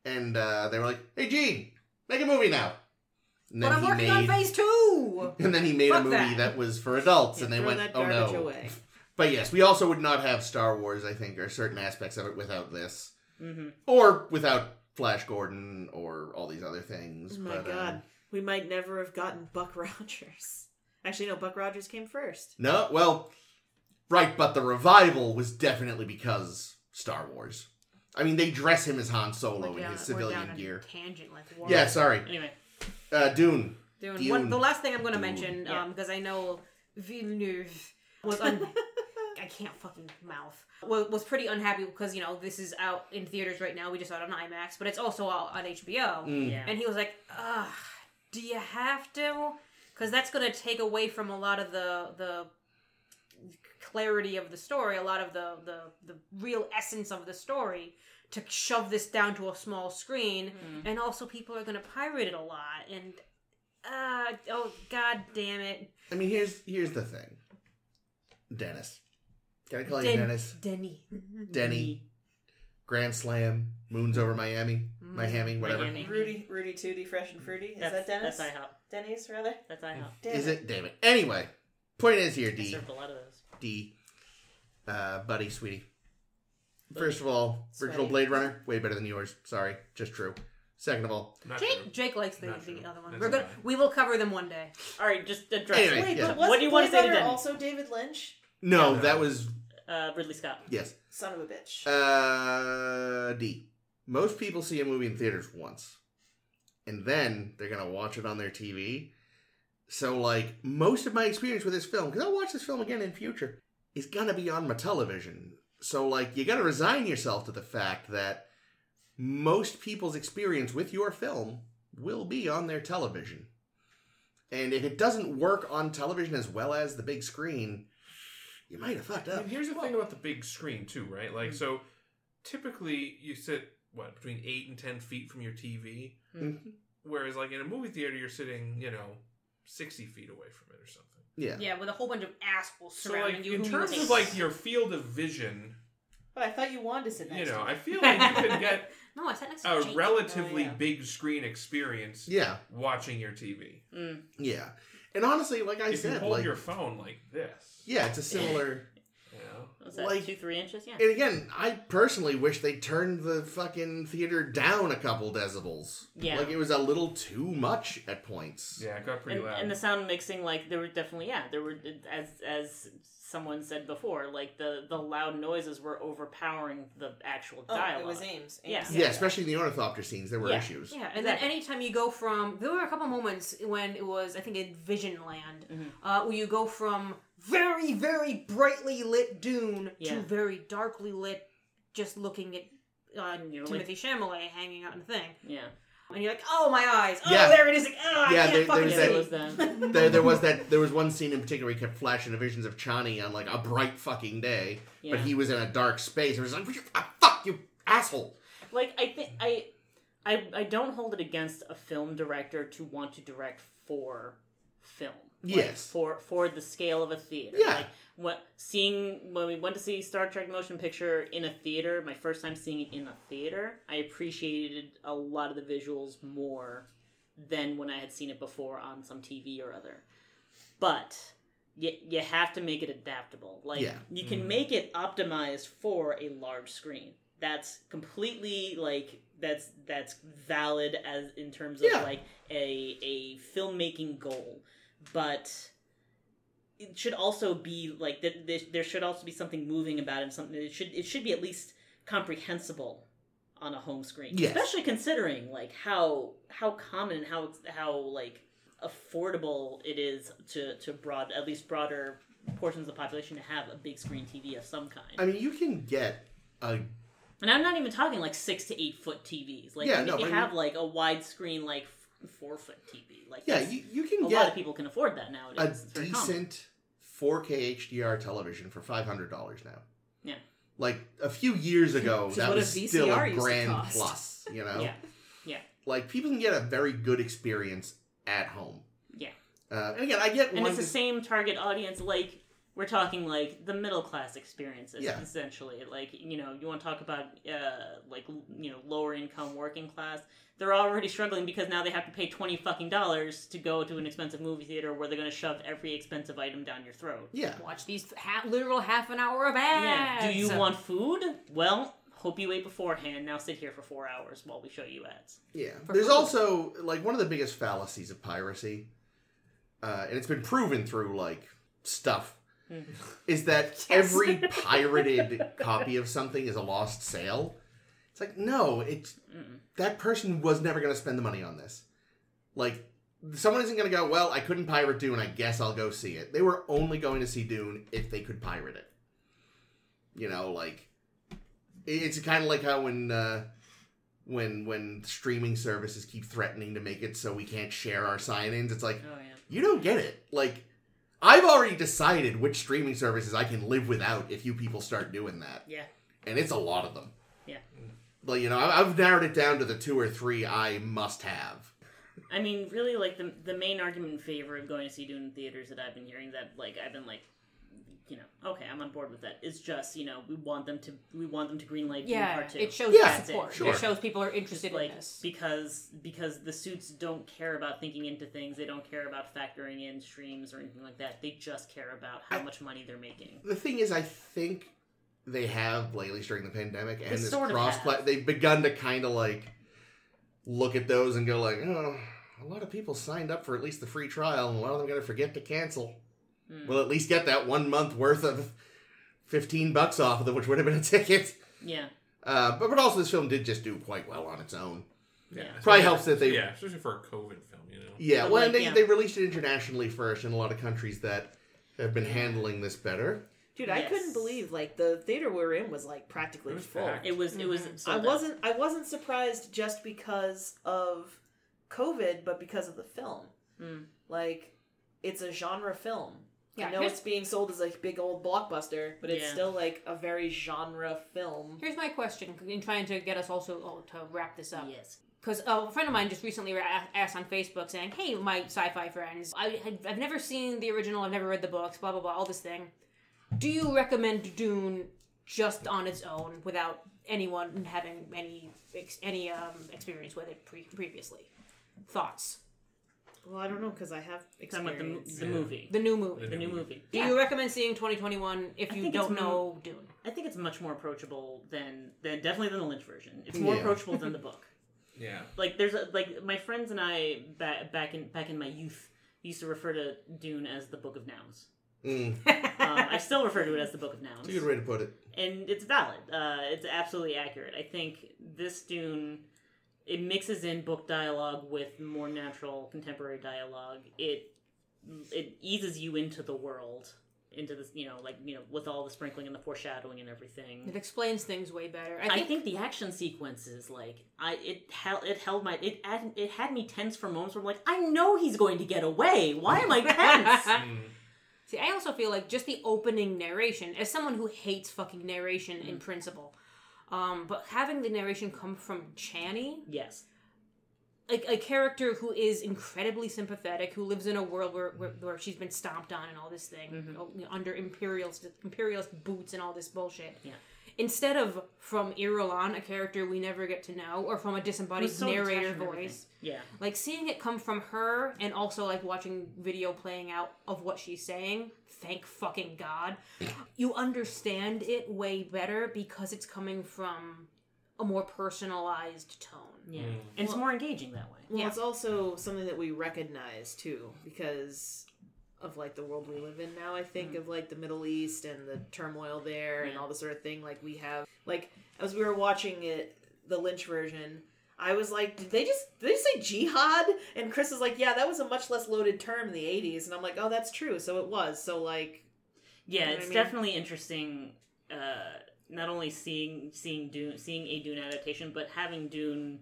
and uh, they were like, "Hey, Gene, make a movie now." But I'm working made, on Phase Two. and then he made a movie that. that. was for adults, and they went, "Oh no." away. But yes, we also would not have Star Wars, I think, or certain aspects of it without this, Mm-hmm. or without Flash Gordon, or all these other things. Oh my but, god. We might never have gotten Buck Rogers. Actually, no, Buck Rogers came first. No, well, right, but the revival was definitely because Star Wars. I mean, they dress him as Han Solo in his civilian gear. Tangent like Yeah, sorry. Anyway. Uh, Dune. Dune. Dune. One, the last thing I'm going to mention, Yeah. because I know Villeneuve was un- I can't fucking mouth. Was, was pretty unhappy because you know this is out in theaters right now. We just saw it on IMAX, but it's also out on HBO. Mm. Yeah. And he was like, "Ugh, do you have to? Because that's going to take away from a lot of the the clarity of the story, a lot of the the the real essence of the story." To shove this down to a small screen, Mm. and also people are going to pirate it a lot, and uh, oh god damn it, I mean, here's here's the thing. Dennis. Can I call you Dennis? Denny, Denny. Grand Slam. Moons over Miami. Miami, whatever. Miami. Rudy, Rudy Tooty, Fresh and Fruity. Is That's, that Dennis? That's IHOP. Denny's, rather? That's IHOP. Damn Is it? Damn it. Anyway, point is here, I D. served a lot of those. D. Uh, buddy, sweetie. First of all, original Sweaty. Blade Runner, way better than yours. Sorry, just true. Second of all, Not true. Jake Jake likes the, Not the true. other one. That's We're a good. lie. We will cover them one day. All right, just address. Anyway, it. Wait, yeah. but was What do you wanna Blade say to Runner Denny? Also, David Lynch, no, Yeah. that was Uh, Ridley Scott. yes. son of a bitch. Uh, D. Most people see a movie in theaters once, and then they're gonna watch it on their TV. So, like, most of my experience with this film, because I'll watch this film again in future, is gonna be on my television. So, like, you gotta resign yourself to the fact that most people's experience with your film will be on their television. And if it doesn't work on television as well as the big screen, you might have fucked up. mean, here's the thing about the big screen too, right? Like, so typically you sit what between eight and ten feet from your TV, Mhm. whereas like in a movie theater you're sitting, you know, sixty feet away from it or something. Yeah. Yeah, with a whole bunch of assholes So surrounding like you. in terms of like your field of vision, But I thought you wanted to sit next to you know, to I feel like you can get no, I sat next to a Jake. relatively Oh, yeah. big screen experience Yeah. watching your TV. Mm. Yeah. And honestly, like I if you said, hold like your phone like this, yeah, it's a similar. you know, Was that Like- two, three inches? Yeah. and again, I personally wish they turned the fucking theater down a couple decibels. Yeah. Like it was a little too much at points. yeah, it got pretty and, loud. and the sound mixing, like there were definitely, yeah, there were as as someone said before, like the the loud noises were overpowering the actual dialogue. Oh, dialogue. it was Ames. Yeah. Ames Yeah, especially in the ornithopter scenes, there were Yeah. issues. Yeah, and Exactly. then anytime you go from, there were a couple moments when it was, I think, in Vision Land, Mhm. uh, where you go from very, very brightly lit Dune Yeah. to very darkly lit, just looking at uh, You know, Timothée Chalamet hanging out in the thing, Yeah. And you're like, oh my eyes, oh Yeah. there it is, oh, I Yeah, can't there- fucking there's Yeah, that- see. there was that. There, there was that. There was one scene in particular where he kept flashing the visions of Chani on like a bright fucking day, Yeah. but he was in a dark space. It was like, ah, "Fuck you, asshole!" like I think I, I I don't hold it against a film director to want to direct for film. Like, Yes. For for the scale of a theater. Yeah. Like what seeing when we went to see Star Trek motion picture in a theater, my first time seeing it in a theater, I appreciated a lot of the visuals more than when I had seen it before on some TV or other. But you, you have to make it adaptable. Like Yeah. you can Mm. make it optimized for a large screen. That's completely like that's that's valid as in terms of Yeah. like a a filmmaking goal, but it should also be like that. There, there should also be something moving about it. Something it should it should be at least comprehensible on a home screen, Yes. especially considering like how how common and how how like affordable it is to to broad at least broader portions of the population to have a big screen TV of some kind. I mean, you can get a And I'm not even talking like six to eight foot TVs. Like Yeah, if no, you I have like a widescreen like four foot TV. Like yeah, you, you can a get lot of people can afford that nowadays. a It's very common. decent 4K HDR television for five hundred dollars now. Yeah. Like a few years ago, that what a was still a grand plus. You know, Yeah. Yeah. like people can get a very good experience at home. Yeah. Uh, and again, I get And it's the same target audience. Like we're talking like the middle class experiences, Yeah. essentially. Like you know, you want to talk about uh, like you know lower income working class. They're already struggling because now they have to pay twenty fucking dollars to go to an expensive movie theater where they're going to shove every expensive item down your throat. yeah, Watch these ha- literal half an hour of Yeah. ads. Do you want food? Well, hope you ate beforehand. Now sit here for four hours while we show you ads. yeah. For There's food. also like one of the biggest fallacies of piracy, uh, and it's been proven through like stuff. is that every pirated copy of something is a lost sale. It's like no, it's Mm-mm. that person was never going to spend the money on this. Like, someone isn't going to go, well, I couldn't pirate Dune, I guess I'll go see it. They were only going to see Dune if they could pirate it. You know, like, it's kind of like how when, uh, when, when streaming services keep threatening to make it so we can't share our sign-ins, it's like, Oh yeah. you don't get it. Like, I've already decided which streaming services I can live without if you people start doing that Yeah. and it's a lot of them. Yeah. Like you know, I've narrowed it down to the two or three I must have. I mean, really, like the the main argument in favor of going to see Dune in theaters that I've been hearing that like I've been like, you know, okay, I'm on board with that. It's just you know we want them to we want them to greenlight Dune Yeah, Part Two. it shows Yeah, support. sure. It shows people are interested like in this. because because the suits don't care about thinking into things. They don't care about factoring in streams or anything like that. They just care about how I- much money they're making. The thing is, I think they have lately during the pandemic and They this sort cross have. they've begun to kind of like look at those and go like, oh, a lot of people signed up for at least the free trial, and a lot of them going to forget to cancel. Mm. We'll at least get that one month worth of fifteen bucks off of them, which would have been a ticket. Yeah. Uh, but but also this film did just do quite well on its own. Yeah. Probably helps that they yeah, especially for a COVID film, you know. Yeah, But, well, like, and they, yeah. they released it internationally first in a lot of countries that have been handling this better. Dude, I couldn't believe like the theater we were in was like practically It was full. packed. It was. It was. Mm-hmm. I wasn't I wasn't surprised just because of COVID, but because of the film. Mm. Like it's a genre film. Yeah, I know it's being sold as a big old blockbuster, but it's Yeah. still like a very genre film. Here's my question in trying to get us also oh, to wrap this up. Yes. Because a friend of mine just recently asked on Facebook saying, "Hey, my sci-fi friends, I, I've never seen the original. I've never read the books. Blah blah blah. All this thing. Do you recommend Dune just on its own without anyone having any any um, experience with it pre- previously? Thoughts? Well, I don't know because I have Talking about the, experience. the Yeah. movie. The new movie. The new movie. Do Yeah. you recommend seeing 2021 if I you think don't it's know Dune? I think it's much more approachable than than definitely than the Lynch version. It's more Yeah. approachable than the book. Yeah. Like there's a, like my friends and I back back in back in my youth used to refer to Dune as the Book of Nouns. Mm, Um, I still refer to it as the Book of Nouns. it's a good way to put it. and it's valid. Uh, it's absolutely accurate. I think this Dune it mixes in book dialogue with more natural contemporary dialogue. It it eases you into the world, into this you know like you know with all the sprinkling and the foreshadowing and everything. It explains things way better. I I think, think, the action sequences, like I, it held, it held my, it, had, it had me tense for moments where I'm like, I know he's going to get away. Why am I tense? Mm. See, I also feel like just the opening narration, as someone who hates fucking narration Mm. in principle, um, but having the narration come from Chani, yes, like a character who is incredibly sympathetic, who lives in a world where, where, where she's been stomped on and all this thing, Mm-hmm. under imperialist imperialist boots and all this bullshit. Yeah. Instead of from Irulan, a character we never get to know, or from a disembodied so narrator detached from everything. voice, yeah, like seeing it come from her and also like watching video playing out of what she's saying thank fucking god you understand it way better because it's coming from a more personalized tone yeah, Mm. and it's more engaging that way. Well, Yeah. it's also something that we recognize too, because of like the world we live in now. I think of like the Middle East and the turmoil there and all this sort of thing. Like we have, like as we were watching it, the Lynch version. I was like, did they just did they say jihad? And Chris is like, yeah, that was a much less loaded term in the '80s. And I'm like, oh, that's true. So it was. So like, Yeah, You know it's I mean? definitely interesting. Uh, not only seeing seeing Dune, seeing a Dune adaptation, but having Dune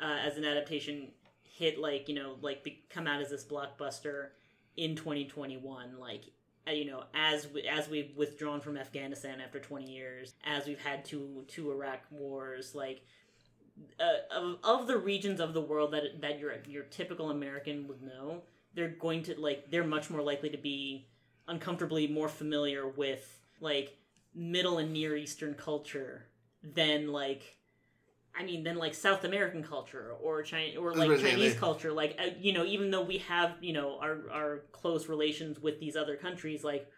uh, as an adaptation hit like you know like be, come out as this blockbuster in 2021. Like uh, you know as we, as we've withdrawn from Afghanistan after 20 years, as we've had two two Iraq wars, like. Uh, of, of the regions of the world that that your your typical American would know, they're going to like they're much more likely to be uncomfortably more familiar with like middle and near eastern culture than like I mean than like South American culture or China or like Chinese culture. Like uh, you know even though we have you know our our close relations with these other countries like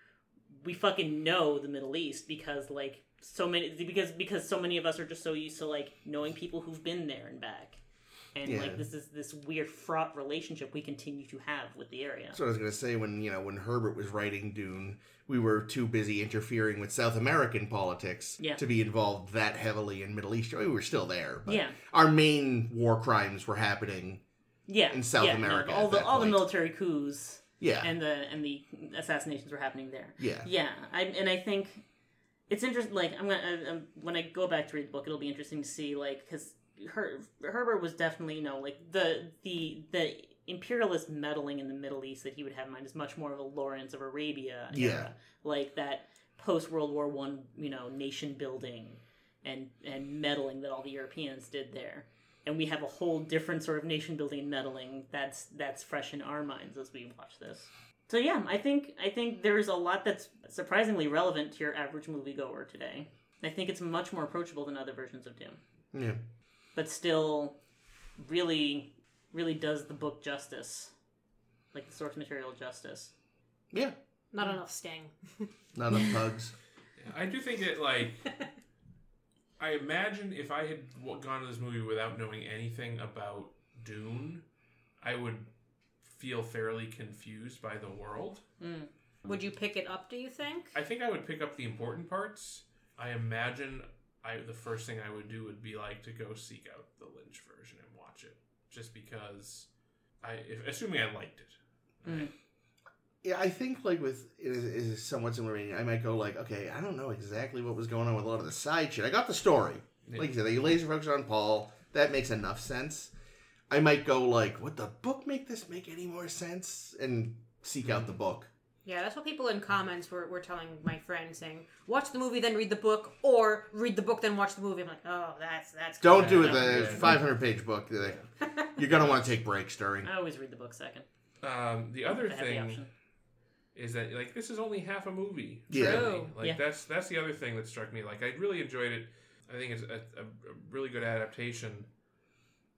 we fucking know the Middle East because like so many because because so many of us are just so used to like knowing people who've been there and back and Yeah. like this is this weird fraught relationship we continue to have with the area So I was gonna say when you know when Herbert was writing Dune, we were too busy interfering with South American politics Yeah. to be involved that heavily in Middle East. We were still there, but yeah our main war crimes were happening. yeah in South yeah, no, America all the all the military coups Yeah, and the and the assassinations were happening there yeah, yeah I, and i think it's interesting like i'm gonna I, I'm, when i go back to read the book it'll be interesting to see like because Her, herbert was definitely you know like the the the imperialist meddling in the middle east that he would have in mind is much more of a lawrence of arabia Yeah. era. like that post world war one you know nation building and and meddling that all the europeans did there and we have a whole different sort of nation building meddling that's that's fresh in our minds as we watch this so yeah, I think I think there's a lot that's surprisingly relevant to your average moviegoer today. I think it's much more approachable than other versions of Dune, yeah. but still, really, really does the book justice, like the source material justice. Yeah, not enough sting not enough bugs. I do think that like I imagine if I had gone to this movie without knowing anything about Dune, I would feel fairly confused by the world. Mm. Would you pick it up? Do you think? I think I would pick up the important parts. I imagine I the first thing I would do would be like to go seek out the Lynch version and watch it, just because I, if, assuming I liked it. Mm. Yeah, I think like with it is, it is somewhat similar. I might go like, okay, I don't know exactly what was going on with a lot of the side shit. I got the story. Like you said, they laser focus on Paul. That makes enough sense. I might go like, would the book make this make any more sense? And seek out the book. Yeah, that's what people in comments were, were telling my friend saying, watch the movie then read the book, or read the book then watch the movie. I'm like, oh, that's that's. Don't good. do it. Yeah, The 500 page book. You're gonna want to take breaks during. I always read the book second. Um, the other the thing is that like this is only half a movie. Yeah. really. Like Yeah. that's that's the other thing that struck me. Like I really enjoyed it. I think it's a, a, a really good adaptation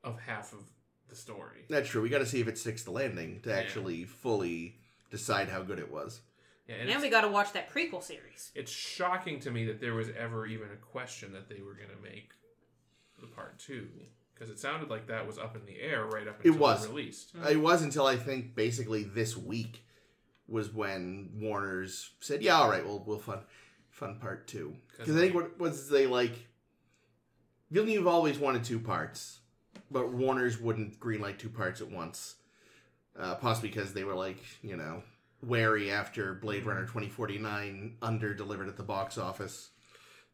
of half of the story. That's true. We got to see if it sticks the landing to Yeah. actually fully decide how good it was. Yeah, and And we got to watch that prequel series. it's shocking to me that there was ever even a question that they were going to make the part two because it sounded like that was up in the air right up until It was. it released. Uh, it was until I think basically this week was when Warner's said, "Yeah, all right, we'll we'll fun fun part two. Because I think what was they like. Villeneuve always wanted two parts, but Warner's wouldn't greenlight two parts at once. Uh, possibly because they were like, you know, wary after Blade Runner twenty forty nine under delivered at the box office.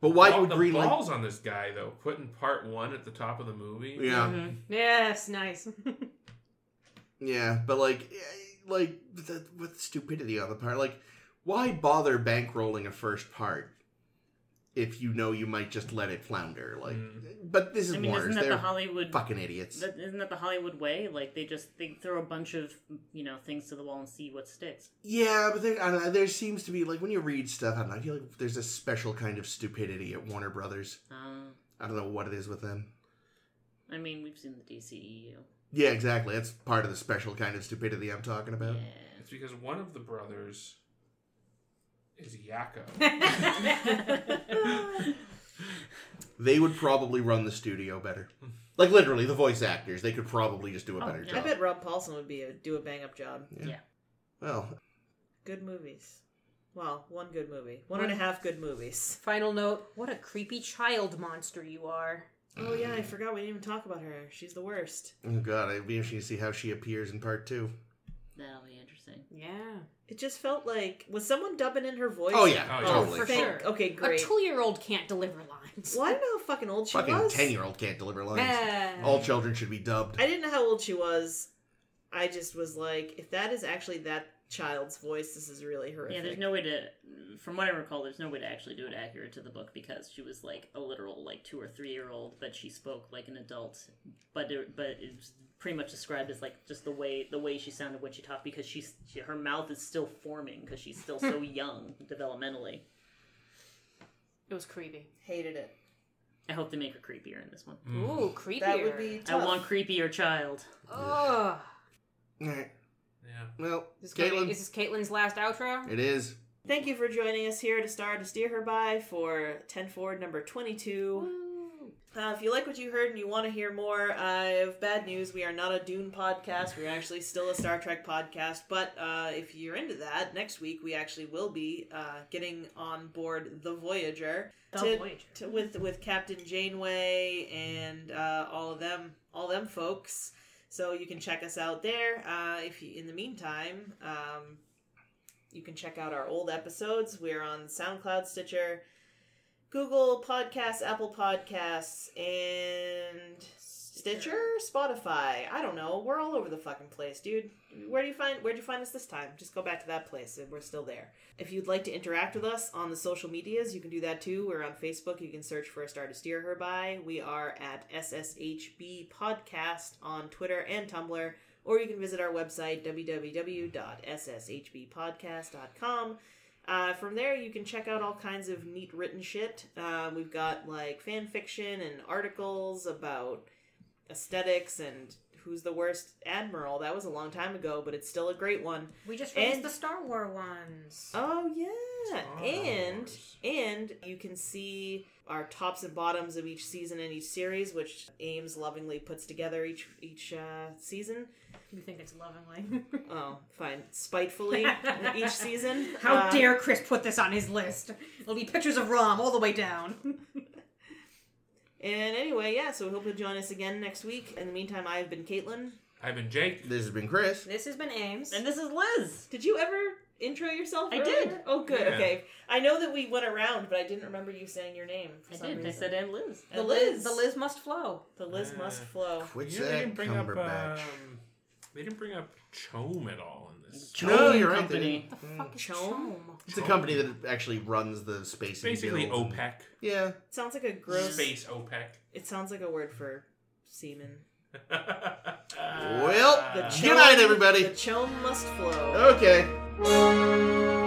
But why Ball- would the greenlight? balls on this guy though, putting part one at the top of the movie? Yeah, Mhm. Yes, nice. Yeah, but like, eh, like the, with stupidity on the part, like, why bother bankrolling a first part if you know you might just let it flounder? Like, Mm. but this is I mean, Warner's; isn't that they're the Hollywood? fucking idiots. That, isn't that the Hollywood way? Like they just they throw a bunch of you know things to the wall and see what sticks. yeah, but there, I don't know. There seems to be like when you read stuff, I don't know. I feel like there's a special kind of stupidity at Warner Brothers. Uh, I don't know what it is with them. I mean, we've seen the DCEU. Yeah, exactly. That's part of the special kind of stupidity I'm talking about. It's because one of the brothers is Yakko. They would probably run the studio better. Like literally, the voice actors, they could probably just do a Oh, better yeah. I bet Rob Paulsen would be a, do a bang up job. Yeah. Well, Good movies. Well, one good movie. One and a half good movies. Final note: What a creepy child monster you are. Oh yeah, I forgot we didn't even talk about her. She's the worst. Oh god, I'd be interested to see how she appears in part two. That'll be interesting. Yeah, It just felt like was someone dubbing in her voice? Oh yeah, Oh, yeah. totally. for Thank- sure. Okay, a two-year-old can't deliver lines. well, I don't know how fucking old she Fucking was. ten year old can't deliver lines. Eh. All children should be dubbed. I didn't know how old she was. I just was like, if that is actually that child's voice, this is really horrific. Yeah, there's no way to, from what I recall, there's no way to actually do it accurate to the book because she was like a literal like two or three year old, but she spoke like an adult. But it, but it's pretty much described as like just the way the way she sounded when she talked because she's she, her mouth is still forming because she's still so young developmentally. It was creepy. hated it. I hope they make her creepier in this one. Mm. Ooh, creepier. That would be tough. I want creepier child. Ugh. Alright. Yeah. Well, Is this, gonna be- Caitlin, is this Caitlin's last outro? it is. Thank you for joining us here to Star to Steer Her By for 10 Forward number 22. Uh, if you like what you heard and you want to hear more, I have bad news. We are not a Dune podcast. We're actually still a Star Trek podcast. But uh, if you're into that, next week we actually will be uh, getting on board the Voyager The to- Voyager. to, with with Captain Janeway and uh, all of them, all them folks. So you can check us out there. Uh, if you, in the meantime, um, you can check out our old episodes. We're on SoundCloud, Stitcher, Google Podcasts, Apple Podcasts, and Stitcher, Spotify. I don't know. We're all over the fucking place, dude. Where do you find Where'd you find us this time? Just go back to that place, and we're still there. If you'd like to interact with us on the social medias, you can do that too. We're on Facebook. You can search for a star to steer her by. We are at SSHB Podcast on Twitter and Tumblr, or you can visit our website www.sshbpodcast.com. Uh, from there, you can check out all kinds of neat written shit. Uh, we've got like fan fiction and articles about aesthetics and who's the worst admiral. That was a long time ago, but it's still a great one. We just released And- the Star Wars ones. Oh yeah, Star and Wars. and you can see our tops and bottoms of each season and each series, which Ames lovingly puts together each each uh, season. You think it's lovingly? Oh, fine, spitefully each season. How Uh, dare Chris put this on his list? It'll be pictures of Rom all the way down. And anyway, yeah. So we hope you'll join us again next week. In the meantime, I've been Caitlin. I've been Jake. This has been Chris. this has been Ames. And this is Liz. Did you ever intro yourself? I earlier? did. Oh, good. Yeah. Okay. I know that we went around, but I didn't remember you saying your name. For I some did. I said and Liz. the And Liz, the Liz must flow. The Liz Uh, must flow. What's You they that didn't bring up. Um, they didn't bring up CHOAM at all in this. No, CHOAM you're right, they Company. The fuck is CHOAM? CHOAM? It's a company that actually runs the space. and Basically, builds and- OPEC. Yeah. Sounds like a gross. Space OPEC. It sounds like a word for semen. Well, The Good night, everybody. The CHOAM must flow. Okay. Música